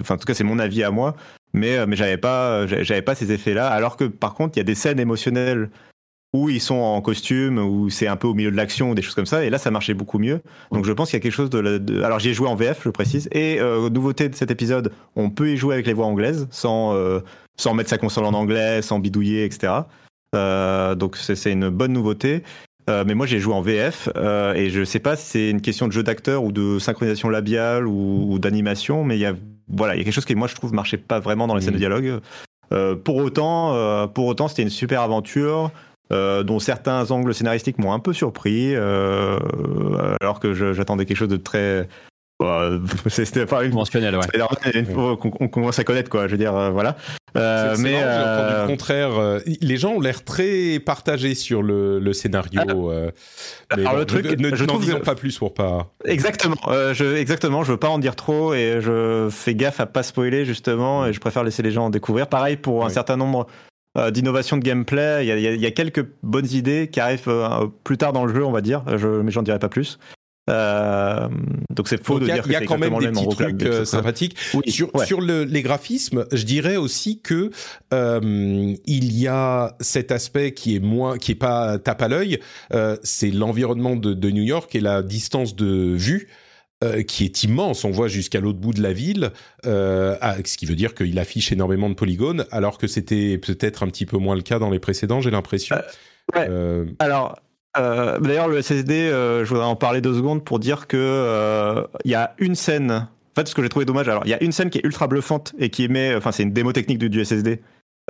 enfin en tout cas c'est mon avis à moi, mais mais j'avais pas, j'avais pas ces effets-là. Alors que par contre il y a des scènes émotionnelles où ils sont en costume, où c'est un peu au milieu de l'action ou des choses comme ça. Et là, ça marchait beaucoup mieux. Donc je pense qu'il y a quelque chose de... Alors j'ai joué en VF, je précise. Et euh, nouveauté de cet épisode, on peut y jouer avec les voix anglaises, sans, euh, sans mettre sa console en anglais, sans bidouiller, etc. Euh, donc c'est une bonne nouveauté. Mais moi j'ai joué en VF et je sais pas si c'est une question de jeu d'acteur ou de synchronisation labiale ou, ou d'animation, mais il y a voilà il y a quelque chose qui moi je trouve marchait pas vraiment dans les scènes de mmh. dialogue. Pour autant, pour autant, c'était une super aventure. Dont certains angles scénaristiques m'ont un peu surpris, alors que j'attendais quelque chose de très bah, <laughs> c'était pas une conventionnel, ouais. Une fois qu'on commence à connaître, quoi. Je veux dire, euh, voilà. Euh, mais le contraire. Euh, les gens ont l'air très partagés sur le, le scénario. Euh, alors le truc, ne, je trouve pas plus pour pas. Exactement. je, exactement. Je veux pas en dire trop et je fais gaffe à pas spoiler justement et je préfère laisser les gens en découvrir. Pareil pour un certain nombre d'innovations de gameplay. Il y, a, il y, a, quelques bonnes idées qui arrivent plus tard dans le jeu, on va dire. Je, mais j'en dirai pas plus. Euh, donc c'est faux de dire qu'il y a quand même des petits trucs euh, sympathiques. <laughs> sur, sur le, les graphismes, je dirais aussi que euh, il y a cet aspect qui est moins, qui est pas tape à l'œil. Euh, c'est l'environnement de, de, New York et la distance de vue. Euh, qui est immense, on voit jusqu'à l'autre bout de la ville, ce qui veut dire qu'il affiche énormément de polygones, alors que c'était peut-être un petit peu moins le cas dans les précédents, j'ai l'impression. Ouais. Alors, euh, d'ailleurs, le SSD, euh, je voudrais en parler deux secondes pour dire que euh, il y a une scène. En fait, ce que j'ai trouvé dommage, alors il y a une scène qui est ultra bluffante et qui émet, enfin c'est une démo technique du, SSD.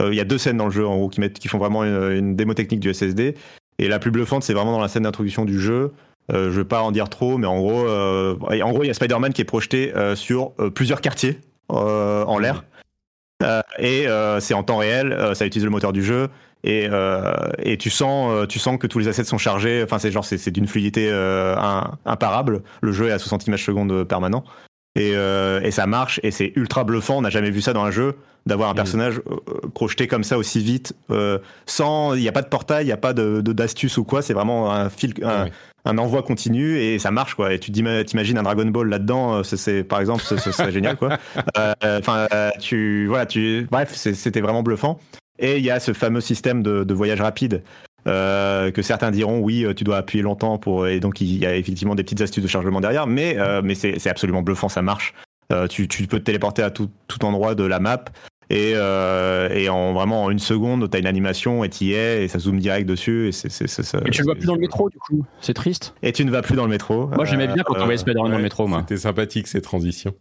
Il y a deux scènes dans le jeu en gros qui mettent, qui font vraiment une, démo technique du SSD. Et la plus bluffante, c'est vraiment dans la scène d'introduction du jeu. Je vais pas en dire trop, mais en gros, en gros, il y a Spider-Man qui est projeté sur plusieurs quartiers en l'air. et c'est en temps réel, ça utilise le moteur du jeu. Et, euh, et tu sens euh, tu sens que tous les assets sont chargés. Enfin c'est genre c'est d'une fluidité euh, imparable. Le jeu est à 60 images secondes permanent. Et, et ça marche et c'est ultra bluffant. On n'a jamais vu ça dans un jeu d'avoir un mm. personnage projeté comme ça aussi vite sans il n'y a pas de portail il n'y a pas de d'astuce ou quoi. C'est vraiment un fil un, un, envoi continu et ça marche quoi. Et tu t'imagines un Dragon Ball là-dedans c'est par exemple ce, serait <laughs> génial quoi. Enfin tu voilà tu bref c'était vraiment bluffant. Et il y a ce fameux système de, voyage rapide euh, que certains diront oui, euh, tu dois appuyer longtemps pour et donc il y a effectivement des petites astuces de chargement derrière, mais euh, mais c'est absolument bluffant, ça marche. tu, tu peux te téléporter à tout, tout endroit de la map et, et en vraiment en une seconde, tu as une animation et tu y es et ça zoome direct dessus. Et, c'est et tu ne vas plus dans le métro du coup, c'est triste. Et tu ne vas plus dans le métro. Moi j'aimais bien quand on voyait Spider-Man dans le métro. C'était sympathique ces transitions.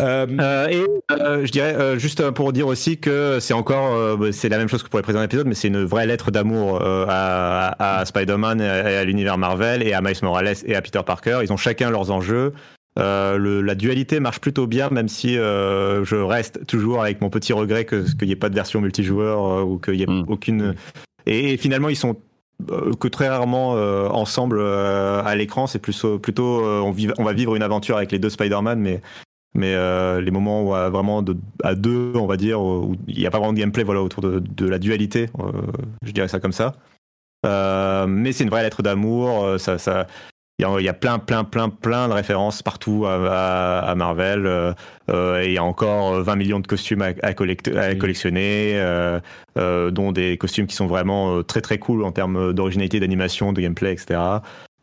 Euh, euh, et euh, je dirais juste pour dire aussi que c'est encore, bah, c'est la même chose que pour les précédents épisodes, mais c'est une vraie lettre d'amour à, à Spider-Man et à, l'univers Marvel et à Miles Morales et à Peter Parker. Ils ont chacun leurs enjeux. Le, la dualité marche plutôt bien, même si je reste toujours avec mon petit regret que qu'il n'y ait pas de version multijoueur ou qu'il n'y ait mm. aucune. Et, finalement, ils sont que très rarement ensemble à l'écran. C'est plus plutôt on, on, va vivre une aventure avec les deux Spider-Man, mais mais euh, les moments où à, vraiment de, à deux, on va dire, où il n'y a pas vraiment de gameplay voilà, autour de, de la dualité, euh, je dirais ça comme ça. Euh, mais c'est une vraie lettre d'amour, ça, ça, il y, a, plein, plein, plein, plein de références partout à, à, Marvel. et il y a encore 20 millions de costumes à, à, collectionner, dont des costumes qui sont vraiment très, très cool en termes d'originalité, d'animation, de gameplay, etc.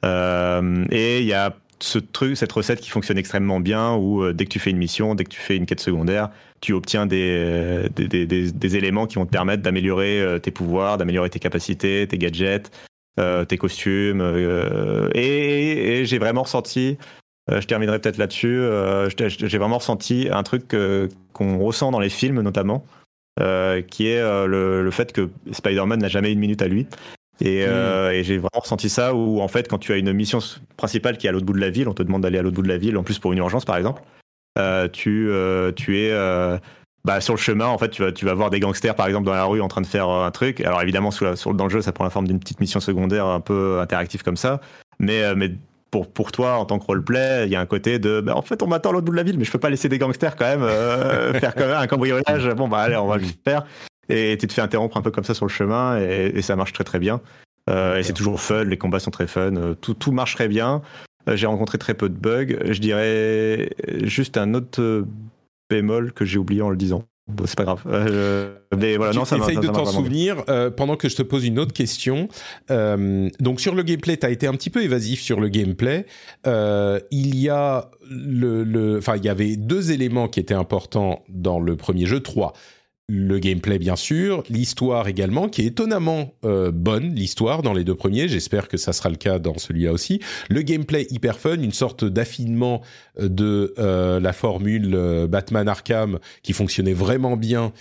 et il y a ce truc, cette recette qui fonctionne extrêmement bien où euh, dès que tu fais une mission, dès que tu fais une quête secondaire, tu obtiens des, euh, des, des, des, éléments qui vont te permettre d'améliorer euh, tes pouvoirs, d'améliorer tes capacités, tes gadgets, tes costumes. et, et j'ai vraiment ressenti, je terminerai peut-être là-dessus, j'ai vraiment ressenti un truc qu'on ressent dans les films notamment. qui est le, le, fait que Spider-Man n'a jamais une minute à lui. Et, euh, et j'ai vraiment ressenti ça où en fait quand tu as une mission principale qui est à l'autre bout de la ville, on te demande d'aller à l'autre bout de la ville, en plus pour une urgence par exemple, euh, tu, euh, tu es euh, bah, sur le chemin, en fait tu vas, tu vas voir des gangsters par exemple dans la rue en train de faire un truc. Alors évidemment sur, sur, dans le jeu ça prend la forme d'une petite mission secondaire un peu interactive comme ça, mais, mais pour, pour toi en tant que roleplay, il y a un côté de bah, en fait on m'attend à l'autre bout de la ville mais je peux pas laisser des gangsters quand même <laughs> faire quand même un cambriolage. Bon bah allez on va le faire et tu te fais interrompre un peu comme ça sur le chemin et, ça marche très très bien. Euh, et c'est toujours fun, les combats sont très fun, euh, tout, tout marche très bien. Euh, j'ai rencontré très peu de bugs. Je dirais juste un autre bémol que j'ai oublié en le disant. Bon, c'est pas grave. mais voilà, non, ça Essaye de t'en souvenir pendant que je te pose une autre question. donc sur le gameplay, tu as été un petit peu évasif sur le gameplay. il y a le, enfin, il y avait deux éléments qui étaient importants dans le premier jeu, trois le gameplay bien sûr, l'histoire également, qui est étonnamment euh, bonne, l'histoire dans les deux premiers, j'espère que ça sera le cas dans celui-là aussi. Le gameplay hyper fun, une sorte d'affinement euh, de euh, la formule Batman Arkham qui fonctionnait vraiment bien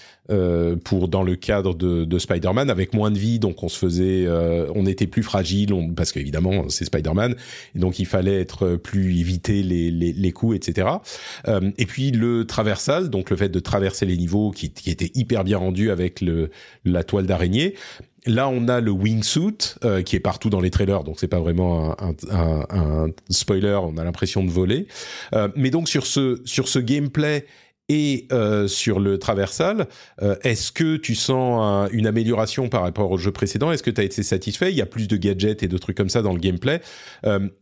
pour dans le cadre de, de Spider-Man, avec moins de vie, donc on se faisait, on était plus fragile, on, parce qu'évidemment c'est Spider-Man, donc il fallait être plus éviter les, les, les coups, etc. et puis le traversal, donc le fait de traverser les niveaux qui, qui était hyper bien rendu avec le, la toile d'araignée. Là, on a le wingsuit euh, qui est partout dans les trailers, donc c'est pas vraiment un, spoiler. On a l'impression de voler. Euh, mais donc sur ce sur ce gameplay et euh, sur le traversal, est-ce que tu sens une amélioration par rapport au jeu précédent? Est-ce que tu as été satisfait? Il y a plus de gadgets et de trucs comme ça dans le gameplay.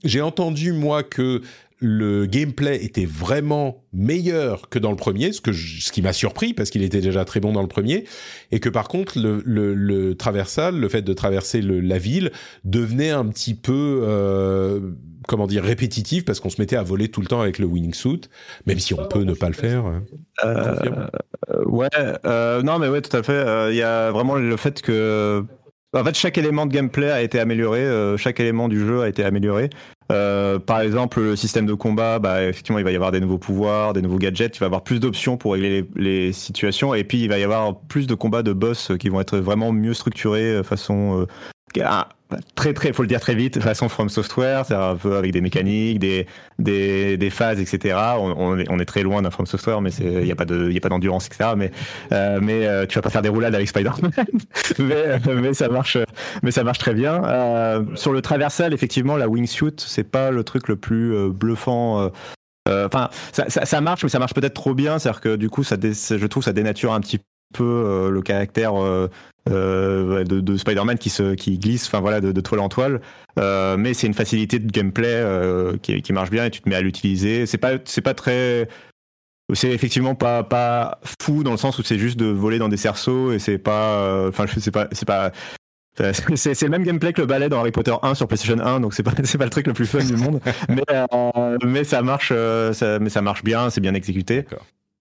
J'ai entendu moi que le gameplay était vraiment meilleur que dans le premier, ce, que ce qui m'a surpris parce qu'il était déjà très bon dans le premier, et que par contre le, le, le traversal, le fait de traverser le, la ville, devenait un petit peu, euh, comment dire, répétitif parce qu'on se mettait à voler tout le temps avec le wingsuit, même si on peut ne pas le faire. Hein. Euh, ouais, euh, non mais ouais, tout à fait. Euh, il y a vraiment le fait que en fait, chaque élément de gameplay a été amélioré, euh, chaque élément du jeu a été amélioré. Euh, par exemple, le système de combat, bah, effectivement, il va y avoir des nouveaux pouvoirs, des nouveaux gadgets, il va y avoir plus d'options pour régler les, les, situations, et puis il va y avoir plus de combats de boss qui vont être vraiment mieux structurés, euh, façon euh, très très, faut le dire très vite, façon From Software, c'est un peu avec des mécaniques, des des, des phases, etc. On, est, on est très loin d'un From Software, mais il n'y a pas de y a pas d'endurance, etc. Mais euh, mais euh, tu vas pas faire des roulades avec Spider-Man, <laughs> mais mais ça marche mais ça marche très bien. Euh, sur le traversal, effectivement, la wingsuit, c'est pas le truc le plus euh, bluffant. Euh, Enfin, ça, ça, ça, marche, mais ça marche peut-être trop bien. C'est-à-dire que du coup, ça je trouve ça dénature un petit peu le caractère de, de Spider-Man qui se qui glisse, enfin voilà, de, de, toile en toile. mais c'est une facilité de gameplay qui, qui, marche bien et tu te mets à l'utiliser. C'est pas c'est pas très c'est effectivement pas pas fou dans le sens où c'est juste de voler dans des cerceaux et c'est pas enfin je sais pas c'est pas <laughs> c'est le même gameplay que le ballet dans Harry Potter 1 sur PlayStation 1, donc c'est pas <laughs> pas le truc le plus fun du monde, <laughs> mais euh, mais ça marche, euh, ça, mais ça marche bien, c'est bien exécuté.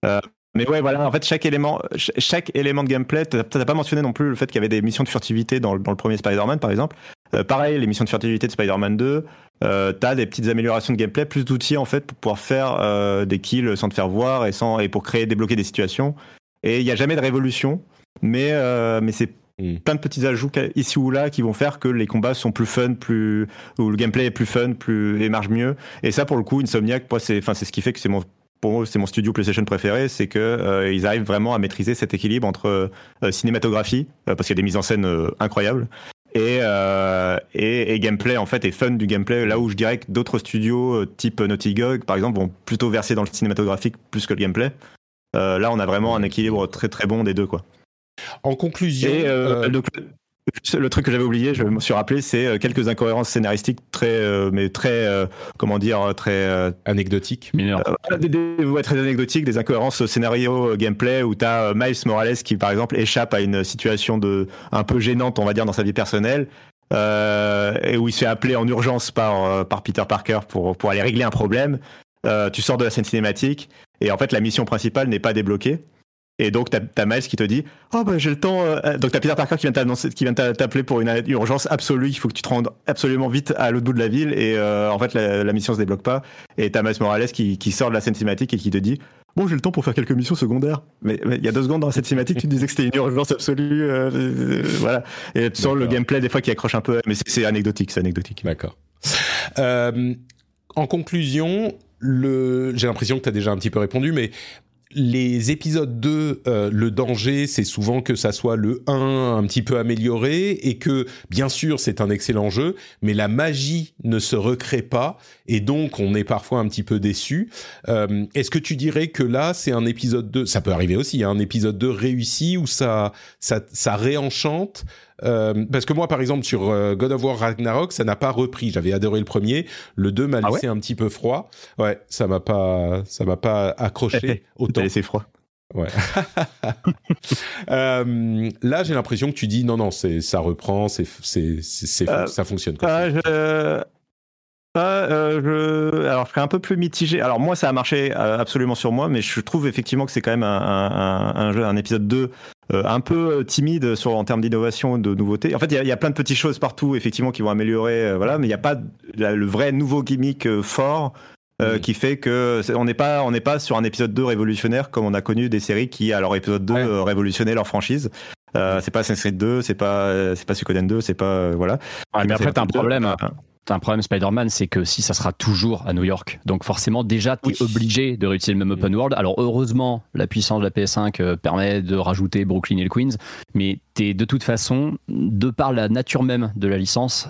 Euh, mais ouais, voilà, en fait, chaque élément, chaque élément de gameplay, t'as pas mentionné non plus le fait qu'il y avait des missions de furtivité dans le, dans le premier Spider-Man, par exemple. Euh, pareil, les missions de furtivité de Spider-Man 2, euh, t'as des petites améliorations de gameplay, plus d'outils en fait pour pouvoir faire euh, des kills sans te faire voir et sans et pour créer, débloquer des situations. Et il y a jamais de révolution, mais mais c'est Mm. plein de petits ajouts ici ou là qui vont faire que les combats sont plus fun, plus ou le gameplay est plus fun, plus et marche mieux. Et ça, pour le coup, Insomniac, moi, c'est, enfin, c'est ce qui fait que c'est mon pour moi, c'est mon studio PlayStation préféré, c'est que euh, ils arrivent vraiment à maîtriser cet équilibre entre euh, cinématographie, euh, parce qu'il y a des mises en scène euh, incroyables, et, et, et, gameplay en fait, et fun du gameplay. Là où je dirais que d'autres studios type Naughty Dog, par exemple, vont plutôt verser dans le cinématographique plus que le gameplay. là, on a vraiment un équilibre très très bon des deux, quoi. En conclusion, et, <laughs> le truc que j'avais oublié, je me suis rappelé, c'est euh, quelques incohérences scénaristiques très, euh, mais très, euh, comment dire, très euh, anecdotiques, mineurs, des, des, ouais, très anecdotiques, des incohérences scénario gameplay où t'as Miles Morales qui, par exemple, échappe à une situation de un peu gênante, on va dire, dans sa vie personnelle. et où il se fait appeler en urgence par, par Peter Parker pour, pour aller régler un problème. tu sors de la scène cinématique et en fait la mission principale n'est pas débloquée. Et donc, t'as as Miles qui te dit Oh, bah, j'ai le temps. Euh... Donc, t'as Peter Parker qui vient t'annoncer, qui vient t'appeler pour une urgence absolue. Il faut que tu te rendes absolument vite à l'autre bout de la ville. Et euh, en fait, la, la, mission se débloque pas. Et t'as Miles Morales qui, qui, sort de la scène cinématique et qui te dit Bon, j'ai le temps pour faire quelques missions secondaires. Mais il y a deux secondes dans cette cinématique, tu disais que c'était une urgence absolue. Euh, euh, voilà. Et tu sens le gameplay des fois qui accroche un peu. Mais c'est anecdotique. C'est anecdotique. D'accord. En conclusion, le... j'ai l'impression que tu as déjà un petit peu répondu, mais les épisodes 2, euh, le danger, c'est souvent que ça soit le 1 un petit peu amélioré et que, bien sûr, c'est un excellent jeu, mais la magie ne se recrée pas et donc on est parfois un petit peu déçu. Euh, Est-ce que tu dirais que là, c'est un épisode 2, ça peut arriver aussi, hein, un épisode 2 réussi où ça, ça, ça réenchante euh, parce que moi, par exemple, sur euh, God of War Ragnarok, ça n'a pas repris. J'avais adoré le premier. Le 2 m'a laissé ah ouais un petit peu froid. Ouais, ça m'a pas, ça m'a pas accroché <laughs> autant. laissé froid. Ouais. <laughs> euh, là, j'ai l'impression que tu dis non, non, c'est, ça reprend, c'est, c'est, c'est, euh, ça fonctionne. Quoi. euh, je... Alors, je serais un peu plus mitigé. Alors, moi, ça a marché absolument sur moi, mais je trouve effectivement que c'est quand même un, un, un, jeu, un épisode 2 euh, un peu timide sur, en termes d'innovation, de nouveauté. En fait, il y, y, a plein de petites choses partout, effectivement, qui vont améliorer, voilà, mais il n'y a pas le vrai nouveau gimmick fort. Euh, mm. qui fait que on n'est pas on n'est pas sur un épisode 2 révolutionnaire comme on a connu des séries qui à leur épisode 2 ouais. révolutionnaient leur franchise. Euh, c'est pas Assassin's Creed 2, c'est pas c'est pas Suikoden 2, c'est pas voilà. Ouais, mais après t'as un problème. Hein. T'as un problème Spider-Man, c'est que si ça sera toujours à New York, donc forcément déjà t'es oui. obligé de réutiliser le même open world. Alors heureusement, la puissance de la PS5 euh, permet de rajouter Brooklyn et le Queens, mais t'es de toute façon, de par la nature même de la licence,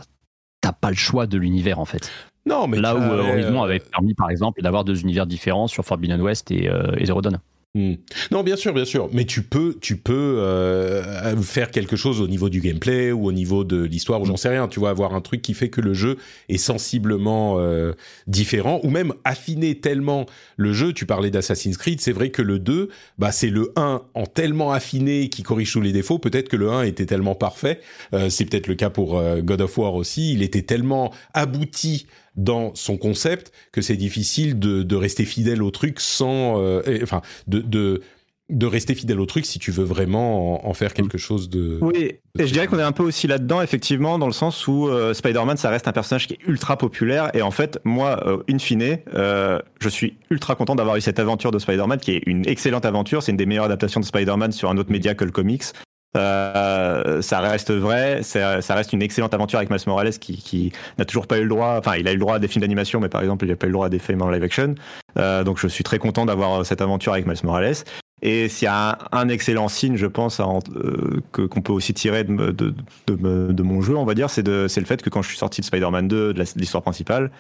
t'as pas le choix de l'univers en fait. Non, mais là où euh, Horizon avait permis, par exemple, d'avoir deux univers différents sur Forbidden West et, euh, et Zero Dawn. Mmh. Non, bien sûr, bien sûr, mais tu peux, tu peux euh, faire quelque chose au niveau du gameplay ou au niveau de l'histoire ou j'en sais rien. Tu vois, avoir un truc qui fait que le jeu est sensiblement euh, différent ou même affiner tellement le jeu. Tu parlais d'Assassin's Creed, c'est vrai que le 2, bah c'est le 1 en tellement affiné qui corrige tous les défauts. Peut-être que le 1 était tellement parfait. Euh, c'est peut-être le cas pour God of War aussi. Il était tellement abouti dans son concept que c'est difficile de, de, rester fidèle au truc sans, euh, et, enfin, de, de de rester fidèle au truc si tu veux vraiment en, en faire quelque chose de. Oui, de et je dirais qu'on est un peu aussi là-dedans, effectivement, dans le sens où euh, Spider-Man, ça reste un personnage qui est ultra populaire. Et en fait, moi, euh, in fine, euh, je suis ultra content d'avoir eu cette aventure de Spider-Man, qui est une excellente aventure. C'est une des meilleures adaptations de Spider-Man sur un autre média que le comics. Euh, ça reste vrai, ça, reste une excellente aventure avec Miles Morales qui, qui n'a toujours pas eu le droit, enfin il a eu le droit à des films d'animation, mais par exemple il n'a pas eu le droit à des films en live action. Euh, donc je suis très content d'avoir cette aventure avec Miles Morales. Et s'il y a un, excellent signe, je pense, euh, que qu'on peut aussi tirer de, de, de, de, mon jeu, on va dire, c'est le fait que quand je suis sorti de Spider-Man 2, de l'histoire principale,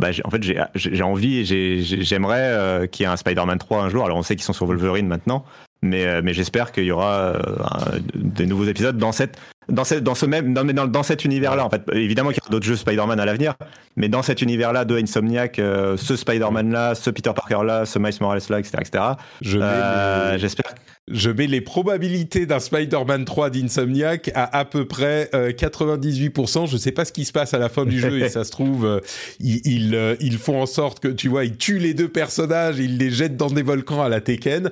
bah, en fait, j'ai envie et j'aimerais euh, qu'il y ait un Spider-Man 3 un jour. Alors, on sait qu'ils sont sur Wolverine maintenant, mais, euh, mais j'espère qu'il y aura euh, des nouveaux épisodes dans cette dans, cette, dans ce même dans, dans, dans cet univers là en fait évidemment qu'il y aura d'autres jeux Spider-Man à l'avenir mais dans cet univers là de Insomniac euh, ce Spider-Man là ce Peter Parker là ce Miles Morales là etc etc je euh, j'espère je mets les probabilités d'un Spider-Man 3 d'Insomniac à à peu près euh, 98%. Je sais pas ce qui se passe à la fin du jeu et <laughs> ça se trouve, euh, ils, ils, euh, ils, font en sorte que, tu vois, ils tuent les deux personnages, ils les jettent dans des volcans à la Tekken.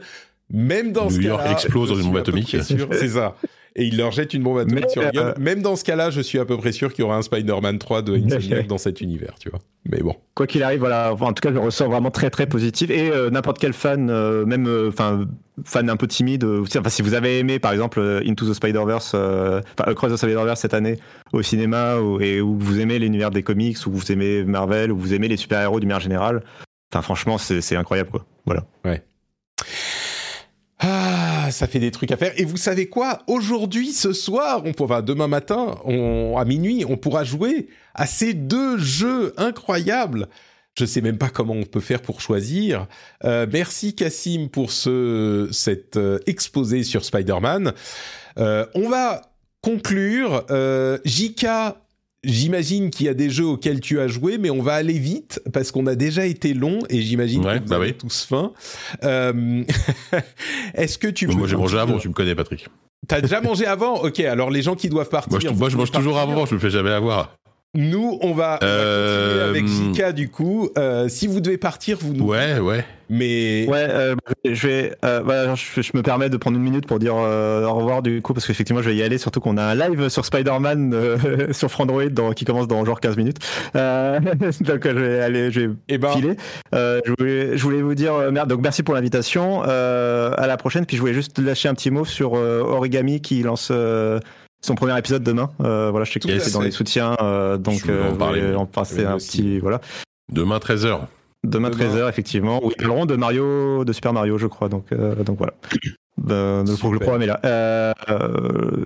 Même dans New ce York explose dans une bombe atomique. <laughs> C'est ça. Et il leur jette une bombe atomique Mais, sur la gueule. Euh... Même dans ce cas-là, je suis à peu près sûr qu'il y aura un Spider-Man 3 de Insomniac dans cet univers, tu vois. Mais bon. Quoi qu'il arrive, voilà. en tout cas, je le ressens vraiment très très positif. Et euh, n'importe quel fan, euh, même enfin fan un peu timide, enfin si vous avez aimé par exemple Into the Spider-Verse, enfin Cross the Spider-Verse cette année au cinéma, ou, et où vous aimez l'univers des comics, ou vous aimez Marvel, ou vous aimez les super-héros du manière générale, enfin franchement, c'est incroyable quoi. Voilà. Ouais. Ah, ça fait des trucs à faire. Et vous savez quoi? Aujourd'hui, ce soir, on pourra, demain matin, on, à minuit, on pourra jouer à ces deux jeux incroyables. Je sais même pas comment on peut faire pour choisir. Euh, merci Cassim pour ce cet euh, exposé sur Spider-Man. Euh, on va conclure. Euh, Jika J'imagine qu'il y a des jeux auxquels tu as joué, mais on va aller vite parce qu'on a déjà été long et j'imagine ouais, que vous bah avez oui. tous faim. Euh... <laughs> Est-ce que tu Moi j'ai mangé avant, tu me connais Patrick. T'as déjà mangé avant? Ok, alors les gens qui doivent partir. Moi je, moi, je mange toujours avant, je me fais jamais avoir. Nous, on va, euh... avec Jika du coup. Euh, si vous devez partir, vous nous. Ouais, ouais. Mais ouais, euh, je vais. Euh, voilà, je, je, me permets de prendre une minute pour dire euh, au revoir du coup parce qu'effectivement je vais y aller. Surtout qu'on a un live sur Spider-Man euh, <laughs> sur Frandroid dans, qui commence dans genre 15 minutes. Euh, <laughs> donc je vais aller, je vais eh ben... filer. je voulais, je voulais vous dire merde. Donc merci pour l'invitation. à la prochaine. Puis je voulais juste lâcher un petit mot sur Origami qui lance son premier épisode demain. Euh, voilà, je sais que yes. c'est dans les soutiens, euh, donc euh, en, parler, en passer un aussi. petit voilà. Demain 13h. Demain, Demain 13h effectivement. Oui, ils parleront de Mario, de Super Mario, je crois. Donc donc voilà. Euh, donc le programme est là. Euh,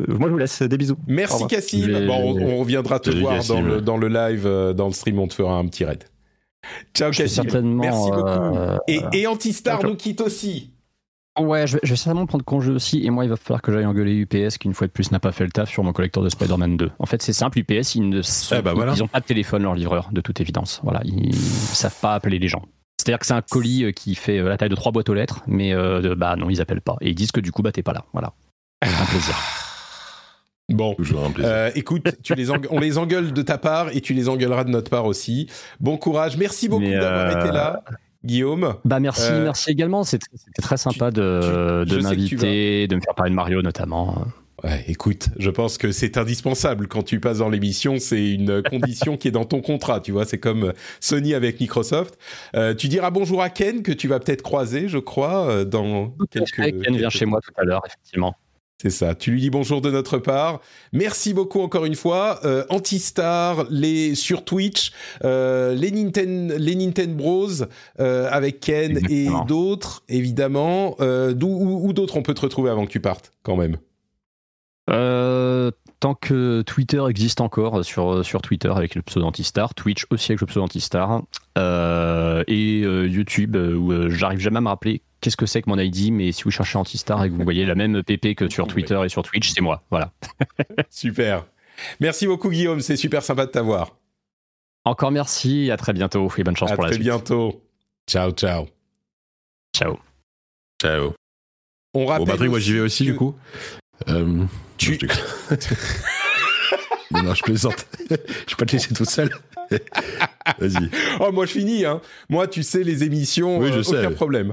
moi, je vous laisse des bisous. Merci Cassim. Bon, on, on, reviendra te voir dans le, dans le, live, dans le stream. On te fera un petit raid. Ciao Cassim. Merci beaucoup. et, et Antistar nous quitte aussi. Ouais, je vais, je vais, certainement prendre congé aussi, et moi il va falloir que j'aille engueuler UPS qui une fois de plus n'a pas fait le taf sur mon collecteur de Spider-Man 2. En fait c'est simple, UPS ils ne sont, eh bah voilà. ils ont pas de téléphone leur livreur de toute évidence. Voilà, ils, savent pas appeler les gens. C'est-à-dire que c'est un colis qui fait la taille de trois boîtes aux lettres, mais euh, bah non ils appellent pas et ils disent que du coup bah t'es pas là. Voilà, un plaisir. <sighs> Bon, euh, écoute, tu les on les engueule de ta part et tu les engueuleras de notre part aussi. Bon courage, merci beaucoup d'avoir été là. Guillaume. Bah merci, merci également. C'était très sympa de, de m'inviter, de me faire parler de Mario notamment. Ouais, écoute, je pense que c'est indispensable quand tu passes dans l'émission. C'est une <laughs> condition qui est dans ton contrat, tu vois. C'est comme Sony avec Microsoft. Euh, tu diras bonjour à Ken que tu vas peut-être croiser, je crois, euh, dans quelques. Ken vient chez moi tout à l'heure, effectivement. C'est ça. Tu lui dis bonjour de notre part. Merci beaucoup encore une fois. Euh, Antistar, les sur Twitch, euh, les Nintendo, les Nintendo Bros euh, avec Ken et d'autres évidemment. Euh, d'où où d'autres on peut te retrouver avant que tu partes quand même? Euh, tant que Twitter existe encore sur, sur Twitter avec le pseudo Antistar, Twitch aussi avec le pseudo Antistar, euh, et euh, YouTube où j'arrive jamais à me rappeler qu'est-ce que c'est que mon ID, mais si vous cherchez Antistar et que vous <laughs> voyez la même PP que sur Twitter et sur Twitch, c'est moi. Voilà. <laughs> super. Merci beaucoup Guillaume, c'est super sympa de t'avoir. Encore merci, à très bientôt et bonne chance pour la suite. À très bientôt. Ciao, ciao. Ciao. Ciao. On rappelle. Bon, Patrick, moi j'y vais aussi du coup. Euh, tu... <laughs> Non, non, je plaisante. je vais pas te laisser tout seul. Vas-y. Oh, moi, je finis. Hein. Moi, tu sais, les émissions, oui, je euh, aucun problème.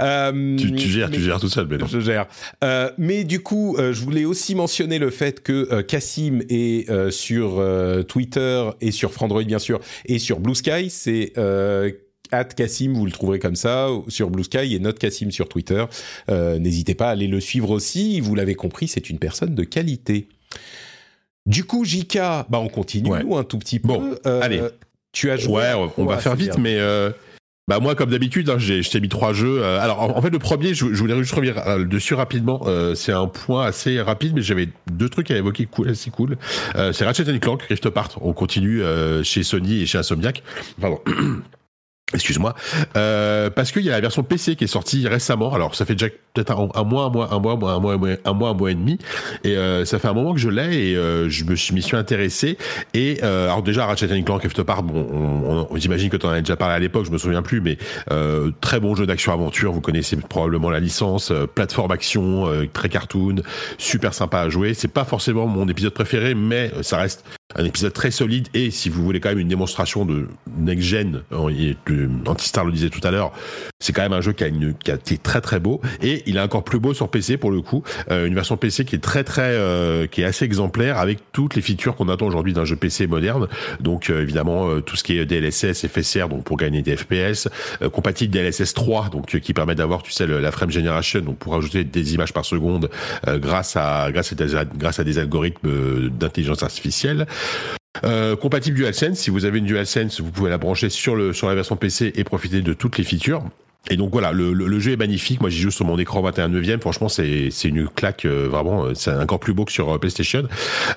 Euh, tu, tu, gères, tu gères tout seul, mais Je gère. Euh, mais du coup, euh, je voulais aussi mentionner le fait que euh, Cassim est sur Twitter et sur Frandroid, bien sûr, et sur Blue Sky. C'est at Cassim, vous le trouverez comme ça sur Blue Sky et Note Cassim sur Twitter. Euh, N'hésitez pas à aller le suivre aussi. Vous l'avez compris, c'est une personne de qualité. Du coup, Jika, bah on continue nous un tout petit peu. Bon, euh, allez. Tu as joué. Ouais, on, va faire vite, mais euh, bah moi, comme d'habitude, hein, je t'ai mis trois jeux. Alors, en, fait, le premier, je, je voulais juste revenir dessus rapidement. Euh, c'est un point assez rapide, mais j'avais deux trucs à évoquer cool, assez cool. c'est Ratchet Clank, Rift Apart. On continue chez Sony et chez Insomniac. Pardon. <clears throat> Excuse-moi, euh, parce qu'il y a la version PC qui est sortie récemment. Alors ça fait déjà peut-être un, mois, un mois, un mois, un mois, un mois, un mois, et demi. Et euh, ça fait un moment que je l'ai et euh, je me suis, m'y suis intéressé. Et euh, alors déjà Ratchet Clank Rift Apart, bon, on, on, j'imagine que tu en as déjà parlé à l'époque, je me souviens plus, mais très bon jeu d'action aventure. Vous connaissez probablement la licence, plateforme action, très cartoon, super sympa à jouer. C'est pas forcément mon épisode préféré, mais ça reste un épisode très solide et si vous voulez quand même une démonstration de next gen, Antistar le disait tout à l'heure, c'est quand même un jeu qui a, une, qui a été très très beau et il est encore plus beau sur PC pour le coup, euh, une version PC qui est très très euh, qui est assez exemplaire avec toutes les features qu'on attend aujourd'hui d'un jeu PC moderne. Donc euh, évidemment tout ce qui est DLSS, FSR donc pour gagner des FPS, compatible DLSS 3 donc qui permet d'avoir tu sais la frame generation donc pour ajouter des images par seconde grâce à grâce à grâce à des algorithmes d'intelligence artificielle. Euh, compatible DualSense, si vous avez une DualSense, vous pouvez la brancher sur, le, sur la version PC et profiter de toutes les features. Et donc voilà, le, le, jeu est magnifique. Moi, j'y joue sur mon écran 21 neuvième. Franchement, c'est c'est une claque euh, vraiment. Euh, c'est encore plus beau que sur PlayStation.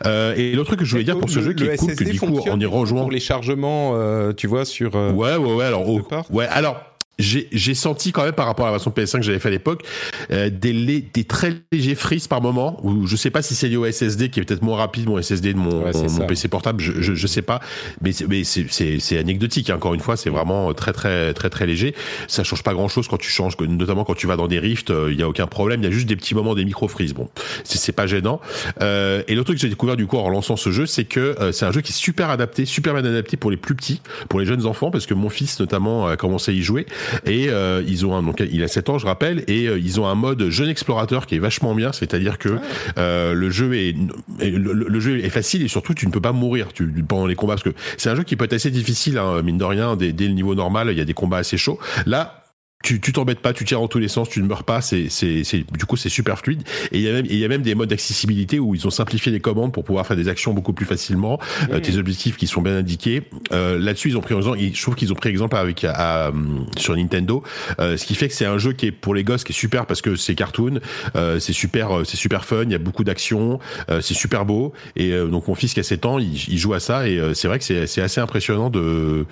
Euh, et l'autre truc que je voulais dire pour ce jeu qui est cool, que du coup, on y rejoint pour les chargements, tu vois, sur. ouais, ouais, ouais. Alors, ouais, alors j'ai senti quand même par rapport à la version PS5 que j'avais fait à l'époque euh, des, des très légers frises par moment où je sais pas si c'est lié au SSD qui est peut-être moins rapide mon SSD de mon, mon, PC portable je, je, je sais pas. Mais mais c'est anecdotique hein. encore une fois c'est vraiment très très très très léger. Ça change pas grand chose quand tu changes notamment quand tu vas dans des rifts euh, il y a aucun problème. Il y a juste des petits moments des micro frises bon c'est pas gênant. Euh, et l'autre truc que j'ai découvert du coup en relançant ce jeu c'est que euh, c'est un jeu qui est super adapté super bien adapté pour les plus petits pour les jeunes enfants parce que mon fils notamment a commencé à y jouer et euh, ils ont un, donc il a 7 ans, je rappelle, et euh, ils ont un mode jeune explorateur qui est vachement bien. C'est-à-dire que euh, le jeu est le, jeu est facile et surtout tu ne peux pas mourir tu, pendant les combats parce que c'est un jeu qui peut être assez difficile, hein, mine de rien. Dès, dès le niveau normal, il y a des combats assez chauds. Là, tu tu t'embêtes pas, tu tires dans tous les sens, tu ne meurs pas, c'est c'est c'est du coup c'est super fluide. Et il y a même il y a même des modes d'accessibilité où ils ont simplifié les commandes pour pouvoir faire des actions beaucoup plus facilement, euh, tes objectifs qui sont bien indiqués. Euh, là-dessus ils ont pris exemple, je trouve qu'ils ont pris exemple avec à, sur Nintendo, euh, ce qui fait que c'est un jeu qui est pour les gosses qui est super parce que c'est cartoon, euh, c'est super euh, c'est super fun, il y a beaucoup d'actions, c'est super beau. Et donc mon fils qui a 7 ans, il, il joue à ça et c'est vrai que c'est c'est assez impressionnant de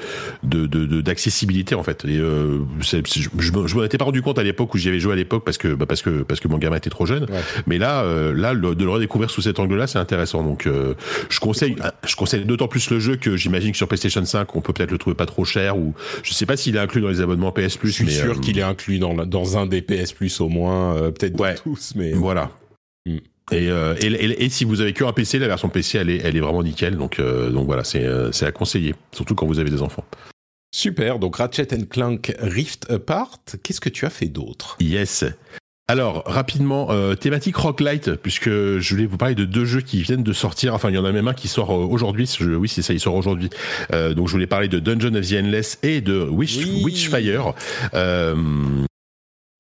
de d'accessibilité de, en fait. Et c'est je, je m'en étais pas rendu compte à l'époque où j'y avais joué à l'époque parce que bah parce que parce que mon gamin était trop jeune. Mais là, euh, là, de le redécouvrir sous cet angle-là, c'est intéressant. Donc, euh, je conseille, je conseille d'autant plus le jeu que j'imagine que sur PlayStation 5, on peut peut-être le trouver pas trop cher ou je sais pas s'il est inclus dans les abonnements PS Plus. Je suis sûr euh, qu'il est inclus dans dans un des PS Plus au moins, peut-être tous, mais voilà. Hmm. Et, et, et, si vous avez que un PC, la version PC, elle est, elle est vraiment nickel. Donc, donc voilà, c'est à conseiller, surtout quand vous avez des enfants. Super, donc Ratchet Clank Rift Apart, qu'est-ce que tu as fait d'autre? Yes. Alors, rapidement, euh, thématique roguelite, puisque je voulais vous parler de deux jeux qui viennent de sortir. Enfin, il y en a même un qui sort euh, aujourd'hui. Oui, c'est ça, il sort aujourd'hui. Euh, donc, je voulais parler de Dungeon of the Endless et de Witchfire. Euh,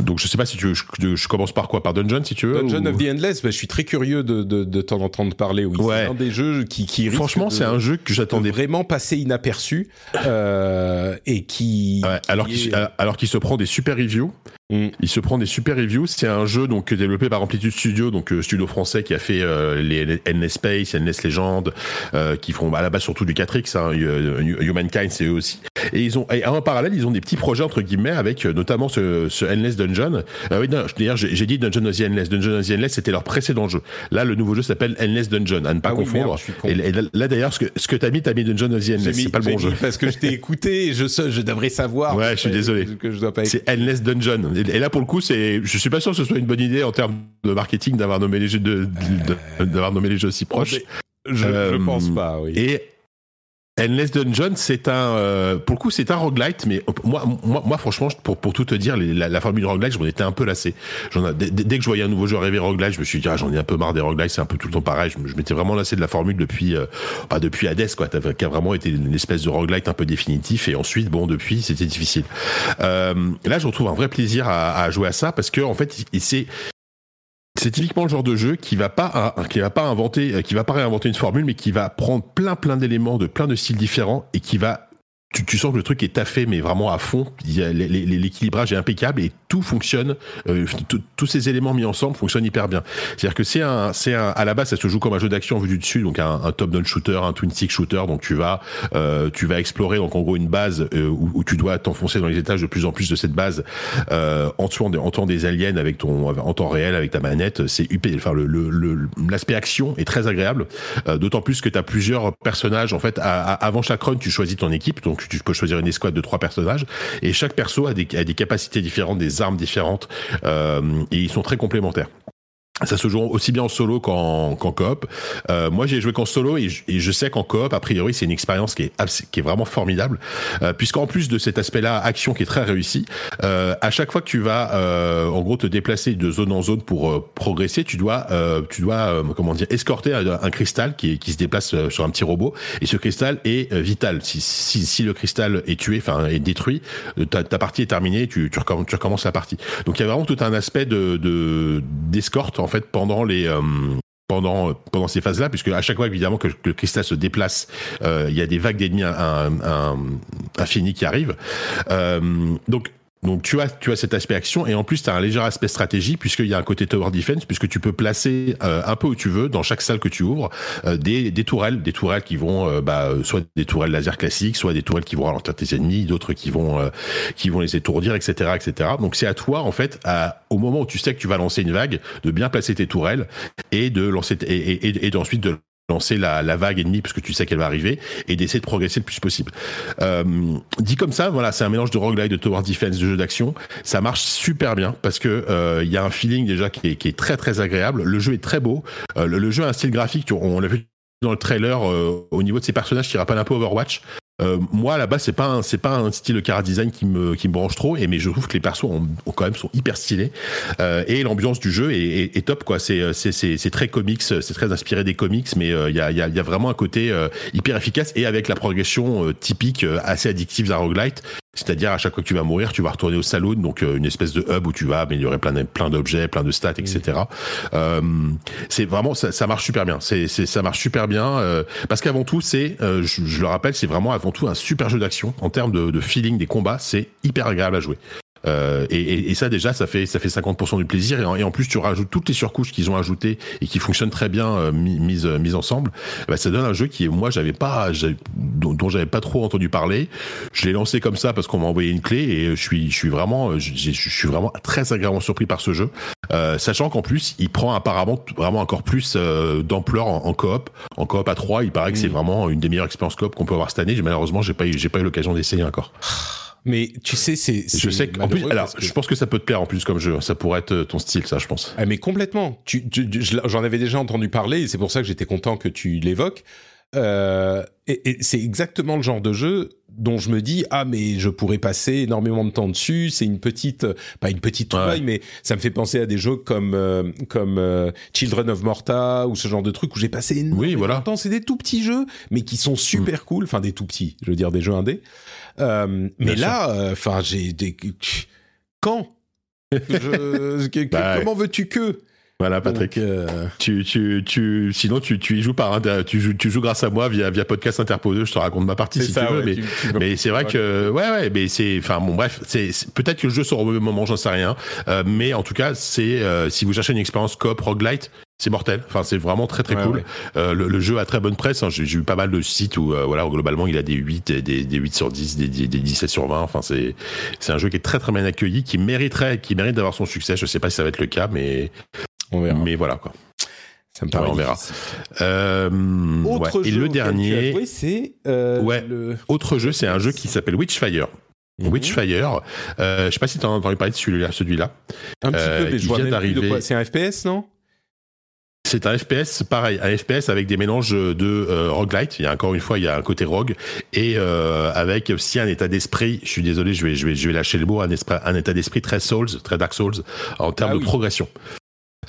donc je sais pas si tu veux, je, commence par quoi? Par Dungeon si tu veux Dungeon of the Endless, bah, je suis très curieux de, de, de t'en entendre parler. Oui, c'est un des jeux qui, qui Franchement, c'est un jeu que j'attendais vraiment passer inaperçu euh, et qui. Ouais, alors qu'il alors qu'il se prend des super reviews. Mm. Il se prend des super reviews. C'est un jeu donc développé par Amplitude Studio, donc euh, studio français qui a fait euh, les Endless Space, Endless Legend, euh, qui font à la base surtout du 4X. Hein, Humankind, c'est eux aussi. Et ils ont, et en parallèle, ils ont des petits projets entre guillemets avec notamment ce, ce Endless Dungeon. oui, d'ailleurs, j'ai dit Dungeon of the Endless. Dungeon of the Endless, c'était leur précédent jeu. Là, le nouveau jeu s'appelle Endless Dungeon, à ne pas ah confondre. et, là, d'ailleurs, ce que, ce que t'as mis, t'as mis Dungeon of the Endless. C'est pas le bon jeu. Parce que je t'ai écouté, je, je devrais savoir. Ouais, je suis désolé. C'est Endless Dungeon. Et, là, pour le coup, c'est, je suis pas sûr que ce soit une bonne idée en termes de marketing d'avoir nommé les jeux de, d'avoir nommé les jeux si proches. Je, je euh, pense pas, oui. Et Endless Dungeon, c'est un, euh, pour le coup, c'est un roguelite, mais moi, moi, moi, franchement, pour, pour tout te dire, la, la, formule roguelite, je m'en étais un peu lassé. J'en dès, dès, que je voyais un nouveau jeu arriver roguelite, je me suis dit, ah, j'en ai un peu marre des roguelites, c'est un peu tout le temps pareil. Je, m'étais vraiment lassé de la formule depuis, euh, bah, depuis Hades, quoi, qui a vraiment été une espèce de roguelite un peu définitif, et ensuite, bon, depuis, c'était difficile. Euh, là, je retrouve un vrai plaisir à, à jouer à ça, parce que, en fait, c'est, c'est typiquement le genre de jeu qui va pas qui va pas inventer qui va pas réinventer une formule mais qui va prendre plein plein d'éléments de plein de styles différents et qui va tu, sens que le truc est taffé, mais vraiment à fond. L'équilibrage est impeccable et tout fonctionne. Euh, tous ces éléments mis ensemble fonctionnent hyper bien. C'est-à-dire que c'est un, c'est un, à la base, ça se joue comme un jeu d'action vu du dessus, donc un, top-down shooter, un twin stick shooter. Donc tu vas, euh, tu vas explorer donc en gros une base euh, où, tu dois t'enfoncer dans les étages de plus en plus de cette base en tuant, des, en tuant des aliens avec ton, en temps réel avec ta manette. C'est hyper. Enfin, le, l'aspect action est très agréable. D'autant plus que tu as plusieurs personnages. En fait, avant chaque run, tu choisis ton équipe. Donc tu peux choisir une escouade de trois personnages et chaque perso a des, a des capacités différentes, des différentes euh, et ils sont très complémentaires. Ça se joue aussi bien en solo qu'en coop. Euh, moi, j'ai joué qu'en solo et je, sais qu'en coop, a priori, c'est une expérience qui est, qui est vraiment formidable, euh, puisqu'en plus de cet aspect-là, action qui est très réussi, euh, à chaque fois que tu vas, euh, en gros, te déplacer de zone en zone pour euh, progresser, tu dois, euh, tu dois, comment dire, escorter un, cristal qui, qui se déplace sur un petit robot, et ce cristal est vital. Si, si, si, le cristal est tué, enfin est détruit, ta, ta partie est terminée, tu, tu, recommences, tu recommences la partie. Donc il y a vraiment tout un aspect de d'escorte en fait pendant les euh, pendant pendant ces phases-là, puisque à chaque fois évidemment que, le cristal se déplace, euh, il y a des vagues d'ennemis infinies qui arrivent. Euh, donc donc tu as tu as cet aspect action et en plus tu as un léger aspect stratégie puisqu'il y a un côté tower defense puisque tu peux placer euh, un peu où tu veux dans chaque salle que tu ouvres euh, des, des tourelles des tourelles qui vont euh, bah, soit des tourelles laser classiques soit des tourelles qui vont ralentir tes ennemis d'autres qui vont qui vont les étourdir etc etc donc c'est à toi en fait au moment où tu sais que tu vas lancer une vague de bien placer tes tourelles et de lancer et, et, et, et ensuite de lancer la, vague ennemie parce que tu sais qu'elle va arriver et d'essayer de progresser le plus possible. Euh, dit comme ça, voilà, c'est un mélange de roguelite, de tower defense, de jeu d'action. Ça marche super bien parce que euh, il y a un feeling déjà qui est, qui est, très très agréable. Le jeu est très beau. Euh, le, jeu a un style graphique, on, l'a vu dans le trailer euh, au niveau de ses personnages qui rappellent un peu Overwatch. Euh, moi là-bas c'est pas c'est pas un style car design qui me qui branche trop et mais je trouve que les persos ont, quand même sont hyper stylés. Euh, et l'ambiance du jeu est, est, top quoi. C'est c'est c'est très comics c'est très inspiré des comics mais euh, il y a y y a vraiment un côté euh, hyper efficace et avec la progression typique assez addictive d'un roguelite c'est-à-dire à chaque fois que tu vas mourir, tu vas retourner au saloon, donc euh, une espèce de hub où tu vas améliorer plein plein d'objets, plein de stats, etc. Euh, c'est vraiment ça, ça, marche super bien. C'est ça marche super bien euh, parce qu'avant tout c'est, euh, je, je, le rappelle, c'est vraiment avant tout un super jeu d'action en termes de, de feeling des combats. C'est hyper agréable à jouer. Euh, et, et, ça déjà, ça fait ça fait 50% du plaisir. Et en, et en, plus, tu rajoutes toutes les surcouches qu'ils ont ajoutées et qui fonctionnent très bien euh, mises mises ensemble. Bah, ça donne un jeu qui, moi, j'avais pas, dont, dont j'avais pas trop entendu parler. Je l'ai lancé comme ça parce qu'on m'a envoyé une clé et je suis je suis vraiment je, je suis vraiment très agréablement surpris par ce jeu, euh, sachant qu'en plus, il prend apparemment vraiment encore plus euh, d'ampleur en, en, coop. En coop à 3 il paraît que c'est vraiment une des meilleures expériences coop qu'on peut avoir cette année. Malheureusement, j'ai pas eu j'ai pas eu l'occasion d'essayer encore. <sighs> Mais tu sais, c'est. Je sais qu'en plus, alors, que... je pense que ça peut te plaire en plus comme jeu. Ça pourrait être ton style, ça, je pense. Ah, mais complètement. Tu, tu, J'en avais déjà entendu parler et c'est pour ça que j'étais content que tu l'évoques. Euh, et, et c'est exactement le genre de jeu dont je me dis ah mais je pourrais passer énormément de temps dessus c'est une petite pas une petite trouvaille mais ça me fait penser à des jeux comme euh, comme euh, Children of Morta ou ce genre de truc où j'ai passé énormément oui, voilà. de temps c'est des tout petits jeux mais qui sont super mm. cool enfin des tout petits je veux dire des jeux indés euh, mais là euh, enfin j'ai des quand? <laughs> Je... bah, comment veux-tu que? Voilà, Patrick. euh... tu, tu, tu, sinon, tu, tu y joues par, tu joues, tu joues grâce à moi via, via podcast interposé. Je te raconte ma partie si ça, tu veux. ouais, mais, tu, tu mais c'est vrai que, ouais, ouais, mais c'est, enfin, bon, bref, c'est, peut-être que le jeu sort au même moment, j'en sais rien. Euh, mais en tout cas, c'est, euh, si vous cherchez une expérience coop roguelite, c'est mortel. Enfin, c'est vraiment très très ouais, cool. Ouais. Euh, le, le, jeu a très bonne presse. Hein. J'ai, eu pas mal de sites où, euh, voilà, globalement, il a des 8, des, des 8 sur 10, des, des, des 17 sur 20. Enfin, c'est, c'est un jeu qui est très très bien accueilli, qui mériterait, qui mérite d'avoir son succès. Je sais pas si ça va être le cas, mais on verra. Mais voilà quoi. Ça me paraît. on verra. Euh, autre ouais. jeu Et le dernier, joué, c'est euh, ouais. Le... Autre jeu, c'est un jeu qui s'appelle Witchfire. Mmh. Witchfire, euh, je sais pas si tu as entendu parler de celui-là. Celui-là. Un petit peu, mais je vient d'arriver. C'est un FPS, non? C'est un FPS, pareil, un FPS avec des mélanges de euh, roguelite. Il y a encore une fois, il y a un côté rogue et euh, avec aussi un état d'esprit. Je suis désolé, je vais, je vais, je vais lâcher le mot, un, esprit, un état d'esprit très Souls, très Dark Souls en termes ah, de oui. progression.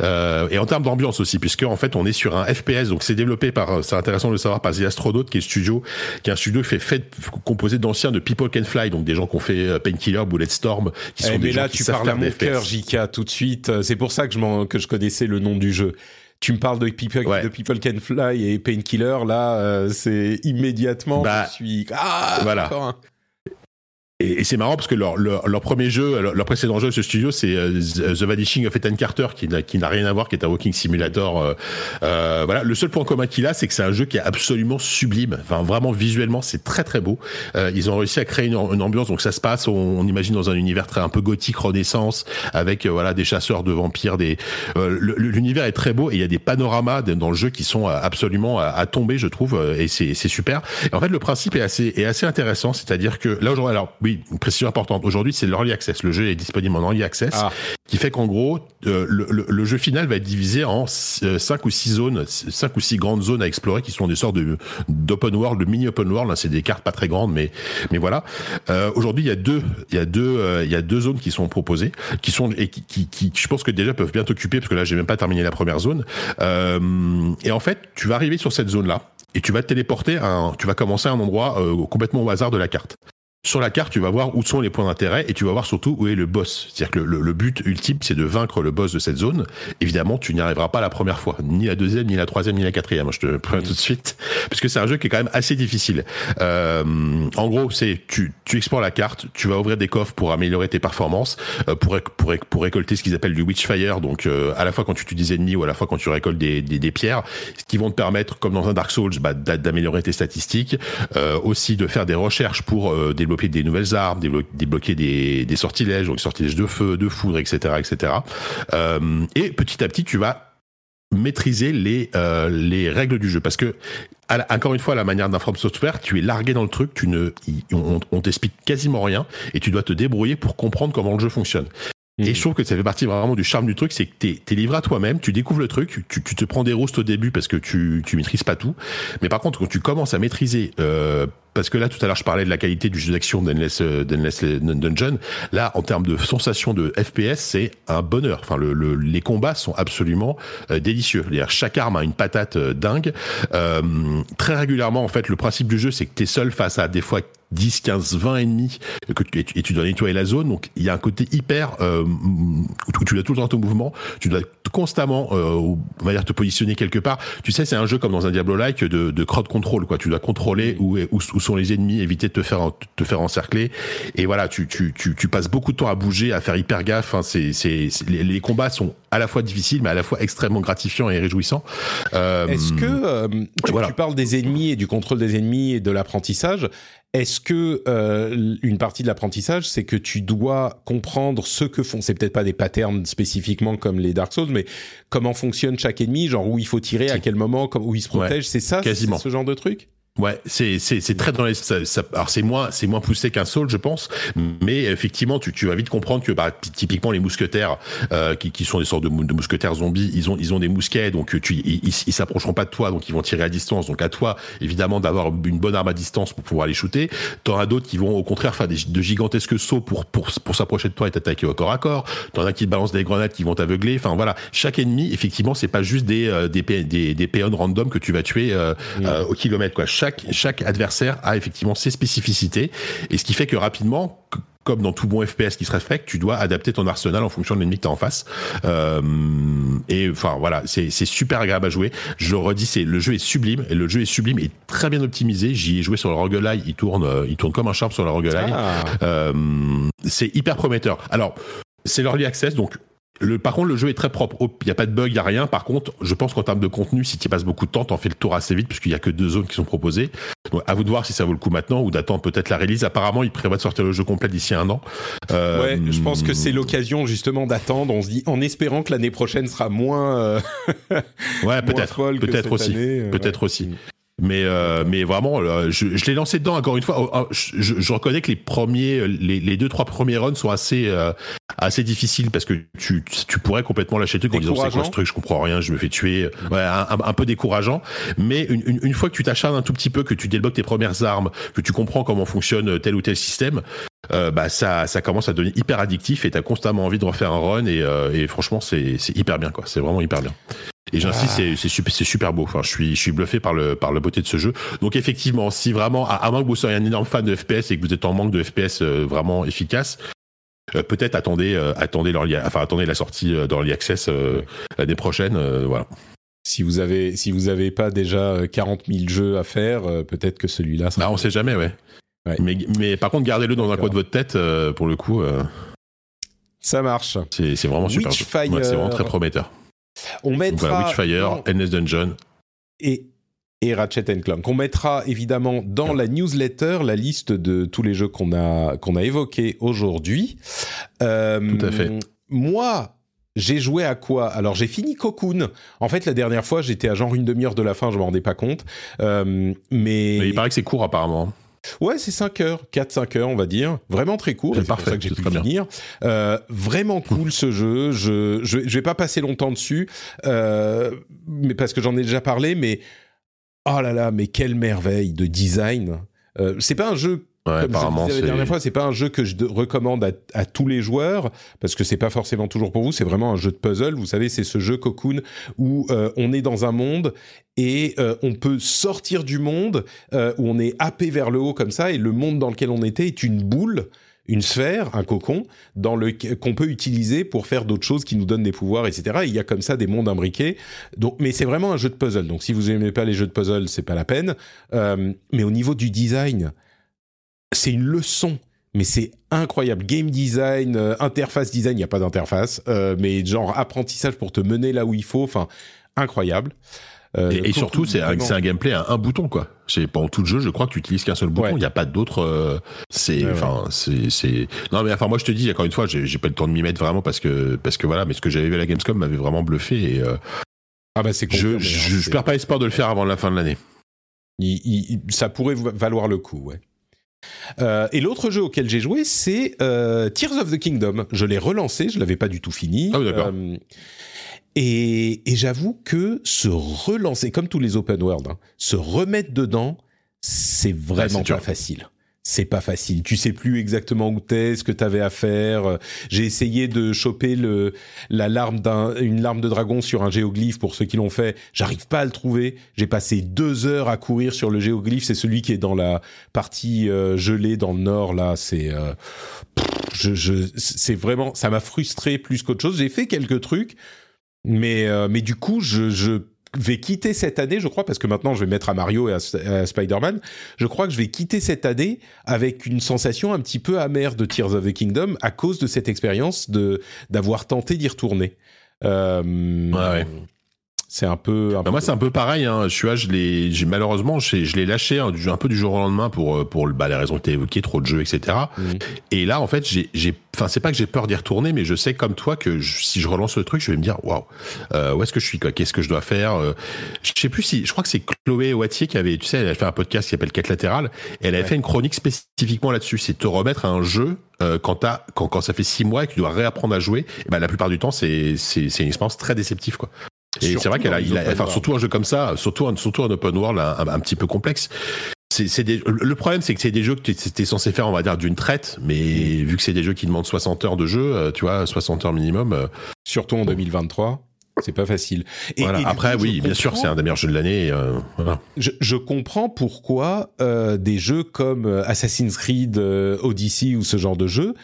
Euh, et en termes d'ambiance aussi, puisque en fait on est sur un FPS, donc c'est développé par, c'est intéressant de le savoir, par The Astronaut, qui est studio, qui est un studio fait, fait composé d'anciens de People Can Fly, donc des gens qui ont fait Painkiller, Bulletstorm, qui sont eh, des mais gens là qui tu parles à mon cœur. JK, tout de suite. C'est pour ça que je, que je connaissais le nom du jeu. Tu me parles de People, Ouais. de People Can Fly et Painkiller, là, euh, c'est immédiatement, Bah, je suis... Ah, voilà. Et, c'est marrant parce que leur, leur, leur premier jeu, leur, précédent jeu de ce studio, c'est euh, The Vanishing of Ethan Carter, qui n'a, rien à voir, qui est un walking simulator. Euh, euh, voilà, le seul point commun qu'il a, c'est que c'est un jeu qui est absolument sublime. Enfin, vraiment visuellement, c'est très très beau. Euh, ils ont réussi à créer une, ambiance, donc ça se passe, on, on, imagine dans un univers très un peu gothique, Renaissance, avec euh, voilà des chasseurs de vampires. Des l'univers est très beau et il y a des panoramas dans le jeu qui sont absolument à, à tomber, je trouve, et c'est, c'est super. Et en fait, le principe est assez est assez intéressant, c'est-à-dire que là aujourd'hui, alors oui, une précision importante. Aujourd'hui, c'est l'early access. Le jeu est disponible en early access, ah. qui fait qu'en gros, euh, le, le, le, jeu final va être divisé en cinq ou six zones, cinq ou six grandes zones à explorer, qui sont des sortes de d'open world, de mini open world. Là, c'est des cartes pas très grandes, mais mais voilà. Euh, Aujourd'hui, il y a deux, il y a deux, euh, il y a deux zones qui sont proposées, qui sont et qui, qui, qui je pense que déjà peuvent bien t'occuper, parce que là, j'ai même pas terminé la première zone. Euh, et en fait, tu vas arriver sur cette zone là et tu vas te téléporter à un, tu vas commencer à un endroit euh, complètement au hasard de la carte. Sur la carte, tu vas voir où sont les points d'intérêt et tu vas voir surtout où est le boss. C'est-à-dire que le, le, but ultime, c'est de vaincre le boss de cette zone. Évidemment, tu n'y arriveras pas la première fois, ni la deuxième, ni la troisième, ni la quatrième. Je te préviens tout de suite, parce que c'est un jeu qui est quand même assez difficile. Euh, en gros, c'est tu, tu explores la carte, tu vas ouvrir des coffres pour améliorer tes performances, euh, pour, pour, pour récolter ce qu'ils appellent du Witchfire, donc euh, à la fois quand tu tues des ennemis ou à la fois quand tu récoltes des, des, des pierres, ce qui vont te permettre, comme dans un Dark Souls, bah, d'améliorer tes statistiques, euh, aussi de faire des recherches pour euh, développer des nouvelles armes, débloquer des, des sortilèges, donc sortilèges de feu, de foudre, etc., etc. Euh, et petit à petit, tu vas maîtriser les euh, les règles du jeu parce que à la, encore une fois à la manière d'un From Software tu es largué dans le truc tu ne on, on t'explique quasiment rien et tu dois te débrouiller pour comprendre comment le jeu fonctionne et je trouve que ça fait partie vraiment du charme du truc, c'est que t'es es livré à toi-même, tu découvres le truc, tu, tu, te prends des roustes au début parce que tu, tu maîtrises pas tout, mais par contre quand tu commences à maîtriser, euh, parce que là tout à l'heure je parlais de la qualité du jeu d'action d'Endless Dungeon, là en termes de sensation de FPS c'est un bonheur, enfin le, le, les combats sont absolument euh, délicieux, chaque arme a une patate euh, dingue, euh, très régulièrement en fait le principe du jeu c'est que t'es seul face à des fois 10, 15, 20 ennemis que tu, et tu dois nettoyer la zone. Donc il y a un côté hyper euh, où tu dois tout le temps ton mouvement, tu dois constamment euh, on va dire te positionner quelque part. Tu sais, c'est un jeu comme dans un Diablo-like de, de crowd control quoi. Tu dois contrôler où, où, où sont les ennemis, éviter de te faire te faire encercler. Et voilà, tu, tu, tu, tu passes beaucoup de temps à bouger, à faire hyper gaffe. Enfin, c'est, c'est, les, les, combats sont à la fois difficiles, mais à la fois extrêmement gratifiants et réjouissants. Euh, Est-ce que euh, tu, voilà. tu parles des ennemis et du contrôle des ennemis et de l'apprentissage est-ce que euh, une partie de l'apprentissage, c'est que tu dois comprendre ce que font, c'est peut-être pas des patterns spécifiquement comme les Dark Souls, mais comment fonctionne chaque ennemi, genre où il faut tirer, à quel moment, où il se protège, ouais, c'est ça, quasiment. ce genre de truc? Ouais, c'est c'est c'est très dans les ça, ça- alors c'est moins c'est moins poussé qu'un Soul je pense, mais effectivement tu tu vas vite comprendre que bah, typiquement les mousquetaires euh, qui qui sont des sortes de, mou- de mousquetaires zombies, ils ont ils ont des mousquets donc tu ils s'approcheront pas de toi donc ils vont tirer à distance donc à toi évidemment d'avoir une bonne arme à distance pour pouvoir les shooter. T'en as d'autres qui vont au contraire faire des, de gigantesques sauts pour pour pour s'approcher de toi et t'attaquer au corps à corps. T'en as qui te balancent des grenades qui vont t'aveugler. Enfin voilà, chaque ennemi effectivement c'est pas juste des euh, des des des péons random que tu vas tuer euh, euh, au kilomètre quoi. Chaque chaque adversaire a effectivement ses spécificités et ce qui fait que rapidement comme dans tout bon FPS qui se respecte, tu dois adapter ton arsenal en fonction de l'ennemi que t'as en face. Euh, et enfin voilà, c'est super agréable à jouer. Je le redis, c'est le jeu est sublime et le jeu est sublime et très bien optimisé. J'y ai joué sur le roguelike, il tourne, euh, il tourne comme un charme sur le roguelike. Ah. Euh, c'est hyper prometteur. Alors, c'est l'early access, donc le, par contre, le jeu est très propre. Il n'y a pas de bug, il n'y a rien. Par contre, je pense qu'en termes de contenu, si tu y passes beaucoup de temps, t'en fais le tour assez vite, puisqu'il n'y a que deux zones qui sont proposées. Donc, à vous de voir si ça vaut le coup maintenant ou d'attendre peut-être la release. Apparemment, il prévoit de sortir le jeu complet d'ici un an. Euh, Ouais, je pense que c'est l'occasion justement d'attendre. On se dit en espérant que l'année prochaine sera moins. euh, <laughs> Ouais, peut-être. aussi. euh, Peut-être ouais. aussi. Mais euh, mais vraiment, euh, je, je l'ai lancé dedans encore une fois. Oh, oh, Je, je- reconnais que les premiers, les, les deux trois premiers runs sont assez euh, assez difficiles parce que tu tu pourrais complètement lâcher le truc en disant c'est quoi ce truc, je comprends rien, je me fais tuer. Ouais, un, un- un peu décourageant. Mais une, une, une fois que tu t'acharnes un tout petit peu, que tu débloques tes premières armes, que tu comprends comment fonctionne tel ou tel système, euh, bah ça ça commence à devenir hyper addictif et t'as constamment envie de refaire un run et, euh, et franchement c'est c'est hyper bien quoi. C'est vraiment hyper bien. Et j'insiste, c'est c'est super, beau. Enfin, je suis, je suis bluffé par le, par la beauté de ce jeu. Donc effectivement, si vraiment, à, à moins que vous soyez un énorme fan de FPS et que vous êtes en manque de FPS euh, vraiment efficace, euh, peut-être attendez, euh, attendez l'early- enfin attendez la sortie d'Early Access euh, l'année prochaine. voilà. Si vous avez, si vous avez pas déjà euh, 40 000 jeux à faire, peut-être que celui-là. Bah, on sait jamais, ouais. Ouais. Mais, mais par contre, gardez-le dans un coin de votre tête. pour le coup, Ça marche. c'est, vraiment super. Ouais, c'est vraiment très prometteur. On Donc, mettra Witchfire, dans- Endless Dungeon. et et Ratchet Clank. On mettra évidemment dans la newsletter la liste de tous les jeux qu'on a qu'on a évoqués aujourd'hui. Euh, Tout à fait. Moi, j'ai joué à quoi? Alors j'ai fini Cocoon. En fait, la dernière fois, j'étais à genre une demi-heure de la fin, je m'en rendais pas compte. Euh, mais Mais il paraît que c'est court apparemment. Ouais, c'est 5 heures, 4-5 heures, on va dire. Vraiment très court. C'est pour parfait, ça que j'ai pu le finir. Euh, vraiment cool ce jeu. Je, je, je vais pas passer longtemps dessus, euh, mais parce que j'en ai déjà parlé. Mais oh là là, mais quelle merveille de design. Euh, c'est pas un jeu Ouais, comme je apparemment, disais la c'est. dernière fois, c'est pas un jeu que je de- recommande à, à tous les joueurs parce que c'est pas forcément toujours pour vous. C'est vraiment un jeu de puzzle. Vous savez, c'est ce jeu Cocoon où euh, on est dans un monde et euh, on peut sortir du monde euh, où on est happé vers le haut comme ça et le monde dans lequel on était est une boule. Une sphère, un cocon, dans le qu'on peut utiliser pour faire d'autres choses qui nous donnent des pouvoirs, etc. Et il y a comme ça des mondes imbriqués. Donc, mais c'est vraiment un jeu de puzzle. Donc, si vous aimez pas les jeux de puzzle, c'est pas la peine. Euh, mais au niveau du design, c'est une leçon. Mais c'est incroyable. Game design, euh, interface design, il n'y a pas d'interface, euh, mais genre apprentissage pour te mener là où il faut. Enfin, incroyable. Euh, Et, surtout, c'est un, gameplay à un bouton, quoi. C'est pendant tout le jeu, je crois que tu utilises qu'un seul bouton. Ouais. Il n'y a pas d'autre. c'est, enfin, c'est, c'est. Non, mais enfin, moi, je te dis, encore une fois, j'ai, pas le temps de m'y mettre vraiment parce que, parce que voilà, mais ce que j'avais vu à la Gamescom m'avait vraiment bluffé et Ah bah c'est je, je, hein, je c'est- perds pas espoir de le faire avant la fin de l'année. ça pourrait va- valoir le coup, ouais. Euh, et l'autre jeu auquel j'ai joué, c'est euh, Tears of the Kingdom. Je l'ai relancé, je l'avais pas du tout fini. Ah oui, d'accord. Euh, et et j'avoue que se relancer, comme tous les open world, hein, se remettre dedans, c'est vraiment dur. pas facile. C'est pas facile. Tu sais plus exactement où t'es, ce que t'avais à faire. J'ai essayé de choper le la larme d'un une larme de dragon sur un géoglyphe pour ceux qui l'ont fait. J'arrive pas à le trouver. J'ai passé deux heures à courir sur le géoglyphe. C'est celui qui est dans la partie euh, gelée dans le nord là. C'est euh, je, je c'est vraiment ça m'a frustré plus qu'autre chose. J'ai fait quelques trucs, mais euh, mais du coup je je vais quitter cette année, je crois, parce que maintenant je vais mettre à Mario et à, Spider-Man. Je crois que je vais quitter cette année avec une sensation un petit peu amère de Tears of the Kingdom à cause de cette expérience de d'avoir tenté d'y retourner. Euh, ouais. C'est un peu. Bah, moi, c'est un peu pareil. Hein. Je suis, je l'ai, j'ai malheureusement, je l'ai lâché hein, un peu du jour au lendemain pour euh, pour bah, les raisons que tu as évoquées, trop de jeux, etc. Mmh. Et là, en fait, j'ai, enfin, c'est pas que j'ai peur d'y retourner, mais je sais comme toi que si je relance le truc, je vais me dire, waouh, euh, où est-ce que je suis, quoi? Qu'est-ce que je dois faire? Euh, Je sais plus si, je crois que c'est Chloé Wattier qui avait, tu sais, elle a fait un podcast qui s'appelle Quête latérale, et elle avait fait une chronique spécifiquement là-dessus, c'est te remettre à un jeu euh, quand, quand, quand ça fait six mois et que tu dois réapprendre à jouer, bah, la plupart du temps, c'est, c'est, c'est une expérience très déceptive, quoi. Et c'est vrai qu'elle a, il a enfin, surtout un jeu comme ça, surtout un, surtout un open world un, un, petit peu complexe. C'est, des, le problème, c'est que c'est des jeux que tu étais censé faire, on va dire, d'une traite, mais mm. vu que c'est des jeux qui demandent 60 heures de jeu, euh, tu vois, 60 heures minimum. Euh, surtout en 2023. C'est pas facile. Et, voilà. Après, oui, bien sûr, c'est un des meilleurs jeux de l'année. Euh, voilà. je, je, comprends pourquoi euh, des jeux comme Assassin's Creed Odyssey ou ce genre de jeux,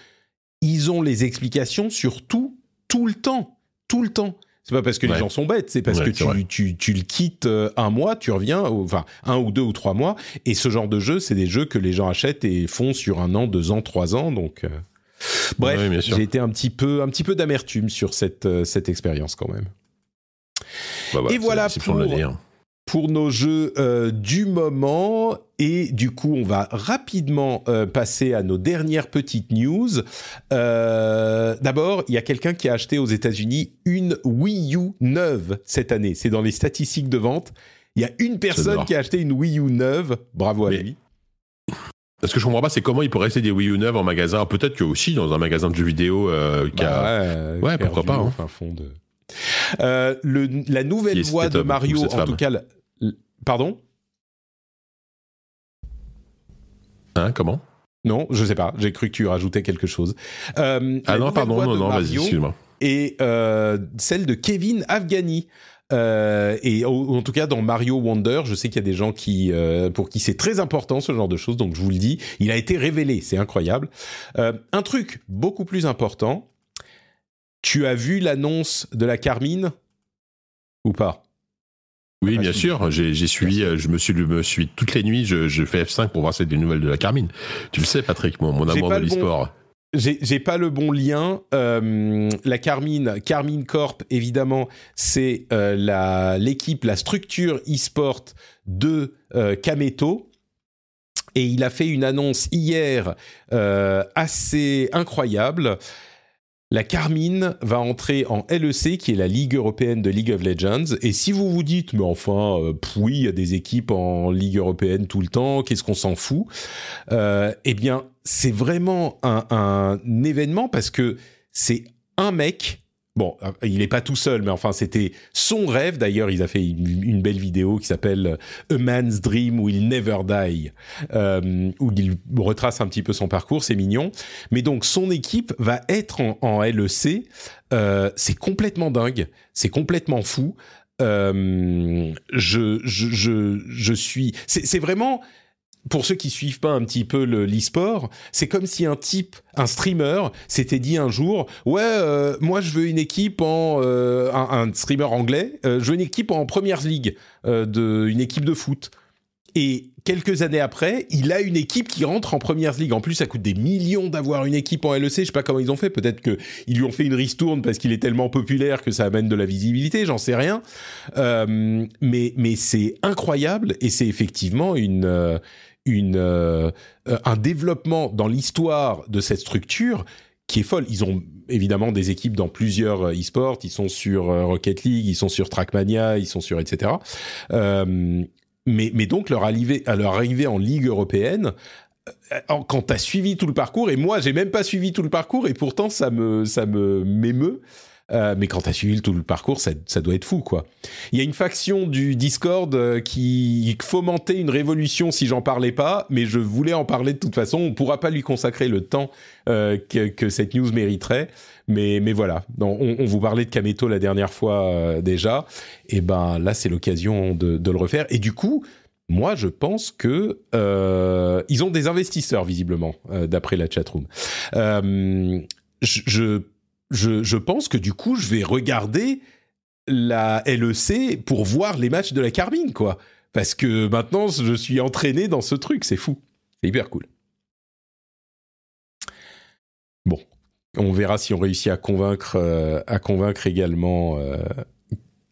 ils ont les explications sur tout, tout le temps. Tout le temps. C'est pas parce que les gens sont bêtes, c'est parce que tu, tu, tu, le quittes euh, un mois, tu reviens, enfin un ou deux ou trois mois. Et ce genre de jeu, c'est des jeux que les gens achètent et font sur un an, deux ans, trois ans. Donc, euh, bref, j'ai été un petit peu, un petit peu d'amertume sur cette euh, cette expérience quand même. Bah, bah, et voilà pour, pour nos jeux euh, du moment. Et du coup, on va rapidement euh, passer à nos dernières petites news. Euh, D'abord, il y a quelqu'un qui a acheté aux États-Unis une Wii U neuve cette année. C'est dans les statistiques de vente. Il y a une personne qui a acheté une Wii U neuve. Bravo à lui. Ce que je comprends pas, c'est comment il pourrait rester des Wii U neuves en magasin. Peut-être que aussi dans un magasin de jeux vidéo qui a. Bah ouais, pourquoi pas. Hein. Fond de... Euh, le, la nouvelle voix de Mario, en tout cas, pardon? Hein, comment? Non, je sais pas. J'ai cru que tu rajoutais quelque chose. Euh, ah non, pardon, non, non, vas-y, excuse-moi. Et euh, celle de Kevin Afghani. et en tout cas dans Mario Wonder, je sais qu'il y a des gens qui pour qui c'est très important ce genre de choses, donc je vous le dis, il a été révélé, c'est incroyable. un truc beaucoup plus important, tu as vu l'annonce de la Carmine ou pas? Oui, bien sûr. J'ai suivi, euh, je me suis, me suis toutes les nuits, je, je fais F5 pour voir si des nouvelles de la Carmine. Tu le sais, Patrick, mon, mon amour de l'e-sport. J'ai pas le bon lien. Euh, la Carmine, Carmine Corp, évidemment, c'est euh, la l'équipe, la structure e-sport de euh, Kameto. Et il a fait une annonce hier euh, assez incroyable la Carmine va entrer en LEC, qui est la Ligue européenne de League of Legends. Et si vous vous dites, mais enfin, euh, oui, il y a des équipes en Ligue européenne tout le temps, qu'est-ce qu'on s'en fout? Euh, Eh bien, c'est vraiment un, un événement parce que c'est un mec Bon, euh, il n'est pas tout seul, mais enfin, c'était son rêve. D'ailleurs, il a fait une, belle vidéo qui s'appelle A Man's Dream Will Never Die, euh, où il retrace un petit peu son parcours. C'est mignon. Mais donc, son équipe va être en, LEC. Euh, c'est complètement dingue. C'est complètement fou. je, je, je, je suis. C'est vraiment pour ceux qui suivent pas un petit peu l'e-sport, c'est comme si un type, un streamer, s'était dit un jour, ouais, euh, moi je veux une équipe en euh, un, streamer anglais, euh, je veux une équipe en première ligue, de une équipe de foot. Et quelques années après, il a une équipe qui rentre en première ligue. En plus, ça coûte des millions d'avoir une équipe en LEC. Je sais pas comment ils ont fait. Peut-être que ils lui ont fait une ristourne parce qu'il est tellement populaire que ça amène de la visibilité. J'en sais rien. mais mais c'est incroyable et c'est effectivement une une, euh, un développement dans l'histoire de cette structure qui est folle. Ils ont évidemment des équipes dans plusieurs euh, e-sports. Ils sont sur euh, Rocket League, ils sont sur Trackmania, ils sont sur etc. mais, mais donc leur arrivée, à leur arrivée en Ligue européenne, quand tu as suivi tout le parcours, et moi j'ai même pas suivi tout le parcours, et pourtant ça me ça me m'émeut euh, mais quand t'as suivi tout le parcours, ça, doit être fou, quoi. Il y a une faction du Discord euh, qui fomentait une révolution si j'en parlais pas, mais je voulais en parler de toute façon. On pourra pas lui consacrer le temps euh, que, cette news mériterait, mais, voilà. on, vous parlait de Kameto la dernière fois déjà, et ben là c'est l'occasion de, le refaire. Et du coup, moi, je pense que ils ont des investisseurs visiblement, d'après la chatroom. Euh, je je, pense que du coup, je vais regarder la LEC pour voir les matchs de la Carmine, quoi. Parce que maintenant, je suis entraîné dans ce truc, c'est fou. C'est hyper cool. Bon, on verra si on réussit à convaincre, euh, à convaincre également euh,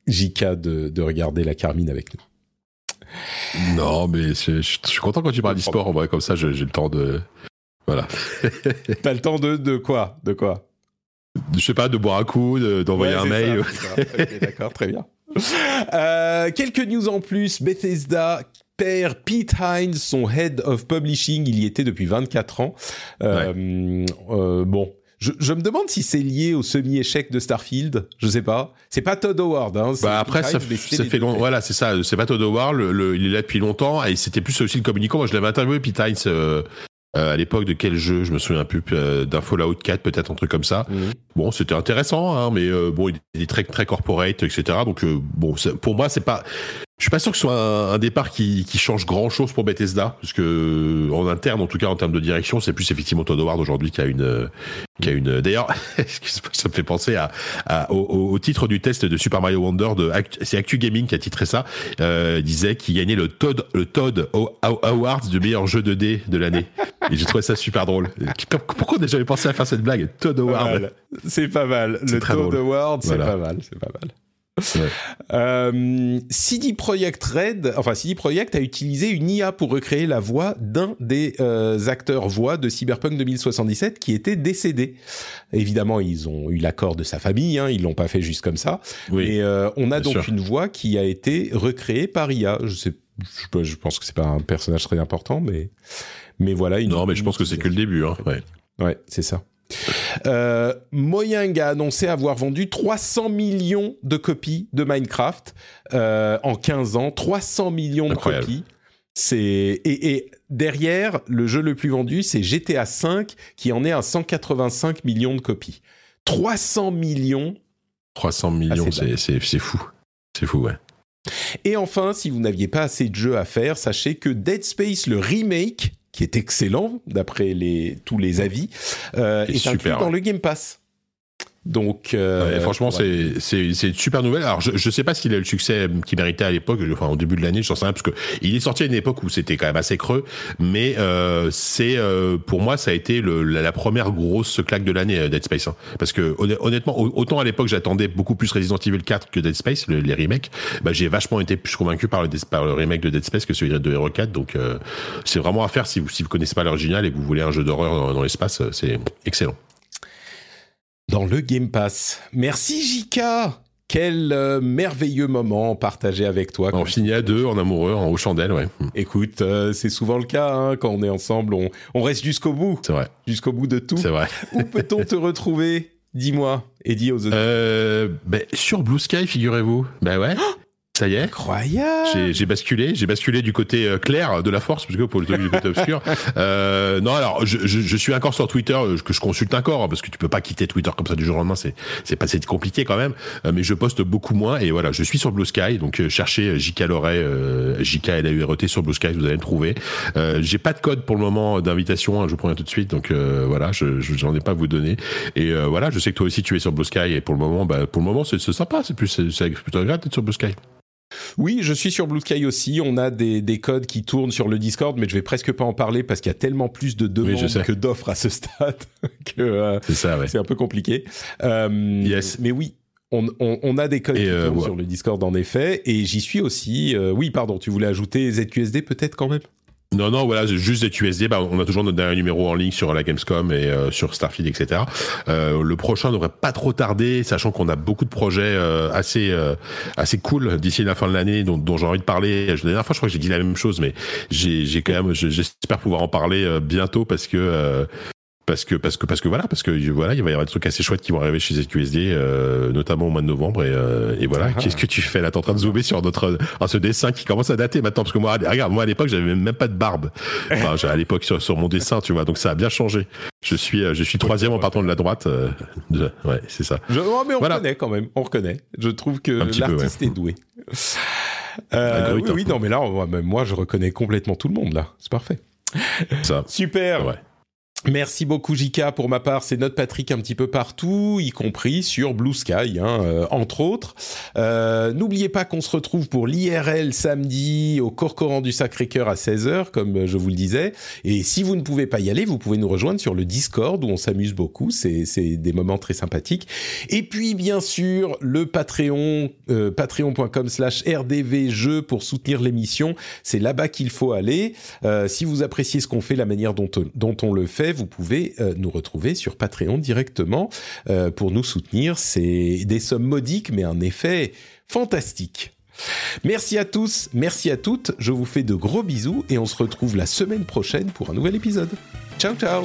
JK de, de regarder la Carmine avec nous. Non, mais je, je suis content quand tu parles d'e-sport. En vrai, comme ça, j'ai le temps de. Voilà. T'as le temps de, de quoi? De quoi? Je sais pas, de boire un coup, d'envoyer Ouais, un mail. <laughs> D'accord, très bien. Euh, quelques news en plus. Bethesda perd Pete Hines, son head of publishing. Il y était depuis 24 ans. Euh, euh, bon. Je, je me demande si c'est lié au semi-échec de Starfield. Je sais pas. C'est pas Todd Howard. Hein, Bah après, ça, fait long. Voilà, c'est ça. C'est pas Todd Howard. Le, le- il est là depuis longtemps et c'était plus aussi le communicant. Moi, je l'avais interviewé Pete Hines euh, à l'époque de quel jeu? Je me souviens plus. euh, D'un Fallout 4, peut-être un truc comme ça. Mhm. Bon, c'était intéressant, hein, mais euh, bon, il est très très corporate, etc. Donc euh, bon, pour moi, c'est pas. Je suis pas sûr que ce soit un, un départ qui, qui change grand chose pour Bethesda, parce que en interne, en tout cas en termes de direction, c'est plus effectivement Todd Howard aujourd'hui qui a une, euh, qui a une. D'ailleurs, <laughs> excuse-moi, ça me fait penser à, à- au, au- titre du test de Super Mario Wonder de c'est Actu Gaming qui a titré ça. Euh, disait qu'il gagnait le Todd le Todd Aw- Awards du meilleur jeu 2D de l'année. Et j'ai trouvé ça super drôle. Pourquoi on n'a jamais pensé à faire cette blague? Todd Award. C'est pas mal. Le Todd. Award, c'est Voilà. pas mal. C'est pas mal. Ouais. Euh, CD Projekt Red, enfin CD Projekt a utilisé une IA pour recréer la voix d'un des euh, acteurs voix de Cyberpunk 2077 qui était décédé. Évidemment, ils ont eu l'accord de sa famille, hein, ils l'ont pas fait juste comme ça. Oui. Mais euh, on a bien donc sûr. une voix qui a été recréée par IA. Je sais, je, je pense que c'est pas un personnage très important, mais mais voilà. Une, Non, mais je pense que c'est que le début. Hein. Ouais. Ouais, c'est ça. Euh, Mojang a annoncé avoir vendu 300 millions de copies de Minecraft euh, en 15 ans. 300 millions de copies. C'est et, et derrière le jeu le plus vendu, c'est GTA V qui en est à 185 millions de copies. 300 millions 300 millions, Ah, c'est c'est fou. C'est fou, ouais. Et enfin, si vous n'aviez pas assez de jeux à faire, sachez que Dead Space, le remake, qui est excellent d'après les, tous les avis, euh, C'est est inclus super, dans ouais. le Game Pass. Donc, euh, Ouais, franchement, ouais. c'est c'est une super nouvelle. Alors, je je sais pas s'il a eu le succès qu'il méritait à l'époque, enfin au début de l'année, je sais rien, parce que il est sorti à une époque où c'était quand même assez creux, mais euh, c'est euh, pour moi ça a été le, la, la première grosse claque de l'année euh, Dead Space, hein. parce que honn- honnêtement, au- autant à l'époque j'attendais beaucoup plus Resident Evil 4 que Dead Space, le- les remakes, bah, j'ai vachement été plus convaincu par le par le remake de Dead Space que celui de Hero 4, donc euh, c'est vraiment à faire si vous si vous connaissez pas l'original et que vous voulez un jeu d'horreur dans, dans l'espace, euh, c'est excellent. Dans le Game Pass. Merci Jika Quel euh, merveilleux moment partagé avec toi. On finit à deux, en amoureux, en haut chandelle, ouais. Écoute, euh, c'est souvent le cas hein, quand on est ensemble, on, on reste jusqu'au bout, C'est vrai, jusqu'au bout de tout. c'est vrai. Où peut-on te retrouver? Dis-moi et dis aux auditeurs. Euh, ben, sur Blue Sky, figurez-vous. Ben ouais. Ça y est. Incroyable J'ai basculé, j'ai basculé du côté euh, clair de la force, parce que pour le truc du côté obscur. <laughs> Euh, non, alors je, je, je suis encore sur Twitter, euh, que je consulte encore, hein, parce que tu peux pas quitter Twitter comme ça du jour au lendemain, c'est c'est pas compliqué quand même. Euh, mais je poste beaucoup moins et voilà, je suis sur Blue Sky, donc euh, cherchez JK Loret, euh, JK L-A-U-R-E-T sur Blue Sky, vous allez me trouver. Euh, j'ai pas de code pour le moment d'invitation, hein, je vous préviens tout de suite, donc euh, voilà, je je- j'en ai pas à vous donner. Et euh, voilà, je sais que toi aussi tu es sur Blue Sky et pour le moment, bah, pour le moment c'est sympa, c'est plus c'est c'est plutôt agréable d'être sur Blue Sky. Oui, je suis sur Blue Sky aussi. On a des, des codes qui tournent sur le Discord, mais je vais presque pas en parler parce qu'il y a tellement plus de demandes que d'offres à ce stade <laughs> que euh, C'est ouais. un peu compliqué. Euh, Yes. Mais oui. On, on- on a des codes Et, qui euh, tournent ouais. sur le Discord en effet, et j'y suis aussi. oui, pardon, tu voulais ajouter ZQSD peut-être quand même? Non, non, voilà, juste des USD. Bah, on a toujours notre dernier numéro en ligne sur la Gamescom et euh, sur Starfield, etc. Euh, le prochain devrait pas trop tarder, sachant qu'on a beaucoup de projets euh, assez euh, assez cool d'ici la fin de l'année, dont, dont j'ai envie de parler. La dernière fois, je crois que j'ai dit la même chose, mais j'ai quand même, je- j'espère pouvoir en parler euh, bientôt parce que. Parce que parce que parce que voilà parce que voilà il va y avoir des trucs assez chouettes qui vont arriver chez ZQSD euh, notamment au mois de novembre et, euh, et voilà Ah. qu'est-ce que tu fais là? T'es en train de zoomer sur notre ah, ce dessin qui commence à dater maintenant parce que moi regarde moi à l'époque j'avais même pas de barbe enfin à l'époque sur, sur mon dessin tu vois donc ça a bien changé je suis euh, je suis troisième en partant de la droite euh, de- ouais c'est ça Je- oh, mais on Voilà. reconnaît quand même, on reconnaît. Je trouve que peu, l'artiste ouais. est doué. Oui, non, mais là, on- même moi, je reconnais complètement tout le monde là. C'est parfait. ça Super. Ouais. Merci beaucoup Jika. Pour ma part, c'est notre Patrick un petit peu partout, y compris sur Blue Sky, hein, euh, entre autres. Euh, N'oubliez pas qu'on se retrouve pour l'IRL samedi au Corcoran du Sacré-Cœur à 16h, comme je vous le disais. Et si vous ne pouvez pas y aller, vous pouvez nous rejoindre sur le Discord où on s'amuse beaucoup. C'est des moments très sympathiques. Et puis, bien sûr, le Patreon, euh, patreon.com slash rdvjeux pour soutenir l'émission. C'est là-bas qu'il faut aller. Euh, si vous appréciez ce qu'on fait, la manière dont, dont on le fait, vous pouvez euh, nous retrouver sur Patreon directement euh, pour nous soutenir. C'est des sommes modiques, mais un effet fantastique. Merci à tous, merci à toutes. Je vous fais de gros bisous et on se retrouve la semaine prochaine pour un nouvel épisode. Ciao, ciao